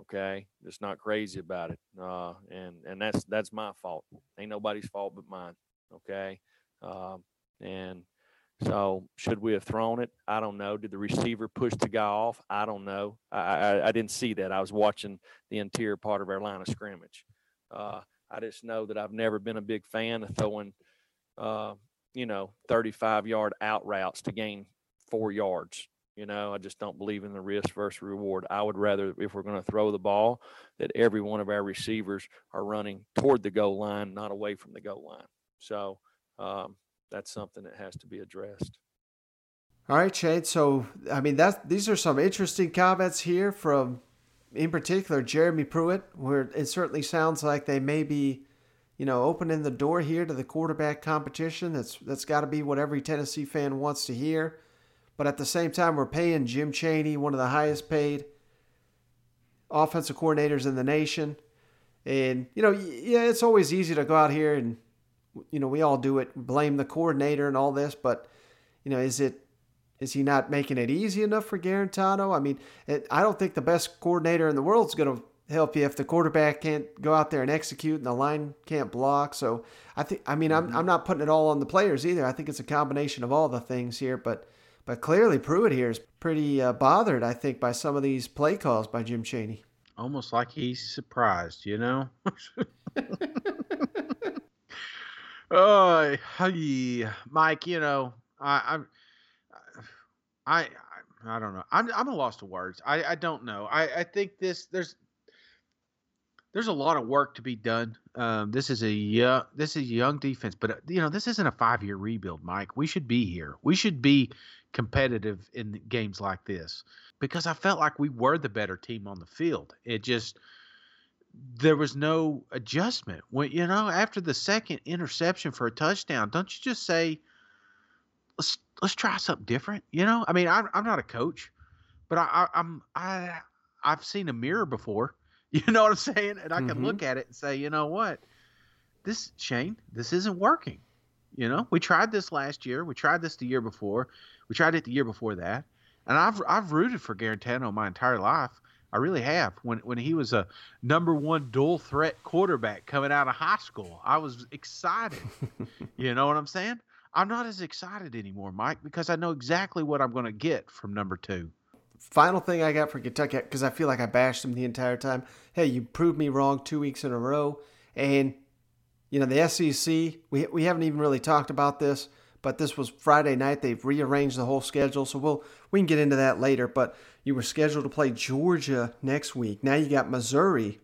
Okay, just not crazy about it, uh, and and that's that's my fault. Ain't nobody's fault but mine. Okay, um, and so should we have thrown it? I don't know. Did the receiver push the guy off? I don't know. I, I, I didn't see that. I was watching the interior part of our line of scrimmage. Uh, I just know that I've never been a big fan of throwing, uh, you know, 35 yard out routes to gain four yards. You know, I just don't believe in the risk versus reward. I would rather, if we're going to throw the ball, that every one of our receivers are running toward the goal line, not away from the goal line. So um, that's something that has to be addressed. All right, Shane. So, I mean, that these are some interesting comments here from, in particular, Jeremy Pruitt, where it certainly sounds like they may be, you know, opening the door here to the quarterback competition. That's that's got to be what every Tennessee fan wants to hear. But at the same time, we're paying Jim Chaney, one of the highest paid offensive coordinators in the nation. And, you know, yeah, it's always easy to go out here and, you know, we all do it, blame the coordinator and all this, but, you know, is it, is he not making it easy enough for Guarantano? I mean, it, I don't think the best coordinator in the world is going to help you if the quarterback can't go out there and execute and the line can't block. So I think, I mean, I'm, mm-hmm. I'm not putting it all on the players either. I think it's a combination of all the things here, but, but clearly Pruitt here is pretty uh, bothered, I think, by some of these play calls by Jim Chaney. Almost like he's surprised, you know? (laughs) oh, hey, Mike, you know, I, I, I, I don't know. I'm, I'm a lost of words. I, I don't know. I, I think this, there's, there's a lot of work to be done. Um, this is a young, this is young defense, but uh, you know this isn't a five year rebuild, Mike. We should be here. We should be competitive in games like this because I felt like we were the better team on the field. It just there was no adjustment. When you know after the second interception for a touchdown, don't you just say let's let's try something different? You know, I mean, I'm I'm not a coach, but I, I I'm I I've seen a mirror before. (laughs) You know what I'm saying? And I can Mm-hmm. look at it and say, you know what, this Shane, this isn't working. You know, we tried this last year. We tried this the year before. We tried it the year before that. And I've I've rooted for Guarantano my entire life. I really have. When when he was a number one dual threat quarterback coming out of high school, I was excited. (laughs) you know what I'm saying? I'm not as excited anymore, Mike, because I know exactly what I'm going to get from number two. Final thing I got for Kentucky, because I feel like I bashed them the entire time. Hey, you proved me wrong two weeks in a row. And, you know, the SEC, we, we haven't even really talked about this, but this was Friday night. They've rearranged the whole schedule. So we'll, we can get into that later. But you were scheduled to play Georgia next week. Now you got Missouri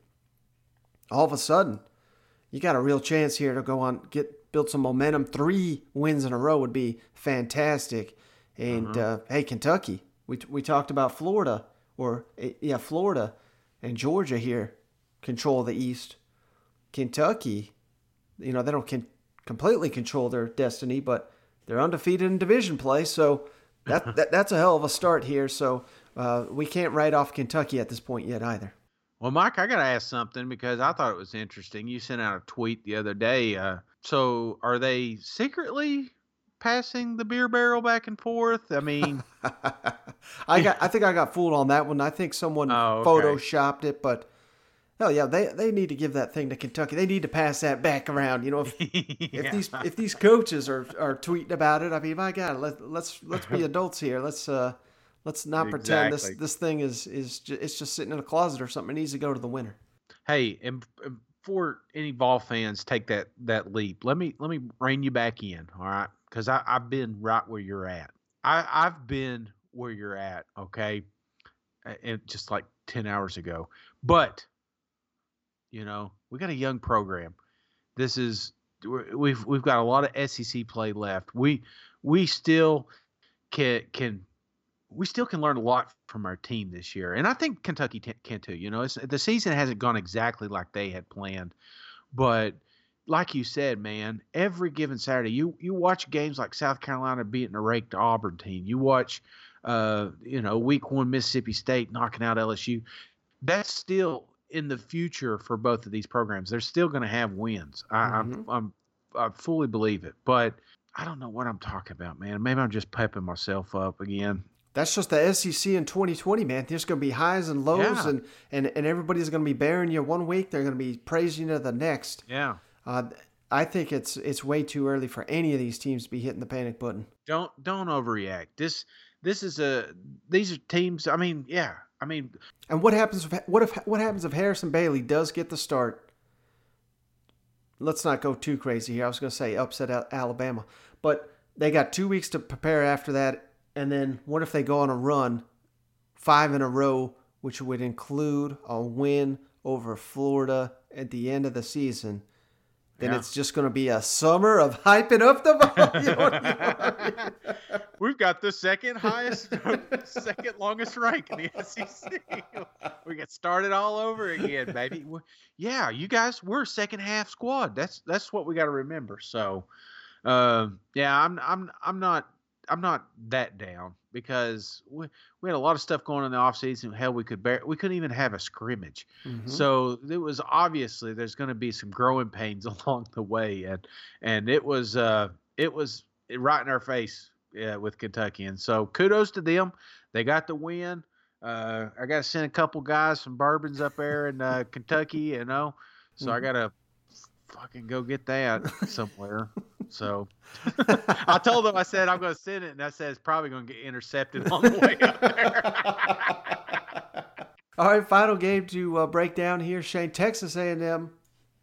all of a sudden. you got a real chance here to go on get build some momentum. Three wins in a row would be fantastic. And Uh-huh. uh, hey, Kentucky, we we talked about Florida or eh, yeah, Florida and Georgia here control the East. Kentucky, you know, they don't can completely control their destiny, but they're undefeated in division play, so that, (laughs) that that's a hell of a start here. So uh, we can't write off Kentucky at this point yet either. Well, Mike, I got to ask something because I thought it was interesting. You sent out a tweet the other day. Uh, so, are they secretly passing the beer barrel back and forth? I mean, (laughs) I got I think I got fooled on that one. I think someone Oh, okay. photoshopped it, but hell yeah, they they need to give that thing to Kentucky. They need to pass that back around. You know, if (laughs) if these if these coaches are, are tweeting about it, I mean, my God, let let's let's be adults here. Let's uh let's not (laughs) pretend this this thing is is ju- it's just sitting in a closet or something. It needs to go to the winner. hey, and, and before any ball fans take that that leap, let me let me rein you back in, all right? Because I've been right where you're at. I I've been where you're at, okay, and just like ten hours ago. But you know, we got a young program. This is we've we've got a lot of SEC play left. We we still can can we still can learn a lot from our team this year, and I think Kentucky t- can too. You know, the season hasn't gone exactly like they had planned, but like you said, man, every given Saturday, you you watch games like South Carolina beating a raked Auburn team. You watch, uh, you know, Week One Mississippi State knocking out LSU. That's still in the future for both of these programs. They're still going to have wins. I, I'm, I'm I fully believe it, but I don't know what I'm talking about, man. Maybe I'm just pepping myself up again. That's just the SEC in 2020, man. There's going to be highs and lows, Yeah. and, and, and everybody's going to be bearing you one week. They're going to be praising you the next. Yeah. Uh, I think it's it's way too early for any of these teams to be hitting the panic button. don't don't overreact. This this is a these are teams. I mean, yeah. I mean, And what happens if what if what happens if Harrison Bailey does get the start? Let's not go too crazy here. I was going to say upset Alabama, but they got two weeks to prepare after that. And then what if they go on a run, five in a row, which would include a win over Florida at the end of the season? Then Yeah. it's just going to be a summer of hyping up the ball. You know what I mean? (laughs) we've got the second highest, (laughs) second longest rank in the SEC. we get started all over again, baby. Yeah, you guys, we're a second half squad. That's that's what we got to remember. So, um, yeah, I'm I'm I'm not I'm not that down because we we had a lot of stuff going on in the offseason. Hell, we could bear we couldn't even have a scrimmage. Mhm. So it was obviously there's going to be some growing pains (laughs) along the way, and and it was uh it was right in our face yeah, with Kentucky, and so kudos to them. They got the win. Uh, I got to send a couple guys some bourbons up there in uh, Kentucky, you know. So I Mhm. got to fucking go get that somewhere. (laughs) So (laughs) I told them I said I'm going to send it, and I said it's probably going to get intercepted on the way up there. All right, final game to uh, break down here. Shane, Texas A&M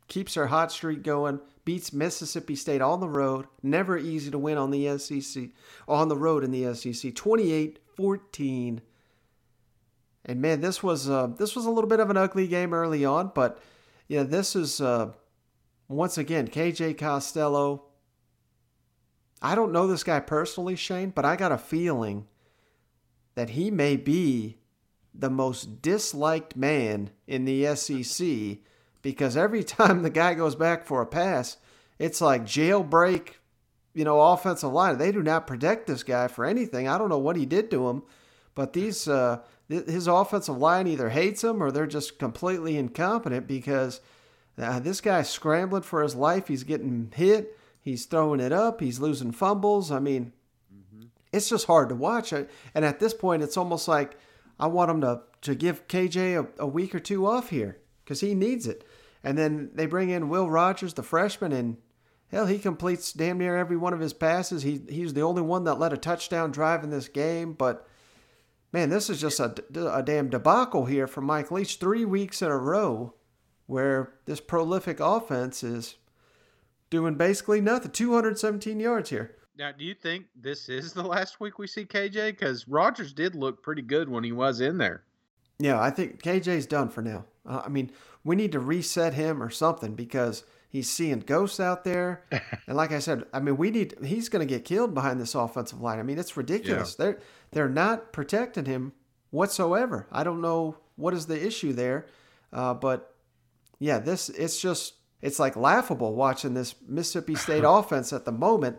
keeps their hot streak going, beats Mississippi State on the road. Never easy to win on the SEC, on the road in the SEC. 28-14. And man, this was uh, this was a little bit of an ugly game early on, but yeah, this is uh, once again KJ Costello. I don't know this guy personally, Shane, but I got a feeling that he may be the most disliked man in the SEC because every (laughs) time the guy goes back for a pass, it's like jailbreak, you know, offensive line. They do not protect this guy for anything. I don't know what he did to him, but these uh, his offensive line either hates him or they're just completely incompetent because uh, this guy's scrambling for his life. He's getting hit. He's throwing it up. He's losing fumbles. I mean, mm-hmm. it's just hard to watch. I- And at this point, it's almost like I want him to, to give KJ a, a week or two off here because he needs it. And then they bring in Will Rogers, the freshman, and hell, he completes damn near every one of his passes. He he's the only one that led a touchdown drive in this game. But man, this is just a, a damn debacle here for Mike Leach. Three weeks in a row where this prolific offense is doing basically nothing. 217 yards here. Now, do you think this is the last week we see KJ? Because Rogers did look pretty good when he was in there. Yeah, I think KJ's done for now. Uh, I mean, we need to reset him or something because He's seeing ghosts out there, (laughs) and like I said, I mean, we need. He's going to get killed behind this offensive line. I mean, it's ridiculous. They're they're not protecting him whatsoever. I don't know what is the issue there, uh, but yeah, this it's just it's like laughable watching this Mississippi State (laughs) offense at the moment.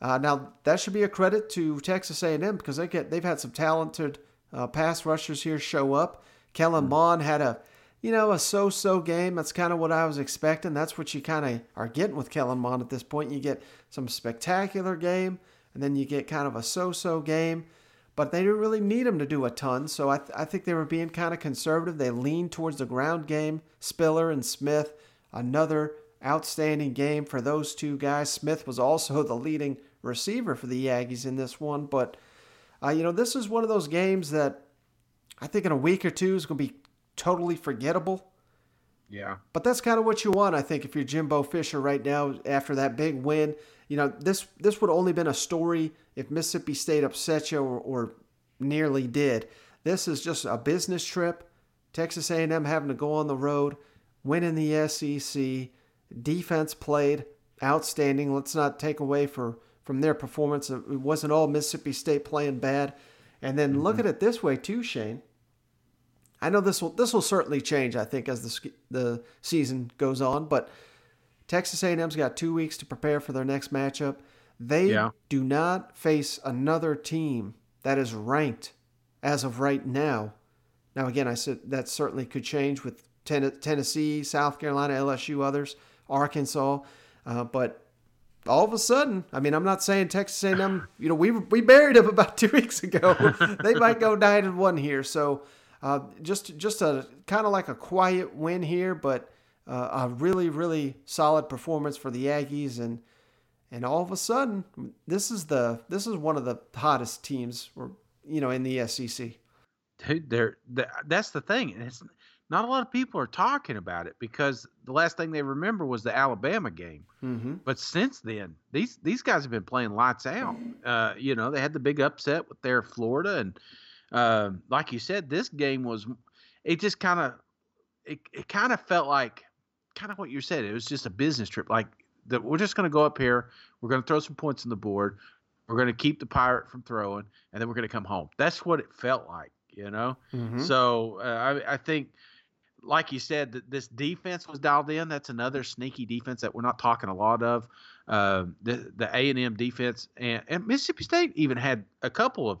Uh, now that should be a credit to Texas A&M because they get they've had some talented uh, pass rushers here show up. Kellen Mond had a you know, a so-so game. That's kind of what I was expecting. That's what you kind of are getting with Kellen Mond at this point. You get some spectacular game, and then you get kind of a so-so game. But they didn't really need him to do a ton, so I, th- I think they were being kind of conservative. They leaned towards the ground game. Spiller and Smith, another outstanding game for those two guys. Smith was also the leading receiver for the Aggies in this one, but uh, you know, this is one of those games that I think in a week or two is going to be totally forgettable. Yeah. But that's kind of what you want, I think, if you're Jimbo Fisher right now after that big win. You know, this this would only been a story if Mississippi State upset you or, or nearly did. This is just a business trip. Texas A&M having to go on the road, winning the SEC. Defense played outstanding. Let's not take away for from their performance. It wasn't all Mississippi State playing bad. And then mm-hmm. look at it this way too, Shane. I know this will this will certainly change. I think as the the season goes on, but Texas A&M's got two weeks to prepare for their next matchup. They yeah. do not face another team that is ranked as of right now. Now, again, I said that certainly could change with Tennessee, South Carolina, LSU, others, Arkansas, uh, but all of a sudden, I mean, I'm not saying Texas A&M. You know, we we buried them (laughs) about two weeks ago. (laughs) they might go nine and one here. So uh, just just a kind of like a quiet win here, but uh, a really really solid performance for the Aggies, and and all of a sudden this is the this is one of the hottest teams, or you know, in the SEC. Dude, they're, they're that's the thing. It's not a lot of people are talking about it because the last thing they remember was the Alabama game. Mm-hmm. But since then, these these guys have been playing lights out. Uh, you know, they had the big upset with their Florida, and uh, like you said, this game was it just kind of it, it kind of felt like kind of what you said. It was just a business trip. Like that we're just going to go up here, we're going to throw some points on the board, we're going to keep the pirate from throwing, and then we're going to come home. That's what it felt like, you know. Mm-hmm. So uh, I, I think like you said, that this defense was dialed in. That's another sneaky defense that we're not talking a lot of. Uh, the A and M defense and, and Mississippi State even had a couple of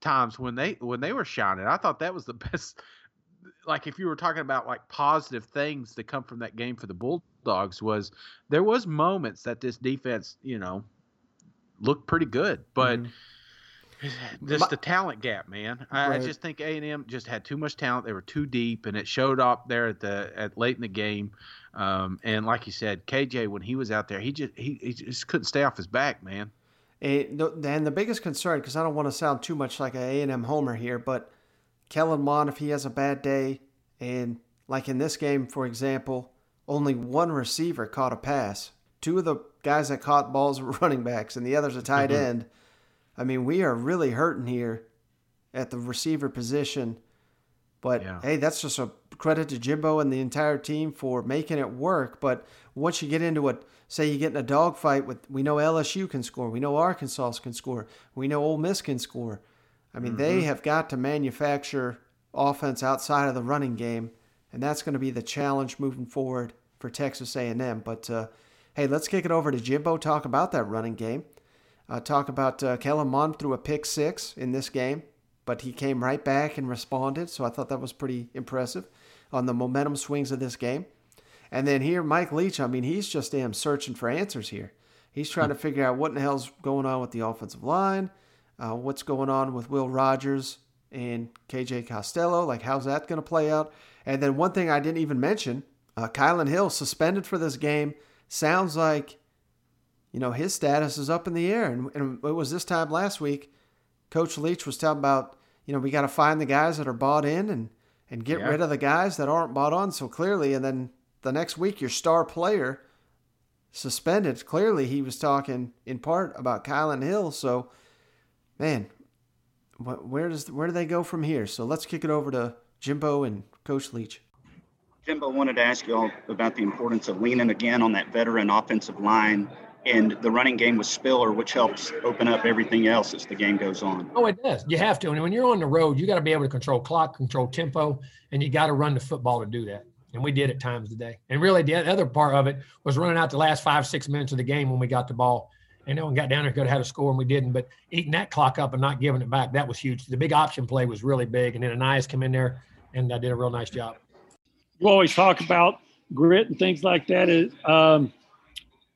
times when they when they were shining. I thought that was the (laughs) best. Like if you were talking about like positive things that come from that game for the Bulldogs was there was moments that this defense you know looked pretty good, but. Mm-hmm. (laughs) Just the talent gap, man. I, right. I just think A and M just had too much talent. They were too deep, and it showed up there at the at late in the game. Um, and like you said, KJ when he was out there, he just he, he just couldn't stay off his back, man. And the biggest concern, because I don't want to sound too much like an A&M homer here, but Kellen Mond, if he has a bad day, and like in this game, for example, only one receiver caught a pass. Two of the guys that caught balls were (laughs) running backs, and the other's a tight mm-hmm. end. I mean, we are really hurting here at the receiver position. But yeah. hey, that's just a credit to Jimbo and the entire team for making it work. But once you get into it, say you get in a dogfight with, we know LSU can score, we know Arkansas can score, we know Ole Miss can score. I mean, mm-hmm. they have got to manufacture offense outside of the running game, and that's going to be the challenge moving forward for Texas A&M. But uh, hey, let's kick it over to Jimbo. Talk about that running game. Uh, talk about uh, Kellen Mond threw a pick six in this game, but he came right back and responded. So I thought that was pretty impressive on the momentum swings of this game. And then here, Mike Leach, I mean, he's just damn searching for answers here. He's trying to figure out what in the hell's going on with the offensive line, uh, what's going on with Will Rogers and KJ Costello. Like, how's that going to play out? And then one thing I didn't even mention uh, Kylan Hill suspended for this game. Sounds like, you know, his status is up in the air. And, and it was this time last week. Coach Leach was talking about, you know, we got to find the guys that are bought in and, and get yeah. rid of the guys that aren't bought on so clearly. And then the next week your star player suspended. Clearly, he was talking in part about Kylan Hill. So, man, where does where do they go from here? So let's kick it over to Jimbo and Coach Leach. Jimbo wanted to ask you all about the importance of leaning again on that veteran offensive line and the running game with Spiller, which helps open up everything else as the game goes on. Oh, it does. You have to. And when you're on the road, you got to be able to control clock, control tempo, and you got to run the football to do that. And we did at times today. And really, the other part of it was running out the last five, six minutes of the game when we got the ball. And then we got down there, could have had a score, and we didn't. But eating that clock up and not giving it back, that was huge. The big option play was really big. And then Ainias come in there and I did a real nice job. You always talk about grit and things like that. Is, um,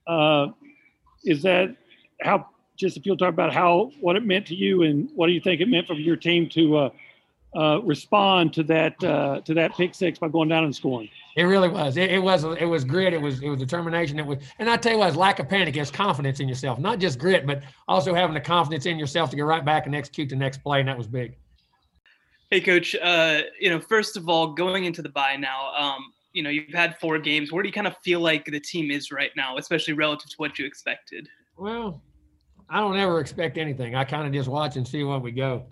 uh, is that how, just if you'll talk about how, what it meant to you and what do you think it meant for your team to uh, uh, respond to that, uh, to that pick six by going down and scoring? It really was. It, it, was. It was grit. It was. It was determination. It was. And I tell you what, it's lack of panic. It's confidence in yourself. Not just grit, but also having the confidence in yourself to get right back and execute the next play. And that was big. Hey, coach. Uh, you know, first of all, going into the bye now, um, you know, you've had four games. Where do you kind of feel like the team is right now, especially relative to what you expected? Well, I don't ever expect anything. I kind of just watch and see where we go.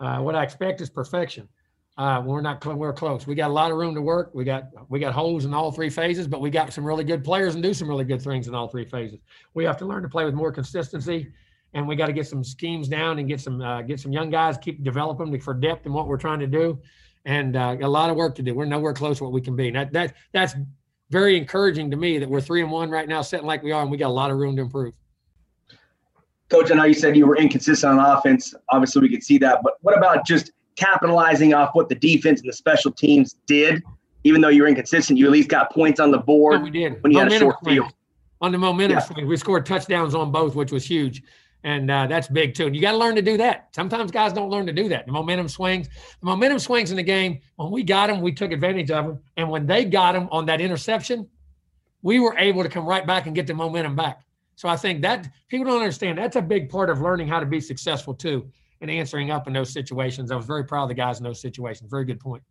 Uh, what I expect is perfection. Uh, we're not we're close. We got a lot of room to work. We got we got holes in all three phases, but we got some really good players and do some really good things in all three phases. We have to learn to play with more consistency, and we got to get some schemes down and get some uh, get some young guys keep developing for depth in what we're trying to do, and uh, a lot of work to do. We're nowhere close to what we can be. That that that's very encouraging to me that we're three and one right now, sitting like we are, and we got a lot of room to improve. Coach, I know you said you were inconsistent on offense. Obviously, we could see that. But what about just capitalizing off what the defense and the special teams did? Even though you were inconsistent, you at least got points on the board we did. when you momentum had a short field. On the momentum Yeah. swing, we scored touchdowns on both, which was huge. And uh, that's big too. And you got to learn to do that. Sometimes guys don't learn to do that. The momentum swings. The momentum swings in the game. When we got them, we took advantage of them. And when they got them on that interception, we were able to come right back and get the momentum back. So I think that people don't understand that's a big part of learning how to be successful too and answering up in those situations. I was very proud of the guys in those situations. Very good point.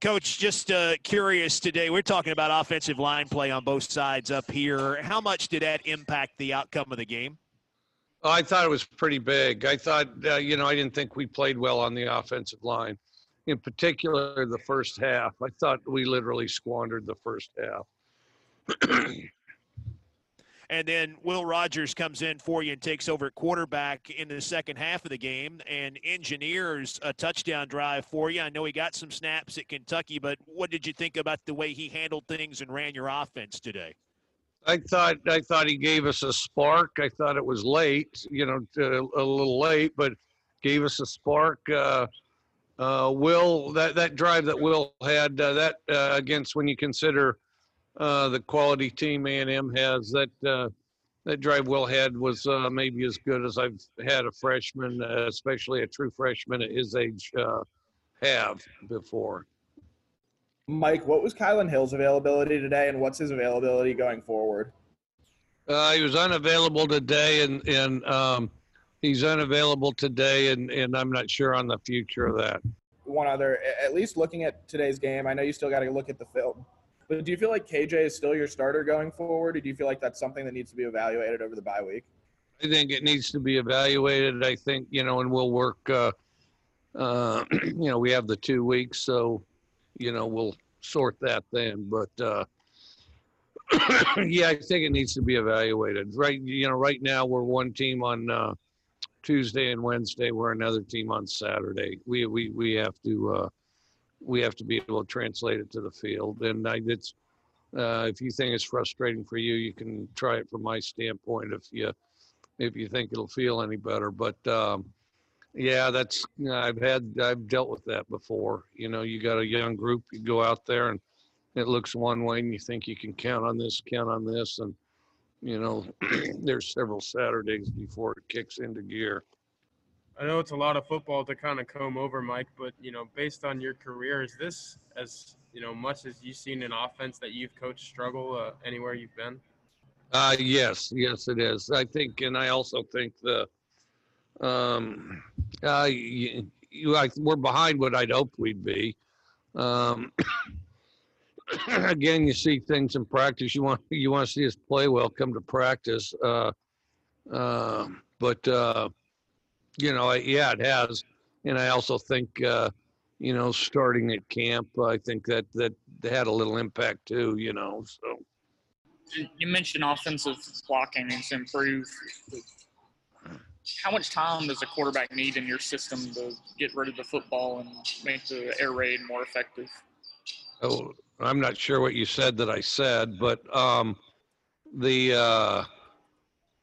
Coach, just uh, curious today, we're talking about offensive line play on both sides up here. How much did that impact the outcome of the game? Oh, I thought it was pretty big. I thought, uh, you know, I didn't think we played well on the offensive line, in particular the first half. I thought we literally squandered the first half. (clears throat) And then Will Rogers comes in for you and takes over at quarterback in the second half of the game and engineers a touchdown drive for you. I know he got some snaps at Kentucky, but what did you think about the way he handled things and ran your offense today? I thought I thought he gave us a spark. I thought it was late, you know, a, little late, but gave us a spark. Uh, uh, Will that that drive that Will had uh, that uh, against when you consider uh, the quality team A and M has that uh, that drive Will had was uh, maybe as good as I've had a freshman, uh, especially a true freshman at his age, uh, have before. Mike, what was Kylan Hill's availability today, and what's his availability going forward? Uh, he was unavailable today, and and um, he's unavailable today, and and I'm not sure on the future of that. One other, at least looking at today's game, I know you still got to look at the film, but do you feel like KJ is still your starter going forward, or do you feel like that's something that needs to be evaluated over the bye week? I think it needs to be evaluated. I think you know, and we'll work. Uh, uh, (clears throat) you know, we have the two weeks, so you know we'll sort that then. But uh, (clears throat) yeah, I think it needs to be evaluated. Right, you know, right now we're one team on uh, Tuesday and Wednesday. We're another team on Saturday. We we we have to uh, we have to be able to translate it to the field. And I, it's uh, if you think it's frustrating for you, you can try it from my standpoint. If you if you think it'll feel any better, but um, yeah, that's I've had I've dealt with that before. You know, you got a young group, you go out there and it looks one way, and you think you can count on this, count on this, and you know, (clears throat) there's several Saturdays before it kicks into gear. I know it's a lot of football to kind of comb over, Mike, but you know, based on your career, is this as you know much as you've seen an offense that you've coached struggle uh, anywhere you've been? Uh, yes, yes, it is. I think, and I also think the, um, uh, you, you, I, we're behind what I'd hoped we'd be. Um, (coughs) again, you see things in practice. You want you want to see us play well. Come to practice. Uh, uh, but uh, you know, yeah, it has. And I also think uh, you know, starting at camp. I think that that had a little impact too. You know, so. You mentioned offensive blocking needs to improve. How much time does a quarterback need in your system to get rid of the football and make the air raid more effective? Oh, I'm not sure what you said that I said, but um, the uh,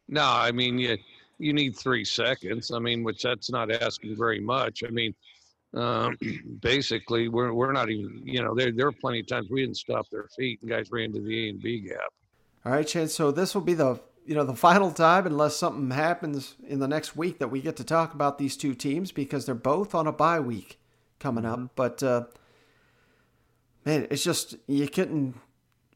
no, I mean you you need three seconds. I mean, which that's not asking very much. I mean, um, (clears throat) basically, we're we're not even you know there there are plenty of times we didn't stop their feet and guys ran to the A and B gap. All right, Chance. So this will be the you know the final time, unless something happens in the next week, that we get to talk about these two teams because they're both on a bye week coming up. But uh, man, it's just you couldn't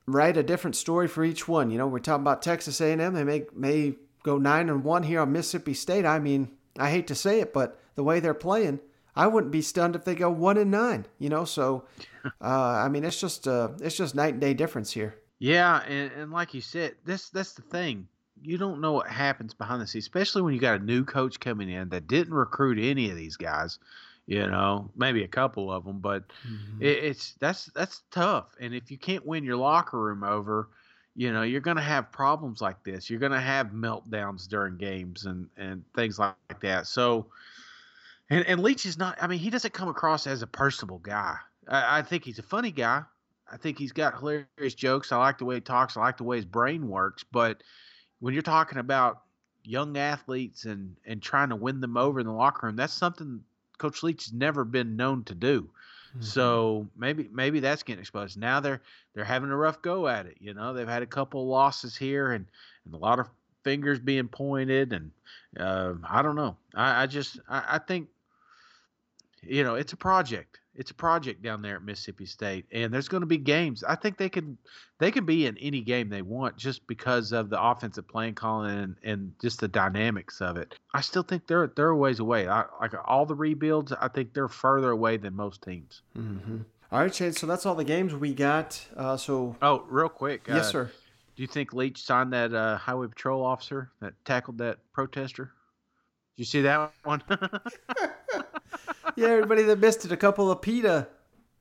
write a different story for each one. You know, we're talking about Texas A&M. They may may go nine and one here on Mississippi State. I mean, I hate to say it, but the way they're playing, I wouldn't be stunned if they go one and nine. You know, so (laughs) uh, I mean, it's just uh, it's just night and day difference here. Yeah, and, and like you said, this that's the thing. You don't know what happens behind the scenes, especially when you got a new coach coming in that didn't recruit any of these guys. You know, maybe a couple of them, but Mm-hmm. it, it's that's that's tough. And if you can't win your locker room over, you know, you're going to have problems like this. You're going to have meltdowns during games and and things like that. So, and and Leach is not. I mean, he doesn't come across as a personable guy. I, I think he's a funny guy. I think he's got hilarious jokes. I like the way he talks. I like the way his brain works. But when you're talking about young athletes and and trying to win them over in the locker room, that's something Coach Leach has never been known to do. So maybe maybe that's getting exposed. Now they're they're having a rough go at it. You know, they've had a couple losses here and, and a lot of fingers being pointed and uh, I don't know. I, I just I, I think you know it's a project. It's a project down there at Mississippi State, and there's going to be games. I think they can they can be in any game they want just because of the offensive playing calling and, and just the dynamics of it. I still think they're they're a ways away. I, like all the rebuilds, I think they're further away than most teams. Mm-hmm. All right, Chance. So that's all the games we got. Uh, so Oh, real quick. Yes, uh, sir. Do you think Leach signed that uh, highway patrol officer that tackled that protester? Did you see that one? (laughs) (laughs) yeah, everybody that missed it, a couple of PETA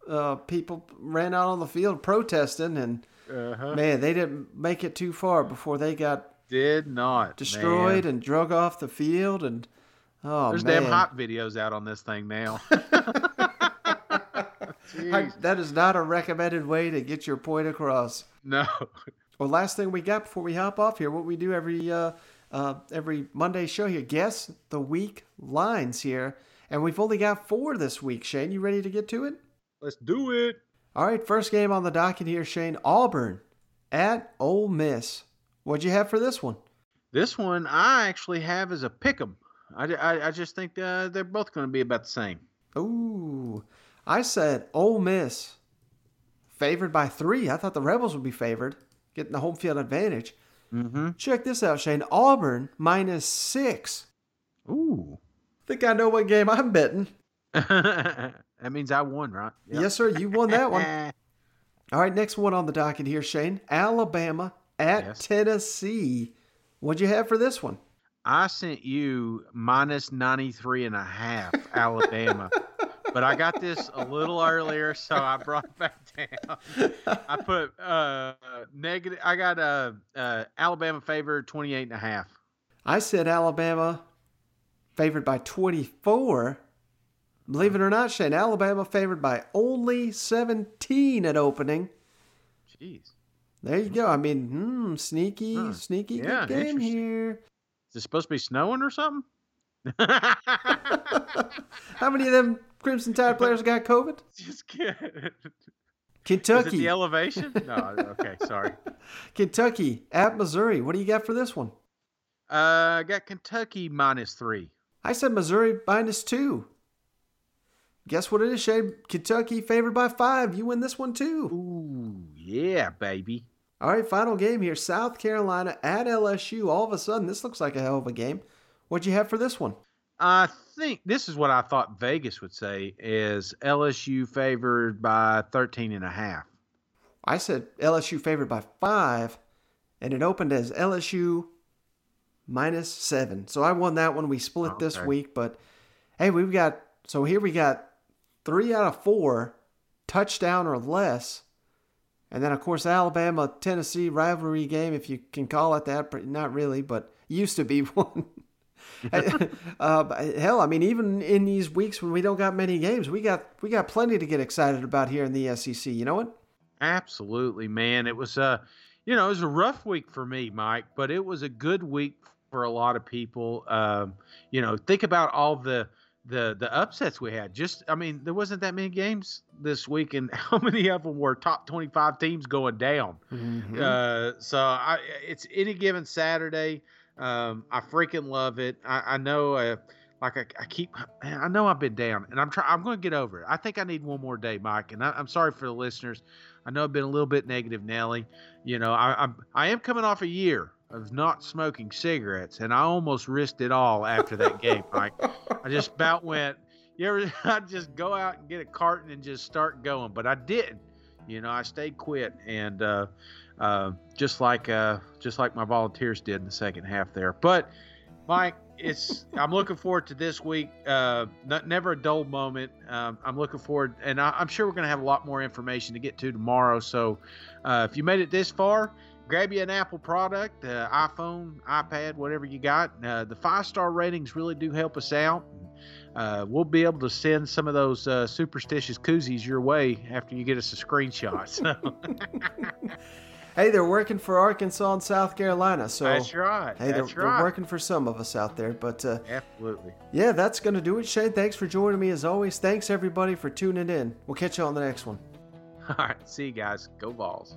uh, people ran out on the field protesting, and Uh-huh. man, they didn't make it too far before they got Did not destroyed man. and drug off the field. And oh There's man, damn hot videos out on this thing now. (laughs) I- that is not a recommended way to get your point across. No. Well, last thing we got before we hop off here, what we do every uh, uh, every Monday show here, guess the week lines here, and we've only got four this week. Shane, you ready to get to it? Let's do it. All right, first game on the docket here, Shane. Auburn at Ole Miss. What'd you have for this one? This one I actually have as a pick 'em. I, I, I just think uh, they're both going to be about the same. Ooh, I said Ole Miss favored by three. I thought the Rebels would be favored, getting the home field advantage. Mm-hmm. Check this out, Shane. Auburn minus six. Ooh. Think I know what game I'm betting. (laughs) that means I won, right? Yep. Yes, sir. You won that one. (laughs) All right, next one on the docket here, Shane. Alabama at Tennessee. What'd you have for this one? I sent you minus 93 and a half Alabama. (laughs) but I got this a little earlier, so I brought it back down. I put uh negative I got uh, uh Alabama favored 28 and a half. I said Alabama favored by 24. Believe it or not, Shane, Alabama favored by only 17 at opening. Jeez. There you go. I mean, hmm, sneaky, sneaky Yeah, good game here. Is it supposed to be snowing or something? (laughs) (laughs) How many of them Crimson Tide players got COVID? (laughs) Just kidding. Is it Kentucky. the elevation? No, okay, sorry. Kentucky at Missouri. What do you got for this one? Uh, I got Kentucky minus three. I said Missouri minus two. Guess what it is, Shane? Kentucky favored by five. You win this one too. Ooh, yeah, baby. All right, final game here. South Carolina at LSU. All of a sudden, this looks like a hell of a game. What'd you have for this one? I think this is what I thought Vegas would say is LSU favored by 13 and a half. I said LSU favored by five, and it opened as LSU minus seven. So I won that one. We split this week, but hey, we've got so here we got three out of four touchdown or less. And then, of course, Alabama Tennessee rivalry game, if you can call it that, but not really, but used to be (laughs) one. (laughs) uh, hell, I mean, even in these weeks when we don't got many games, we got we got plenty to get excited about here in the SEC. You know what? Absolutely, man. It was a, you know, it was a rough week for me, Mike, but it was a good week for a lot of people. Um, you know, think about all the the the upsets we had. Just, I mean, there wasn't that many games this week, and (laughs) how many of them were top twenty five teams going down? Mm-hmm. Uh, so I, it's any given Saturday. Um, I freaking love it. I, I know, uh, like I, I keep, man, I know I've been down, and I'm trying. I'm going to get over it. I think I need one more day, Mike. And I, I'm sorry for the listeners. I know I've been a little bit negative, Nelly. You know, I, I'm I am coming off a year of not smoking cigarettes, and I almost risked it all after that game, Mike. I just about went. You ever? (laughs) I just go out and get a carton and just start going, but I didn't. You know, I stayed quit, and uh, uh, just like uh, just like my volunteers did in the second half there. But Mike, it's I'm looking forward to this week. Uh, not, never a dull moment. Um, I'm looking forward, and I, I'm sure we're going to have a lot more information to get to tomorrow. So, uh, if you made it this far, grab you an Apple product, uh, iPhone, iPad, whatever you got. Uh, the five star ratings really do help us out. Uh, we'll be able to send some of those uh, superstitious koozies your way after you get us a screenshot. So. (laughs) Hey, they're working for Arkansas and South Carolina, so That's right. Hey, they're, That's they're working for some of us out there, but uh, Absolutely. yeah, that's gonna do it. Shane, thanks for joining me as always. Thanks everybody for tuning in. We'll catch you on the next one. (laughs) All right. See you guys. Go Vols.